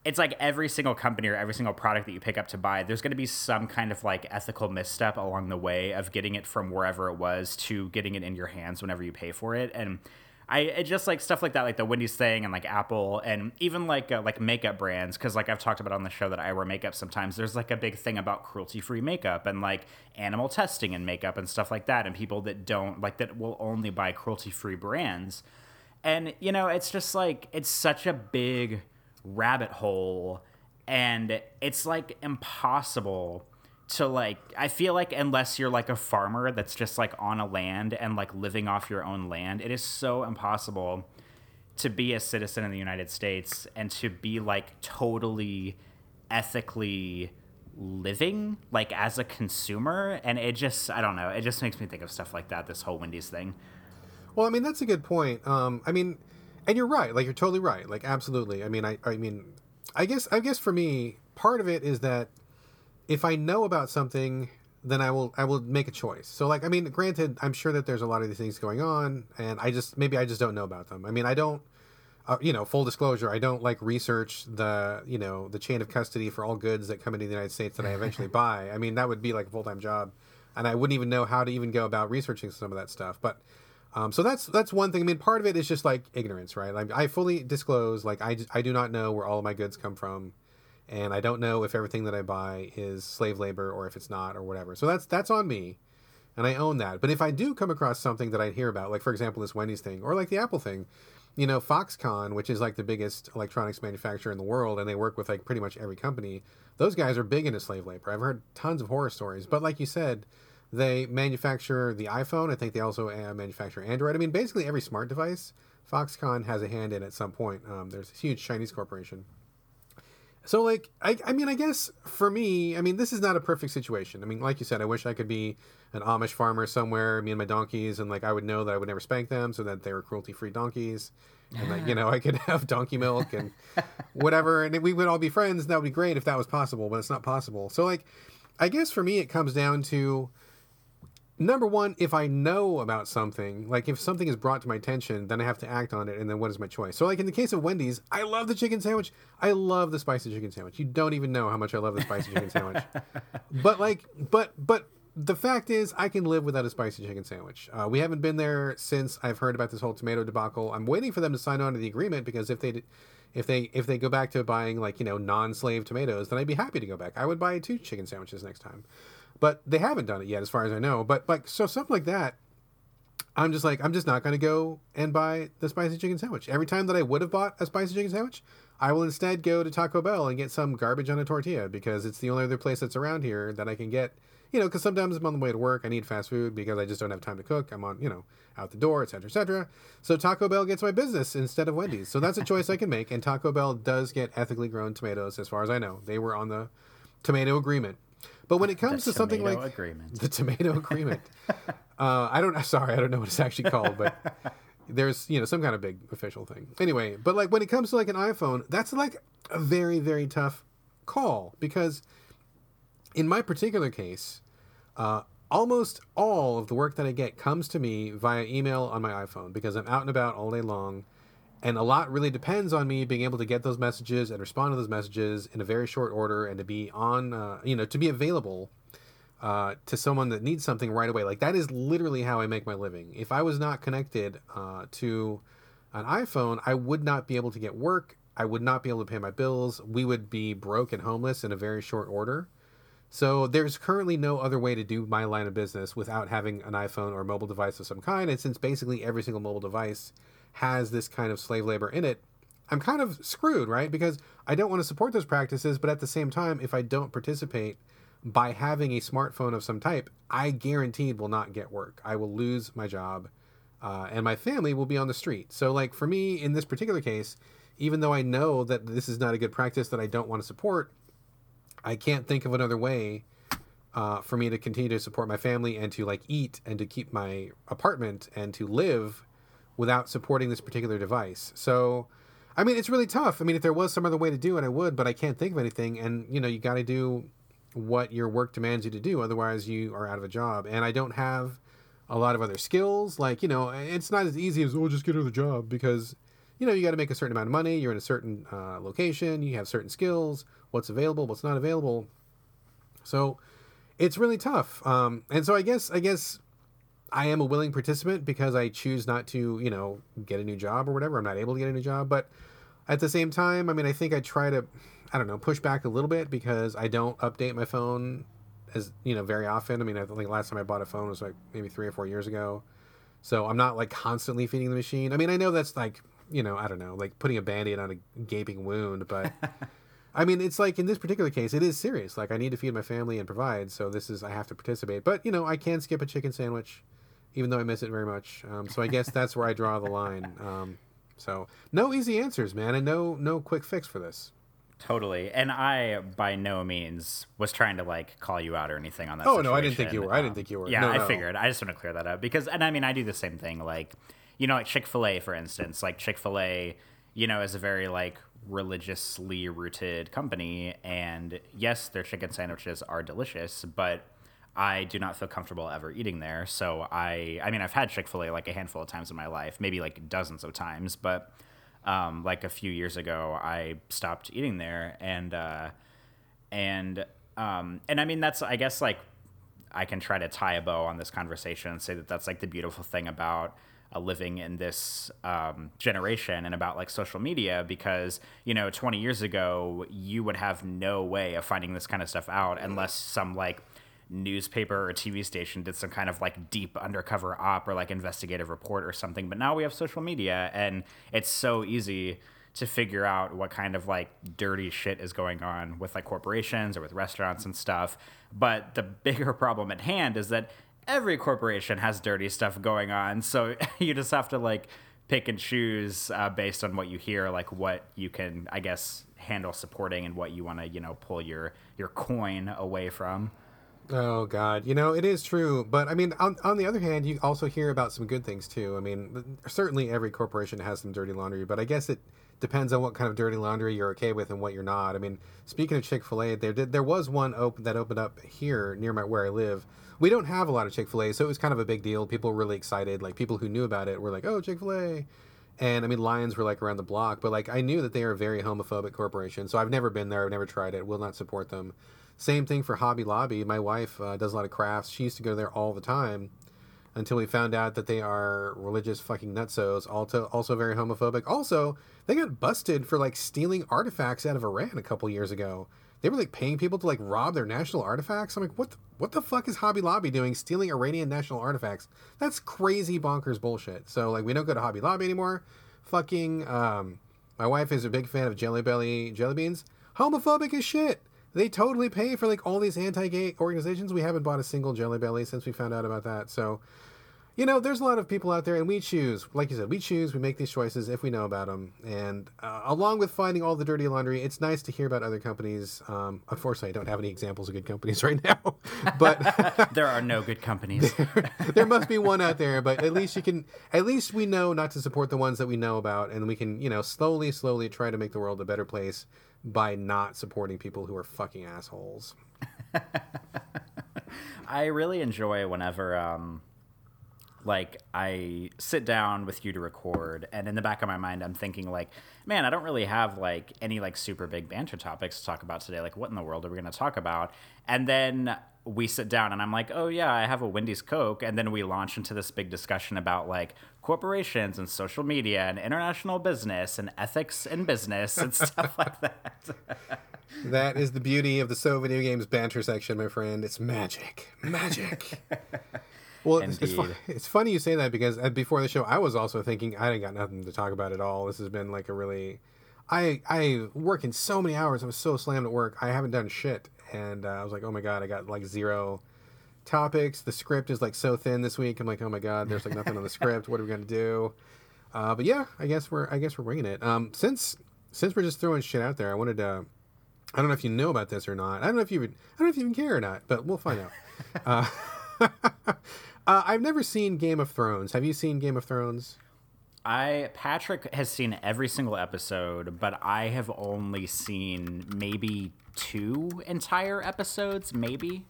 it's like every single company or every single product that you pick up to buy there's going to be some kind of like ethical misstep along the way of getting it from wherever it was to getting it in your hands whenever you pay for it. And I just like stuff like that, like the Wendy's thing, and like Apple, and even like uh, like makeup brands, because like I've talked about on the show that I wear makeup sometimes. There's like a big thing about cruelty free makeup and like animal testing and makeup and stuff like that, and people that don't like that will only buy cruelty free brands, and you know it's just like it's such a big rabbit hole, and it's like impossible to like I feel like unless you're like a farmer that's just like on a land and like living off your own land, it is so impossible to be a citizen in the United States and to be like totally ethically living like as a consumer and it just I don't know, it just makes me think of stuff like that this whole Wendy's thing. Well, I mean that's a good point. Um I mean and you're right, like you're totally right. Like absolutely. I mean I I mean I guess I guess for me part of it is that if I know about something, then I will I will make a choice. So like I mean, granted, I'm sure that there's a lot of these things going on, and I just maybe I just don't know about them. I mean, I don't. Uh, you know, full disclosure, I don't like research the you know the chain of custody for all goods that come into the United States that I eventually buy. I mean, that would be like a full time job, and I wouldn't even know how to even go about researching some of that stuff. But um, so that's that's one thing. I mean, part of it is just like ignorance, right? Like I fully disclose, like I I do not know where all of my goods come from and I don't know if everything that I buy is slave labor or if it's not or whatever. So that's that's on me, and I own that. But if I do come across something that I hear about, like for example this Wendy's thing or like the Apple thing, you know Foxconn, which is like the biggest electronics manufacturer in the world, and they work with like pretty much every company. Those guys are big into slave labor. I've heard tons of horror stories, but like you said. They manufacture the iPhone. I think they also uh, manufacture Android. I mean, basically every smart device, Foxconn has a hand in at some point. Um, there's a huge Chinese corporation. So like I, I mean I guess for me I mean this is not a perfect situation. I mean like you said I wish I could be an Amish farmer somewhere me and my donkeys and like I would know that I would never spank them so that they were cruelty free donkeys and like you know I could have donkey milk and whatever and we would all be friends and that would be great if that was possible but it's not possible. So like I guess for me it comes down to number one, if I know about something, like if something is brought to my attention, then I have to act on it, and then what is my choice? So, like in the case of Wendy's, I love the chicken sandwich. I love the spicy chicken sandwich. You don't even know how much I love the spicy chicken sandwich. But like, but but the fact is, I can live without a spicy chicken sandwich. Uh, we haven't been there since I've heard about this whole tomato debacle. I'm waiting for them to sign on to the agreement because if they if they if they go back to buying like you know non-slave tomatoes, then I'd be happy to go back. I would buy two chicken sandwiches next time but they haven't done it yet, as far as I know. But like, so something like that, I'm just like, I'm just not going to go and buy the spicy chicken sandwich. Every time that I would have bought a spicy chicken sandwich, I will instead go to Taco Bell and get some garbage on a tortilla because it's the only other place that's around here that I can get. You know, because sometimes I'm on the way to work, I need fast food because I just don't have time to cook. I'm on, you know, out the door, etc., etc. So Taco Bell gets my business instead of Wendy's. So that's a choice I can make. And Taco Bell does get ethically grown tomatoes, as far as I know. They were on the tomato agreement. But when it comes The to something like agreement. the tomato agreement, uh, I don't. Sorry, I don't know what it's actually called, but there's you know some kind of big official thing. Anyway, but like when it comes to like an iPhone, that's like a very very tough call because in my particular case, uh, almost all of the work that I get comes to me via email on my iPhone because I'm out and about all day long. And a lot really depends on me being able to get those messages and respond to those messages in a very short order and to be on, uh, you know, to be available uh, to someone that needs something right away. Like that is literally how I make my living. If I was not connected uh, to an iPhone, I would not be able to get work. I would not be able to pay my bills. We would be broke and homeless in a very short order. So there's currently no other way to do my line of business without having an iPhone or mobile device of some kind. And since basically every single mobile device has this kind of slave labor in it, I'm kind of screwed, right? Because I don't want to support those practices, but at the same time, if I don't participate by having a smartphone of some type, I guaranteed will not get work. I will lose my job, uh, and my family will be on the street. So, like for me in this particular case, even though I know that this is not a good practice that I don't want to support, I can't think of another way uh, for me to continue to support my family and to like eat and to keep my apartment and to live without supporting this particular device. So, I mean, it's really tough. I mean, if there was some other way to do it, I would, but I can't think of anything. And you know, you got to do what your work demands you to do, otherwise you are out of a job. And I don't have a lot of other skills. Like you know, it's not as easy as oh, just get another job because you know you got to make a certain amount of money. You're in a certain uh, location. You have certain skills. What's available? What's not available? So it's really tough. Um, and so I guess I guess I am a willing participant because I choose not to, you know, get a new job or whatever. I'm not able to get a new job, but at the same time, I mean, I think I try to, I don't know, push back a little bit because I don't update my phone as you know very often. I mean, I think last time I bought a phone was like maybe three or four years ago, so I'm not like constantly feeding the machine. I mean, I know that's like you know, I don't know, like putting a band-aid on a gaping wound, but. I mean, it's like in this particular case, it is serious. Like I need to feed my family and provide, so this is I have to participate. But you know, I can skip a chicken sandwich, even though I miss it very much. Um, so I guess that's where I draw the line. Um, so no easy answers, man, and no no quick fix for this. Totally. And I by no means was trying to like call you out or anything on that. Oh no, I didn't think you situation. were. I didn't think you were. Yeah, No, I no. figured. I just want to clear that up because, and I mean, I do the same thing. Like, you know, like Chick Fil A, for instance. Like Chick Fil A, you know, is a very like religiously rooted company, and yes, their chicken sandwiches are delicious, but I do not feel comfortable ever eating there. So I, I mean, I've had Chick Fil A like a handful of times in my life, maybe like dozens of times, but um, like a few years ago, I stopped eating there, and uh, and um, and I mean that's I guess like I can try to tie a bow on this conversation and say that that's like the beautiful thing about uh, living in this um, generation and about like social media because you know 20 years ago you would have no way of finding this kind of stuff out unless some like newspaper or TV station did some kind of like deep undercover op or like investigative report or something but now we have social media and it's so easy to figure out what kind of like dirty shit is going on with like corporations or with restaurants and stuff. But the bigger problem at hand is that every corporation has dirty stuff going on. So you just have to like pick and choose uh, based on what you hear, like what you can, I guess, handle supporting and what you want to, you know, pull your your coin away from. Oh God, you know it is true, but I mean, on on the other hand, you also hear about some good things too. I mean, certainly every corporation has some dirty laundry, but I guess it depends on what kind of dirty laundry you're okay with and what you're not. I mean, speaking of Chick Fil A, there did there was one open that opened up here near my where I live. We don't have a lot of Chick Fil A, so it was kind of a big deal. People were really excited. Like people who knew about it were like, "Oh, Chick Fil A." And I mean, Lions were like around the block, but like I knew that they are a very homophobic corporation, so I've never been there. I've never tried it. Will not support them. Same thing for Hobby Lobby. My wife uh, does a lot of crafts. She used to go there all the time until we found out that they are religious fucking nutsos. Also, also very homophobic. Also, they got busted for like stealing artifacts out of Iran a couple years ago. They were like paying people to like rob their national artifacts. I'm like, what? The, what the fuck is Hobby Lobby doing, stealing Iranian national artifacts? That's crazy bonkers bullshit. So like, we don't go to Hobby Lobby anymore. Fucking, um, my wife is a big fan of Jelly Belly jelly beans. Homophobic as shit. They totally pay for like all these anti-gay organizations. We haven't bought a single Jelly Belly since we found out about that. So you know, there's a lot of people out there, and we choose, like you said, we choose, we make these choices if we know about them. And uh, along with finding all the dirty laundry, it's nice to hear about other companies. Um, unfortunately, I don't have any examples of good companies right now, but there are no good companies. there, there must be one out there, but at least you can, at least we know not to support the ones that we know about, and we can, you know, slowly, slowly try to make the world a better place by not supporting people who are fucking assholes. I really enjoy whenever. Um like I sit down with you to record and in the back of my mind I'm thinking like man I don't really have like any like super big banter topics to talk about today like what in the world are we going to talk about and then we sit down and I'm like oh yeah I have a Wendy's Coke and then we launch into this big discussion about like corporations and social media and international business and ethics in business and stuff like that that is the beauty of the so video games banter section my friend it's magic magic Well, it's, it's, it's, funny you say that because uh, before the show, I was also thinking I ain't got nothing to talk about at all. This has been like a really, I I work in so many hours. I was so slammed at work. I haven't done shit, and uh, I was like, oh my god, I got like zero topics. The script is like so thin this week. I'm like, oh my god, there's like nothing on the script. What are we gonna do? Uh, but yeah, I guess we're I guess we're winging it. Um, since since we're just throwing shit out there, I wanted to. I don't know if you know about this or not. I don't know if you would. I don't know if you even care or not, but we'll find out. uh, Uh, I've never seen Game of Thrones. Have you seen Game of Thrones? I Patrick has seen every single episode, but I have only seen maybe two entire episodes, maybe.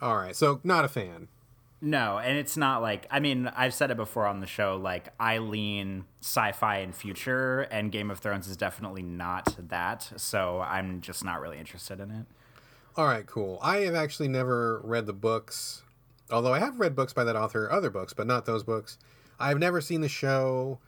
All right, so not a fan. No, and it's not like I mean I've said it before on the show. Like I lean sci-fi and future, and Game of Thrones is definitely not that. So I'm just not really interested in it. All right, cool. I have actually never read the books. Although I have read books by that author, other books, but not those books. I've never seen the show.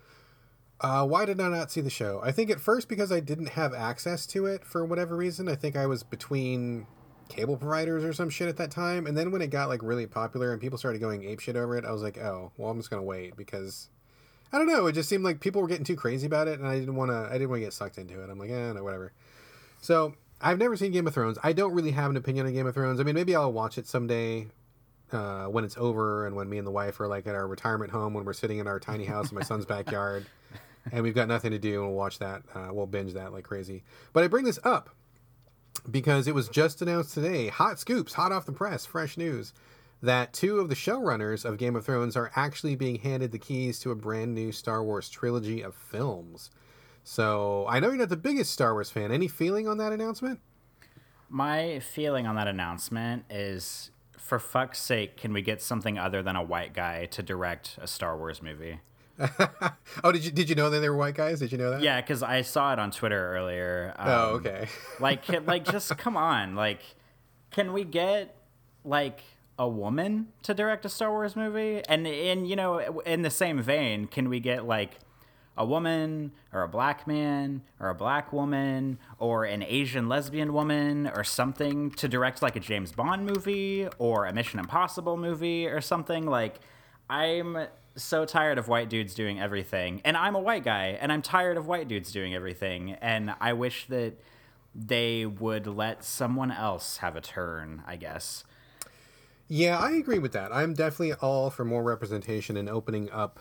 Uh, why did I not see the show? I think at first because I didn't have access to it for whatever reason. I think I was between cable providers or some shit at that time. And then when it got like really popular and people started going ape shit over it, I was like, oh, well, I'm just gonna wait because I don't know. It just seemed like people were getting too crazy about it, and I didn't want to. I didn't want to get sucked into it. I'm like, eh, no, whatever. So I've never seen Game of Thrones. I don't really have an opinion on Game of Thrones. I mean, maybe I'll watch it someday uh, when it's over and when me and the wife are like at our retirement home when we're sitting in our tiny house in my son's backyard and we've got nothing to do and we'll watch that uh, we'll binge that like crazy but i bring this up because it was just announced today hot scoops hot off the press fresh news that two of the showrunners of game of thrones are actually being handed the keys to a brand new star wars trilogy of films. So i know you're not the biggest star wars fan. Any feeling on that announcement? My feeling on that announcement is for fuck's sake, can we get something other than a white guy to direct a Star Wars movie? oh, did you did you know that they were white guys? Did you know that? Yeah, because I saw it on Twitter earlier. Um, oh, okay. like, like, just come on. Like, can we get like a woman to direct a Star Wars movie? And in you know, in the same vein, can we get like a woman or a black man or a black woman or an Asian lesbian woman or something to direct like a James Bond movie or a Mission Impossible movie or something like I'm so tired of white dudes doing everything and I'm a white guy and I'm tired of white dudes doing everything and I wish that they would let someone else have a turn, I guess. Yeah, I agree with that. I'm definitely all for more representation and opening up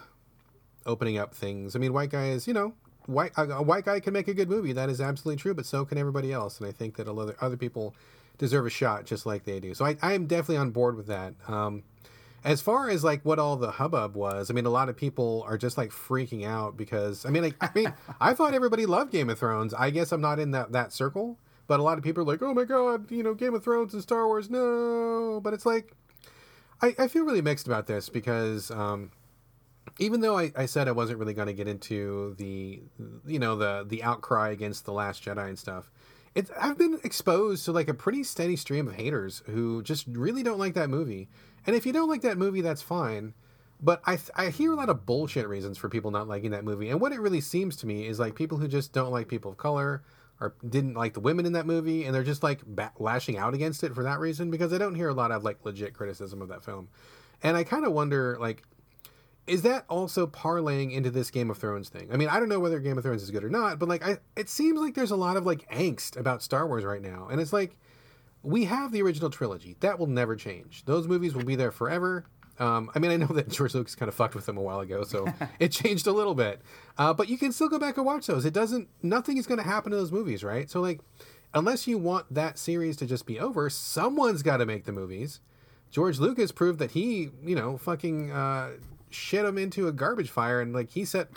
opening up things. I mean, white guys, you know, white a, white guy can make a good movie. That is absolutely true, but so can everybody else. And I think that other other people deserve a shot just like they do. So I, I am definitely on board with that. Um, as far as like what all the hubbub was, I mean, a lot of people are just like freaking out because I mean, like, I mean, I thought everybody loved Game of Thrones. I guess I'm not in that that circle, but a lot of people are like, oh my god, you know, Game of Thrones and Star Wars, no. But it's like, I, I feel really mixed about this because um, even though I, I said I wasn't really going to get into the, you know, the the outcry against the Last Jedi and stuff. It's, I've been exposed to like a pretty steady stream of haters who just really don't like that movie and if you don't like that movie, that's fine. But I, I hear a lot of bullshit reasons for people not liking that movie. And what it really seems to me is like people who just don't like people of color or didn't like the women in that movie and they're just like ba- lashing out against it for that reason because I don't hear a lot of like legit criticism of that film. And I kind of wonder like is that also parlaying into this Game of Thrones thing? I mean, I don't know whether Game of Thrones is good or not, but like I it seems like there's a lot of like angst about Star Wars right now. And it's like we have the original trilogy. That will never change. Those movies will be there forever. Um, I mean, I know that George Lucas kind of fucked with them a while ago, so it changed a little bit. Uh, but you can still go back and watch those. It doesn't. Nothing is going to happen to those movies, right? So like, unless you want that series to just be over, someone's got to make the movies. George Lucas proved that he, you know, fucking uh, shit him into a garbage fire, and like he set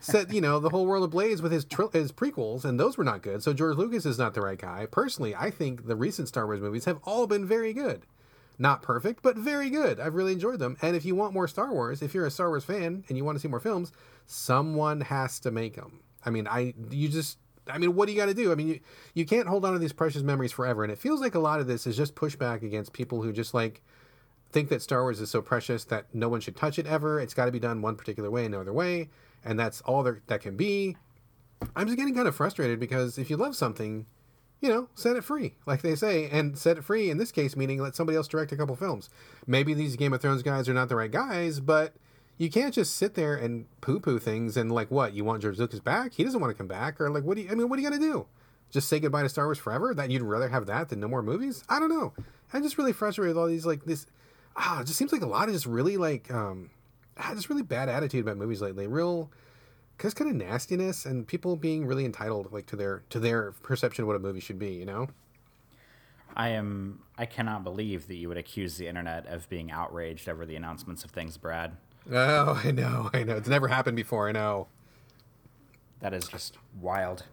set you know the whole world ablaze with his tri- his prequels, and those were not good. So George Lucas is not the right guy. Personally, I think the recent Star Wars movies have all been very good. Not perfect, but very good. I've really enjoyed them. And if you want more Star Wars, if you're a Star Wars fan and you want to see more films, someone has to make them. I mean, I you just I mean, what do you got to do? I mean, you, you can't hold on to these precious memories forever. And it feels like a lot of this is just pushback against people who just like think that Star Wars is so precious that no one should touch it ever. It's got to be done one particular way no other way, and that's all there that can be. I'm just getting kind of frustrated because if you love something, you know, set it free, like they say, and set it free in this case, meaning let somebody else direct a couple films. Maybe these Game of Thrones guys are not the right guys, but you can't just sit there and poo poo things and like what you want George Lucas back? He doesn't want to come back, or like what do you? I mean, what are you gonna do? Just say goodbye to Star Wars forever? That you'd rather have that than no more movies? I don't know. I'm just really frustrated with all these like this ah, it just seems like a lot of just really like um, just really bad attitude about movies lately. Real, just kind of nastiness and people being really entitled like to their to their perception of what a movie should be. You know. I am. I cannot believe that you would accuse the internet of being outraged over the announcements of things, Brad. Oh, I know, I know. It's never happened before. I know. That is just wild.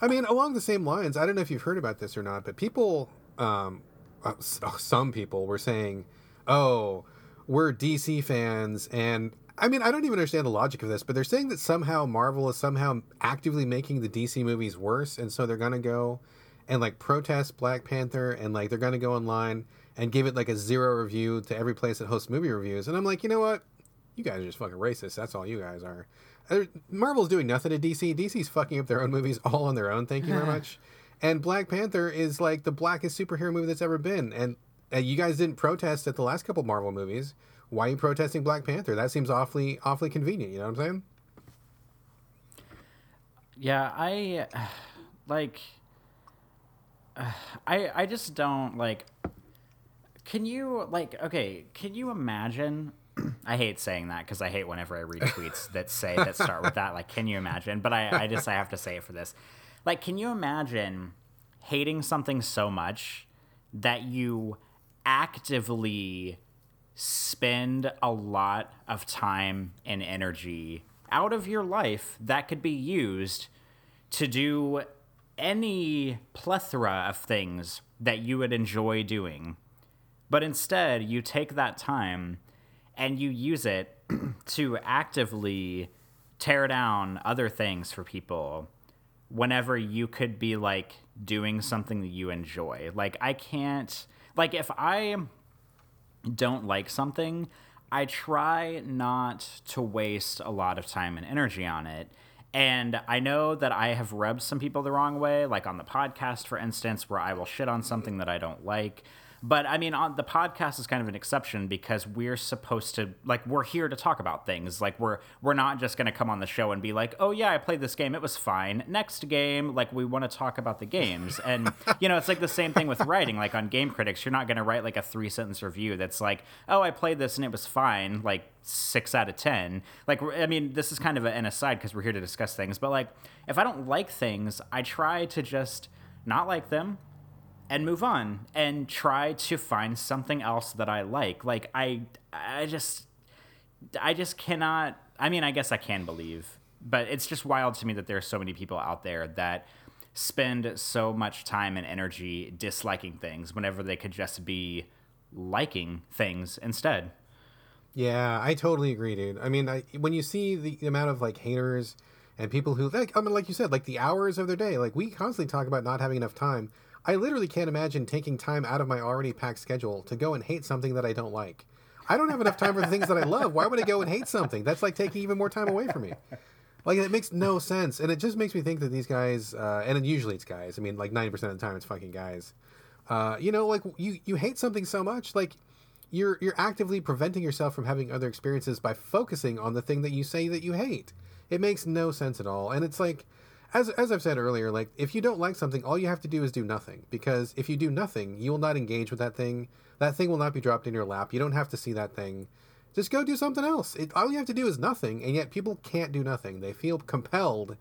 I mean, along the same lines, I don't know if you've heard about this or not, but people, um, uh, some people were saying oh, we're DC fans, and I mean, I don't even understand the logic of this, but they're saying that somehow Marvel is somehow actively making the DC movies worse, and so they're gonna go and like protest Black Panther, and like they're gonna go online and give it like a zero review to every place that hosts movie reviews. And I'm like, you know what? You guys are just fucking racist. That's all you guys are. Uh, Marvel's doing nothing to DC. DC's fucking up their own movies all on their own. Thank you very much. and Black Panther is like the blackest superhero movie that's ever been. And uh, you guys didn't protest at the last couple Marvel movies. Why are you protesting Black Panther? That seems awfully awfully convenient. You know what I'm saying? Yeah, I like. I I just don't like. Can you like okay? Can you imagine? I hate saying that because I hate whenever I read tweets that say that start with that. Like, can you imagine? But I I just I have to say it for this. Like, can you imagine hating something so much that you actively spend a lot of time and energy out of your life that could be used to do any plethora of things that you would enjoy doing. But instead, you take that time and you use it to actively tear down other things for people whenever you could be like doing something that you enjoy. Like, I can't like if I don't like something, I try not to waste a lot of time and energy on it. And I know that I have rubbed some people the wrong way, like on the podcast, for instance, where I will shit on something that I don't like. But I mean, on the podcast is kind of an exception because we're supposed to like we're here to talk about things. Like we're we're not just going to come on the show and be like, "Oh yeah, I played this game. It was fine." Next game, like we want to talk about the games. And you know, it's like the same thing with writing. Like on Game Critics, you're not going to write like a three sentence review that's like, "Oh, I played this and it was fine." Like six out of ten. Like I mean, this is kind of an aside because we're here to discuss things. But like, if I don't like things, I try to just not like them and move on and try to find something else that I like. Like I I just I just cannot I mean, I guess I can believe, but it's just wild to me that there are so many people out there that spend so much time and energy disliking things whenever they could just be liking things instead. Yeah, I totally agree, dude. I mean, I, when you see the amount of like haters and people who like, I mean, like you said, like the hours of their day, like we constantly talk about not having enough time. I literally can't imagine taking time out of my already packed schedule to go and hate something that I don't like. I don't have enough time for the things that I love. Why would I go and hate something? That's like taking even more time away from me. Like it makes no sense, and it just makes me think that these guys, uh, and usually it's guys. I mean, like ninety percent of the time it's fucking guys. Uh, you know, like you you hate something so much, like you're you're actively preventing yourself from having other experiences by focusing on the thing that you say that you hate. It makes no sense at all, and it's like. As, as I've said earlier, like if you don't like something, all you have to do is do nothing. Because if you do nothing, you will not engage with that thing. That thing will not be dropped in your lap. You don't have to see that thing just go do something else. It, all you have to do is nothing, and yet people can't do nothing. They feel compelled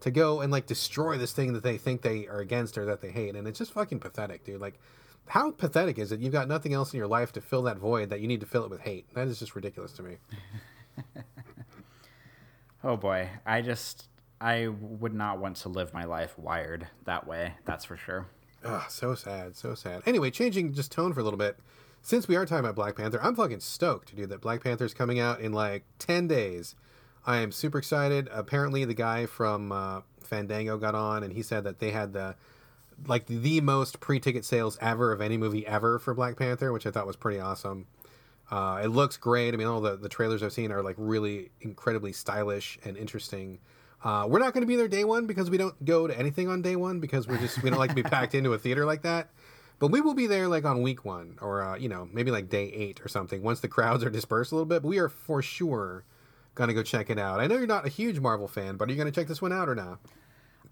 to go and like destroy this thing that they think they are against or that they hate, and it's just fucking pathetic, dude. Like, how pathetic is it? You've got nothing else in your life to fill that void that you need to fill it with hate. That is just ridiculous to me. oh boy, I just I would not want to live my life wired that way. That's for sure. Ah, so sad, so sad. Anyway, changing just tone for a little bit since we are talking about Black Panther, I'm fucking stoked, dude, that Black Panther's coming out in like 10 days. I am super excited. Apparently, the guy from uh, Fandango got on and he said that they had the like the most pre-ticket sales ever of any movie ever for Black Panther, which I thought was pretty awesome. Uh, it looks great. I mean, all the, the trailers I've seen are like really incredibly stylish and interesting. Uh, we're not going to be there day one because we don't go to anything on day one because we're just we don't like to be packed into a theater like that. But we will be there like on week one or, uh, you know, maybe like day eight or something once the crowds are dispersed a little bit. But we are for sure going to go check it out. I know you're not a huge Marvel fan, but are you going to check this one out or not?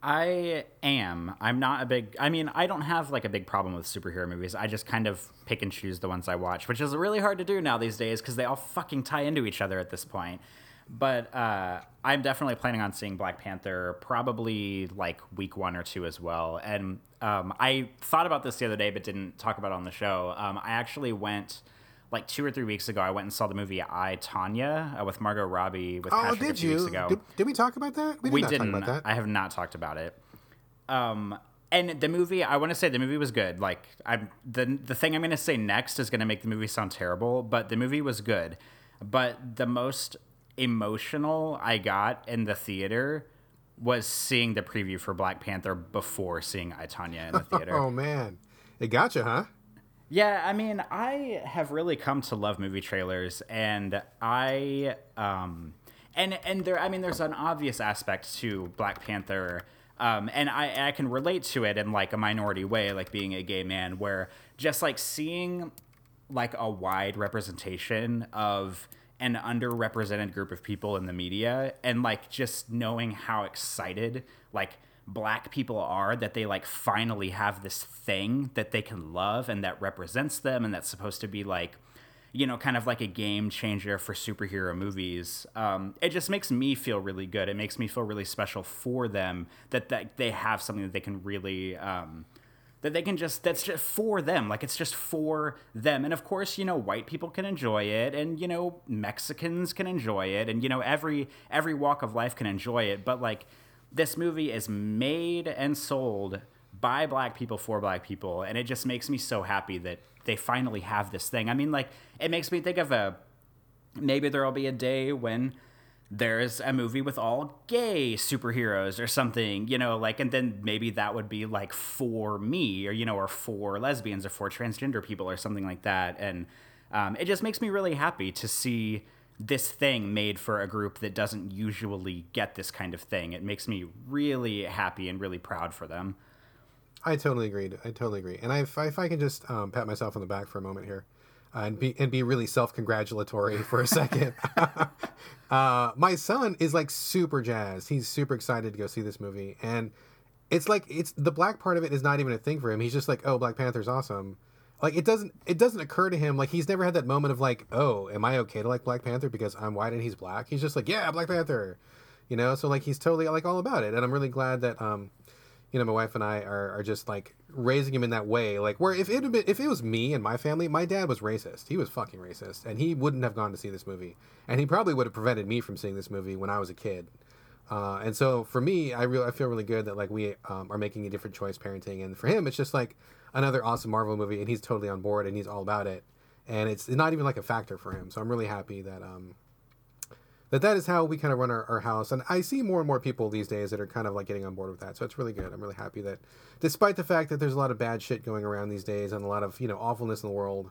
I am. I'm not a big. I mean, I don't have like a big problem with superhero movies. I just kind of pick and choose the ones I watch, which is really hard to do now these days because they all fucking tie into each other at this point. But uh, I'm definitely planning on seeing Black Panther probably like week one or two as well. And um, I thought about this the other day, but didn't talk about it on the show. Um, I actually went like two or three weeks ago. I went and saw the movie I Tonya uh, with Margot Robbie with oh, Patrick did a few you? weeks ago. Did, did, we talk about that? We, did we not didn't. Talk about that. I have not talked about it. Um, and the movie, I want to say the movie was good. Like I'm the the thing I'm going to say next is going to make the movie sound terrible, but the movie was good. But the most emotional I got in the theater was seeing the preview for Black Panther before seeing I Tonya in the theater. oh man, it got you, huh? Yeah, I mean, I have really come to love movie trailers, and I um, and and there, I mean, there's an obvious aspect to Black Panther. Um, and I, I can relate to it in like a minority way, like being a gay man, where just like seeing like a wide representation of an underrepresented group of people in the media and like just knowing how excited like black people are that they like finally have this thing that they can love and that represents them and that's supposed to be like you know kind of like a game changer for superhero movies um, it just makes me feel really good. It makes me feel really special for them that, that they have something that they can really um, that they can just that's just for them like it's just for them. And of course you know white people can enjoy it and you know mexicans can enjoy it and you know every every walk of life can enjoy it. But like this movie is made and sold by black people for black people and it just makes me so happy that they finally have this thing. I mean like it makes me think of a maybe there'll be a day when there's a movie with all gay superheroes or something, you know, like, and then maybe that would be like for me or, you know, or for lesbians or for transgender people or something like that. And um, it just makes me really happy to see this thing made for a group that doesn't usually get this kind of thing. It makes me really happy and really proud for them. I totally agree. I totally agree. And if I can just um, pat myself on the back for a moment here and be and be really self congratulatory for a second. uh, my son is like super jazzed. He's super excited to go see this movie, and it's like it's the black part of it is not even a thing for him. He's just like, oh, Black Panther's awesome. Like it doesn't it doesn't occur to him like he's never had that moment of like, oh, am I okay to like Black Panther because I'm white and he's black? He's just like, yeah, Black Panther, you know. So like he's totally like all about it, and I'm really glad that um you know, my wife and I are, are just like raising him in that way. Like where if it had been, if it was me and my family, my dad was racist. He was fucking racist, and he wouldn't have gone to see this movie, and he probably would have prevented me from seeing this movie when I was a kid. Uh, and so for me, I really I feel really good that like we um, are making a different choice parenting, and for him, it's just like another awesome Marvel movie, and he's totally on board and he's all about it, and it's not even like a factor for him. So I'm really happy that um, that that is how we kind of run our, our house and i see more and more people these days that are kind of like getting on board with that so it's really good. I'm really happy that despite the fact that there's a lot of bad shit going around these days and a lot of you know awfulness in the world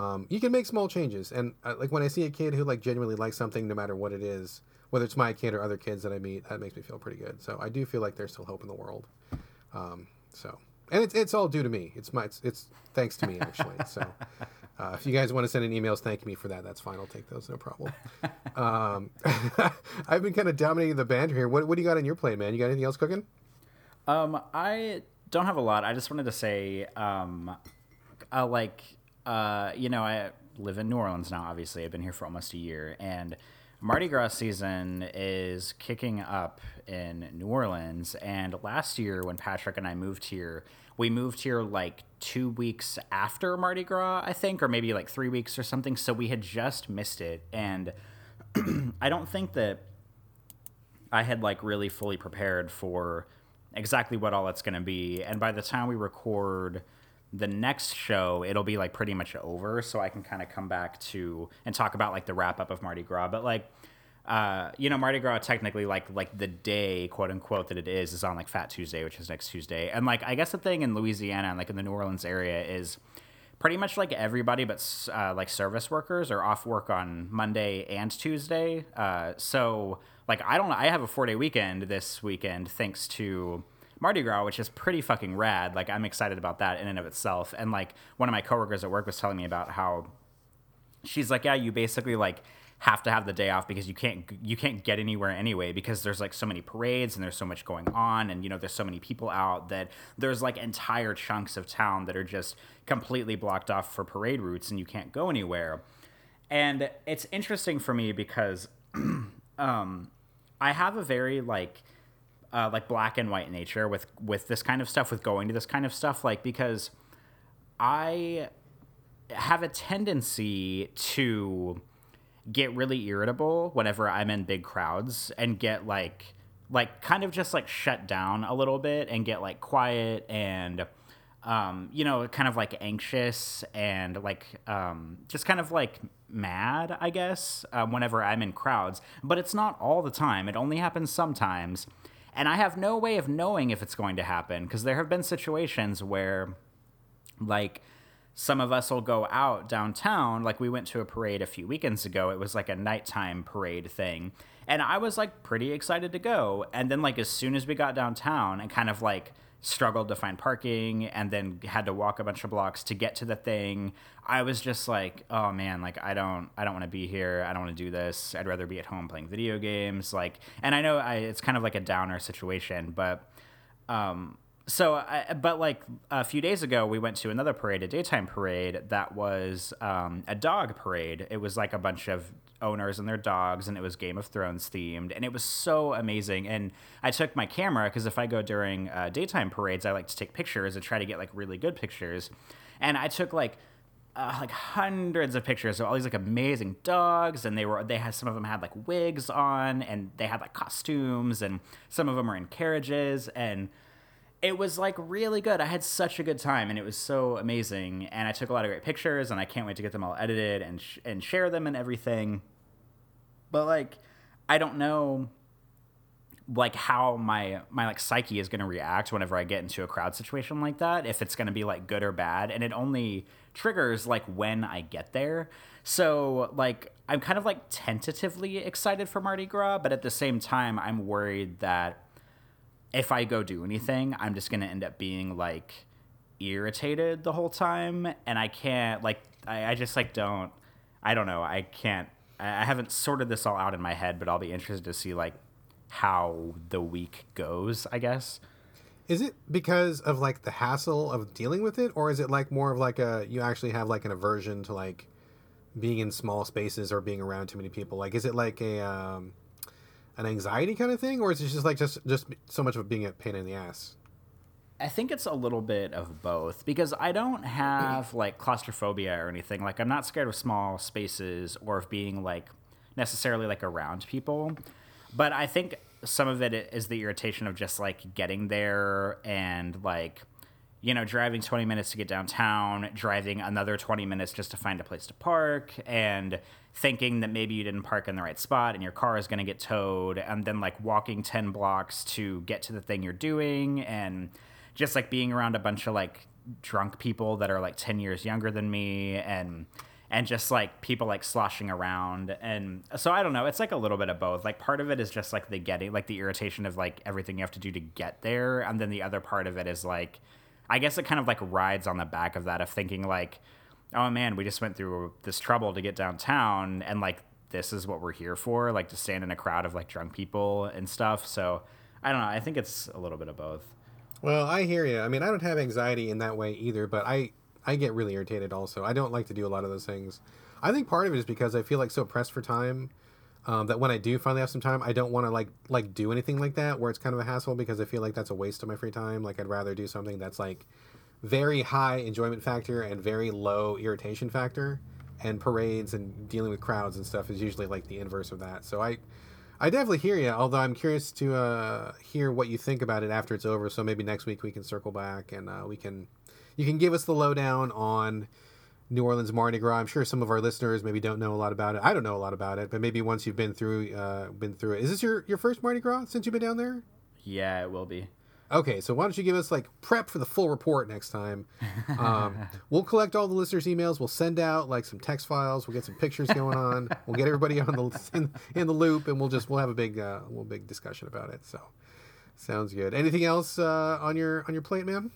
um, you can make small changes and uh, like when i see a kid who like genuinely likes something no matter what it is whether it's my kid or other kids that i meet that makes me feel pretty good so i do feel like there's still hope in the world um, so and it's, it's all due to me. It's my it's, it's thanks to me actually so uh, if you guys want to send in emails thanking me for that, that's fine. I'll take those, no problem. um, I've been kind of dominating the band here. What, what do you got on your plate, man? You got anything else cooking? Um, I don't have a lot. I just wanted to say, um, uh, like, uh, you know, I live in New Orleans now. Obviously, I've been here for almost a year, and Mardi Gras season is kicking up in New Orleans. And last year, when Patrick and I moved here, we moved here like two weeks after Mardi Gras, I think, or maybe like three weeks or something. So we had just missed it. And I don't think that I had like really fully prepared for exactly what all it's going to be. And by the time we record the next show, it'll be like pretty much over. So I can kind of come back to and talk about like the wrap up of Mardi Gras. But like, uh, you know, Mardi Gras technically like like the day, quote unquote, that it is is on like Fat Tuesday, which is next Tuesday. And like I guess the thing in Louisiana and like in the New Orleans area is pretty much like everybody but uh, like service workers are off work on Monday and Tuesday. Uh, so like I don't I have a four day weekend this weekend thanks to Mardi Gras, which is pretty fucking rad. Like I'm excited about that in and of itself. And like one of my coworkers at work was telling me about how she's like, yeah, you basically like have to have the day off because you can't you can't get anywhere anyway because there's like so many parades and there's so much going on and you know there's so many people out that there's like entire chunks of town that are just completely blocked off for parade routes and you can't go anywhere. And it's interesting for me because um, I have a very like uh, like black and white nature with with this kind of stuff with going to this kind of stuff like because I have a tendency to get really irritable whenever I'm in big crowds and get like like kind of just like shut down a little bit and get like quiet and um, you know, kind of like anxious and like um, just kind of like mad, I guess, um, whenever I'm in crowds. But it's not all the time, it only happens sometimes. And I have no way of knowing if it's going to happen because there have been situations where, like, some of us will go out downtown. Like we went to a parade a few weekends ago. It was like a nighttime parade thing. And I was like pretty excited to go. And then like as soon as we got downtown and kind of like struggled to find parking and then had to walk a bunch of blocks to get to the thing, I was just like, oh man, like I don't I don't want to be here. I don't want to do this. I'd rather be at home playing video games. Like and I know I, it's kind of like a downer situation, but um so I, but like a few days ago we went to another parade a daytime parade that was um, a dog parade. It was like a bunch of owners and their dogs and it was game of thrones themed and it was so amazing. And i took my camera because if i go during uh, daytime parades i like to take pictures and try to get like really good pictures. And i took like uh, like hundreds of pictures of all these like amazing dogs and they were they had some of them had like wigs on and they had like costumes and some of them were in carriages and it was like really good. I had such a good time and it was so amazing. And I took a lot of great pictures and I can't wait to get them all edited and sh- and share them and everything. But like I don't know like how my my like psyche is going to react whenever I get into a crowd situation like that if it's going to be like good or bad and it only triggers like when I get there. So like I'm kind of like tentatively excited for Mardi Gras, but at the same time I'm worried that if I go do anything, I'm just gonna end up being like irritated the whole time, and I can't like I, I just like don't I don't know I can't I, I haven't sorted this all out in my head, but I'll be interested to see like how the week goes. I guess. Is it because of like the hassle of dealing with it, or is it like more of like a you actually have like an aversion to like being in small spaces or being around too many people? Like, is it like a um, an anxiety kind of thing, or is it just like just just so much of being a pain in the ass? I think it's a little bit of both because I don't have like claustrophobia or anything. Like I'm not scared of small spaces or of being like necessarily like around people. But I think some of it is the irritation of just like getting there and like you know driving 20 minutes to get downtown, driving another 20 minutes just to find a place to park and thinking that maybe you didn't park in the right spot and your car is going to get towed and then like walking 10 blocks to get to the thing you're doing and just like being around a bunch of like drunk people that are like 10 years younger than me and and just like people like sloshing around and so i don't know it's like a little bit of both like part of it is just like the getting like the irritation of like everything you have to do to get there and then the other part of it is like i guess it kind of like rides on the back of that of thinking like oh man we just went through this trouble to get downtown and like this is what we're here for like to stand in a crowd of like drunk people and stuff so i don't know i think it's a little bit of both Well, I hear you. I mean, I don't have anxiety in that way either, but I I get really irritated also. I don't like to do a lot of those things. I think part of it is because I feel like so pressed for time um, that when I do finally have some time, I don't want to like like do anything like that where it's kind of a hassle because I feel like that's a waste of my free time. Like I'd rather do something that's like very high enjoyment factor and very low irritation factor. And parades and dealing with crowds and stuff is usually like the inverse of that. So I I definitely hear you. Although I'm curious to uh, hear what you think about it after it's over. So maybe next week we can circle back and uh, we can you can give us the lowdown on New Orleans Mardi Gras. I'm sure some of our listeners maybe don't know a lot about it. I don't know a lot about it, but maybe once you've been through uh, been through it. Is this your your first Mardi Gras since you've been down there? yeah it will be Okay, so why don't you give us like prep for the full report next time? Um, we'll collect all the listeners' emails. We'll send out like some text files. We'll get some pictures going on. We'll get everybody on the in, in the loop, and we'll just we'll have a big uh, we'll big discussion about it. So sounds good. Anything else uh, on your on your plate, man?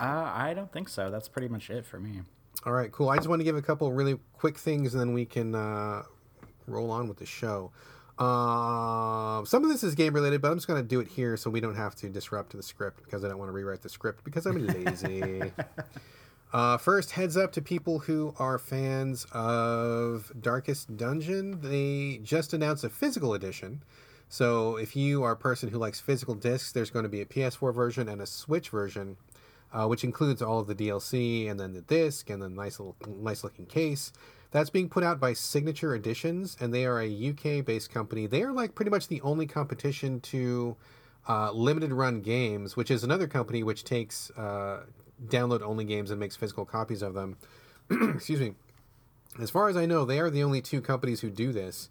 uh, i don't think so that's pretty much it for me All right, cool. I just want to give a couple really quick things, and then we can uh, roll on with the show. Uh, some of this is game related, but I'm just going to do it here so we don't have to disrupt the script because I don't want to rewrite the script because I'm lazy. uh, first, heads up to people who are fans of Darkest Dungeon. They just announced a physical edition. So if you are a person who likes physical discs, there's going to be a PS4 version and a Switch version uh, which includes all of the DLC and then the disc and the nice little nice looking case. That's being put out by Signature Editions, and they are a UK based company. They are like pretty much the only competition to uh, limited run games, which is another company which takes uh, download only games and makes physical copies of them. Excuse me. As far as I know, they are the only two companies who do this.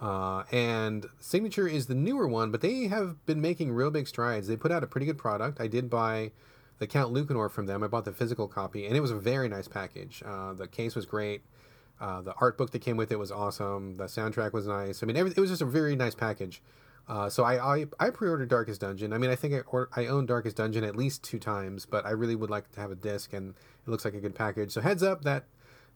Uh, and Signature is the newer one, but they have been making real big strides. They put out a pretty good product. I did buy the Count Lucanor from them. I bought the physical copy, and it was a very nice package. Uh, the case was great. Uh, the art book that came with it was awesome. The soundtrack was nice. I mean, every, it was just a very nice package. Uh, so I, I, I pre-ordered Darkest Dungeon. I mean, I think I, or, I own Darkest Dungeon at least two times, but I really would like to have a disc, and it looks like a good package. So heads up that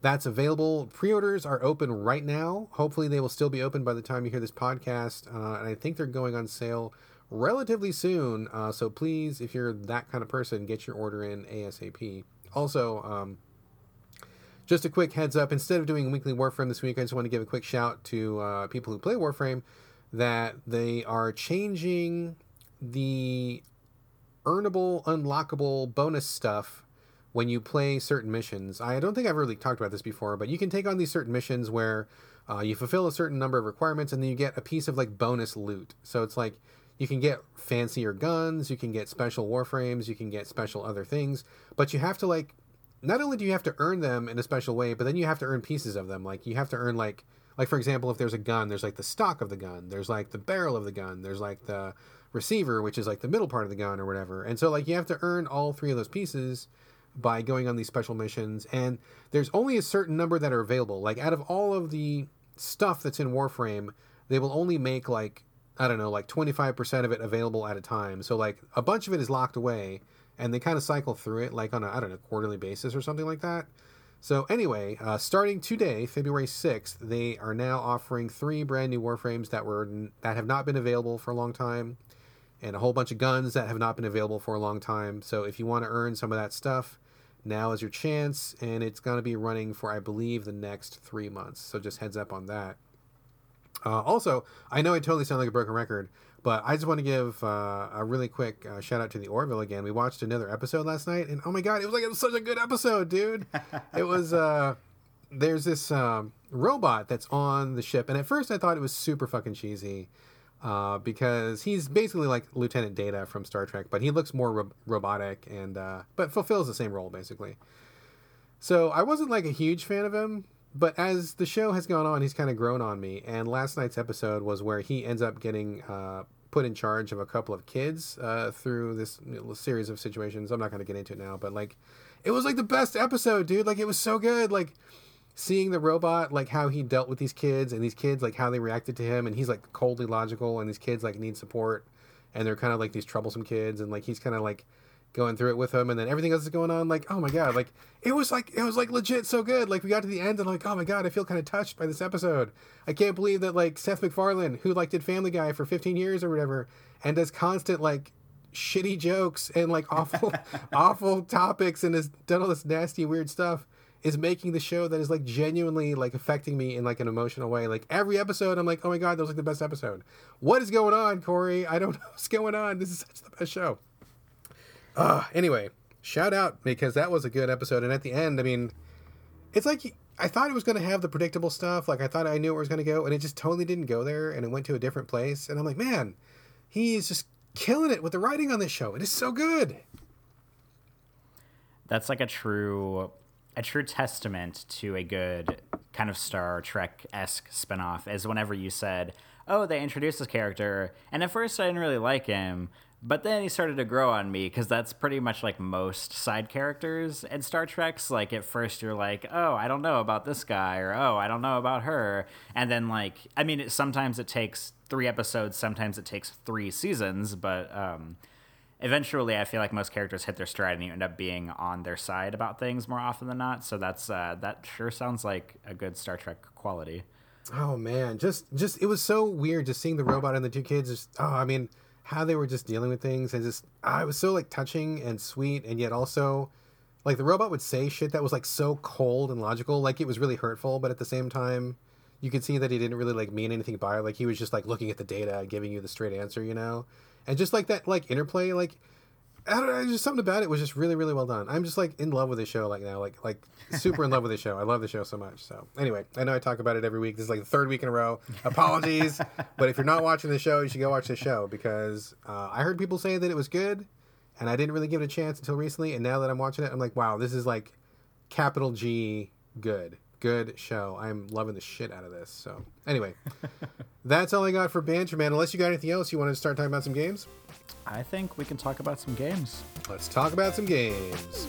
that's available. Pre-orders are open right now. Hopefully, they will still be open by the time you hear this podcast, uh, and I think they're going on sale relatively soon. Uh, so please, if you're that kind of person, get your order in ASAP. Also, um, just a quick heads up instead of doing weekly Warframe this week, I just want to give a quick shout to uh, people who play Warframe that they are changing the earnable, unlockable bonus stuff when you play certain missions. I don't think I've really talked about this before, but you can take on these certain missions where uh, you fulfill a certain number of requirements and then you get a piece of like bonus loot. So it's like you can get fancier guns, you can get special warframes, you can get special other things, but you have to like not only do you have to earn them in a special way, but then you have to earn pieces of them. Like you have to earn like like for example, if there's a gun, there's like the stock of the gun, there's like the barrel of the gun, there's like the receiver, which is like the middle part of the gun or whatever. And so like you have to earn all three of those pieces by going on these special missions and there's only a certain number that are available. Like out of all of the stuff that's in Warframe, they will only make like I don't know, like 25% of it available at a time. So like a bunch of it is locked away and they kind of cycle through it like on a I don't know, quarterly basis or something like that. So anyway, uh, starting today, February 6th, they are now offering three brand new Warframes that were that have not been available for a long time and a whole bunch of guns that have not been available for a long time. So if you want to earn some of that stuff, now is your chance and it's going to be running for I believe the next 3 months. So just heads up on that. Uh, also, I know I totally sound like a broken record, but I just want to give uh, a really quick uh, shout out to the Orville again. We watched another episode last night, and oh my god, it was like it was such a good episode, dude. it was. Uh, there's this um, robot that's on the ship, and at first I thought it was super fucking cheesy. Uh, because he's basically like Lieutenant Data from Star Trek, but he looks more ro- robotic and uh, but fulfills the same role basically. So I wasn't like a huge fan of him, but as the show has gone on, he's kind of grown on me. And last night's episode was where he ends up getting uh, put in charge of a couple of kids uh, through this series of situations. I'm not going to get into it now, but like, it was like the best episode, dude. Like, it was so good. Like, seeing the robot like how he dealt with these kids and these kids like how they reacted to him and he's like coldly logical and these kids like need support and they're kind of like these troublesome kids and like he's kind of like going through it with him and then everything else is going on like oh my god like it was like it was like legit so good like we got to the end and like oh my god i feel kind of touched by this episode i can't believe that like seth macfarlane who like did family guy for 15 years or whatever and does constant like shitty jokes and like awful awful topics and has done all this nasty weird stuff is making the show that is like genuinely like affecting me in like an emotional way. Like every episode, I'm like, oh my god, that was like the best episode. What is going on, Corey? I don't know what's going on. This is such the best show. Uh, anyway, shout out because that was a good episode. And at the end, I mean, it's like I thought it was going to have the predictable stuff. Like I thought I knew where it was going to go, and it just totally didn't go there, and it went to a different place. And I'm like, man, he's just killing it with the writing on this show. It is so good. That's like a true a true testament to a good kind of Star Trek esque spinoff is whenever you said, "Oh, they introduced this character," and at first I didn't really like him, but then he started to grow on me because that's pretty much like most side characters in Star Trek's. Like at first you're like, "Oh, I don't know about this guy," or "Oh, I don't know about her," and then like, I mean, it, sometimes it takes three episodes, sometimes it takes three seasons, but um, eventually I feel like most characters hit their stride and you end up being on their side about things more often than not. So that's uh, that sure sounds like a good Star Trek quality. Oh man, just just it was so weird just seeing the robot and the two kids. Just oh, I mean, how they were just dealing with things and just oh, it was so like touching and sweet, and yet also like the robot would say shit that was like so cold and logical, like it was really hurtful, but at the same time. You could see that he didn't really like mean anything by it. Like he was just like looking at the data and giving you the straight answer, you know and just like that like interplay like I don't know, just something about it was just really, really well done. I'm just like in love with the show like now, like like super in love with the show. I love the show so much. So anyway, I know I talk about it every week. This is like the third week in a row. Apologies, but if you're not watching the show, you should go watch the show because uh, I heard people say that it was good, and I didn't really give it a chance until recently. And now that I'm watching it, I'm like, wow, this is like capital G good good show. I'm loving the shit out of this. So anyway, that's all I got for Banter Man. Unless you got anything else, you want to start talking about some games? I think we can talk about some games. Let's talk about some games.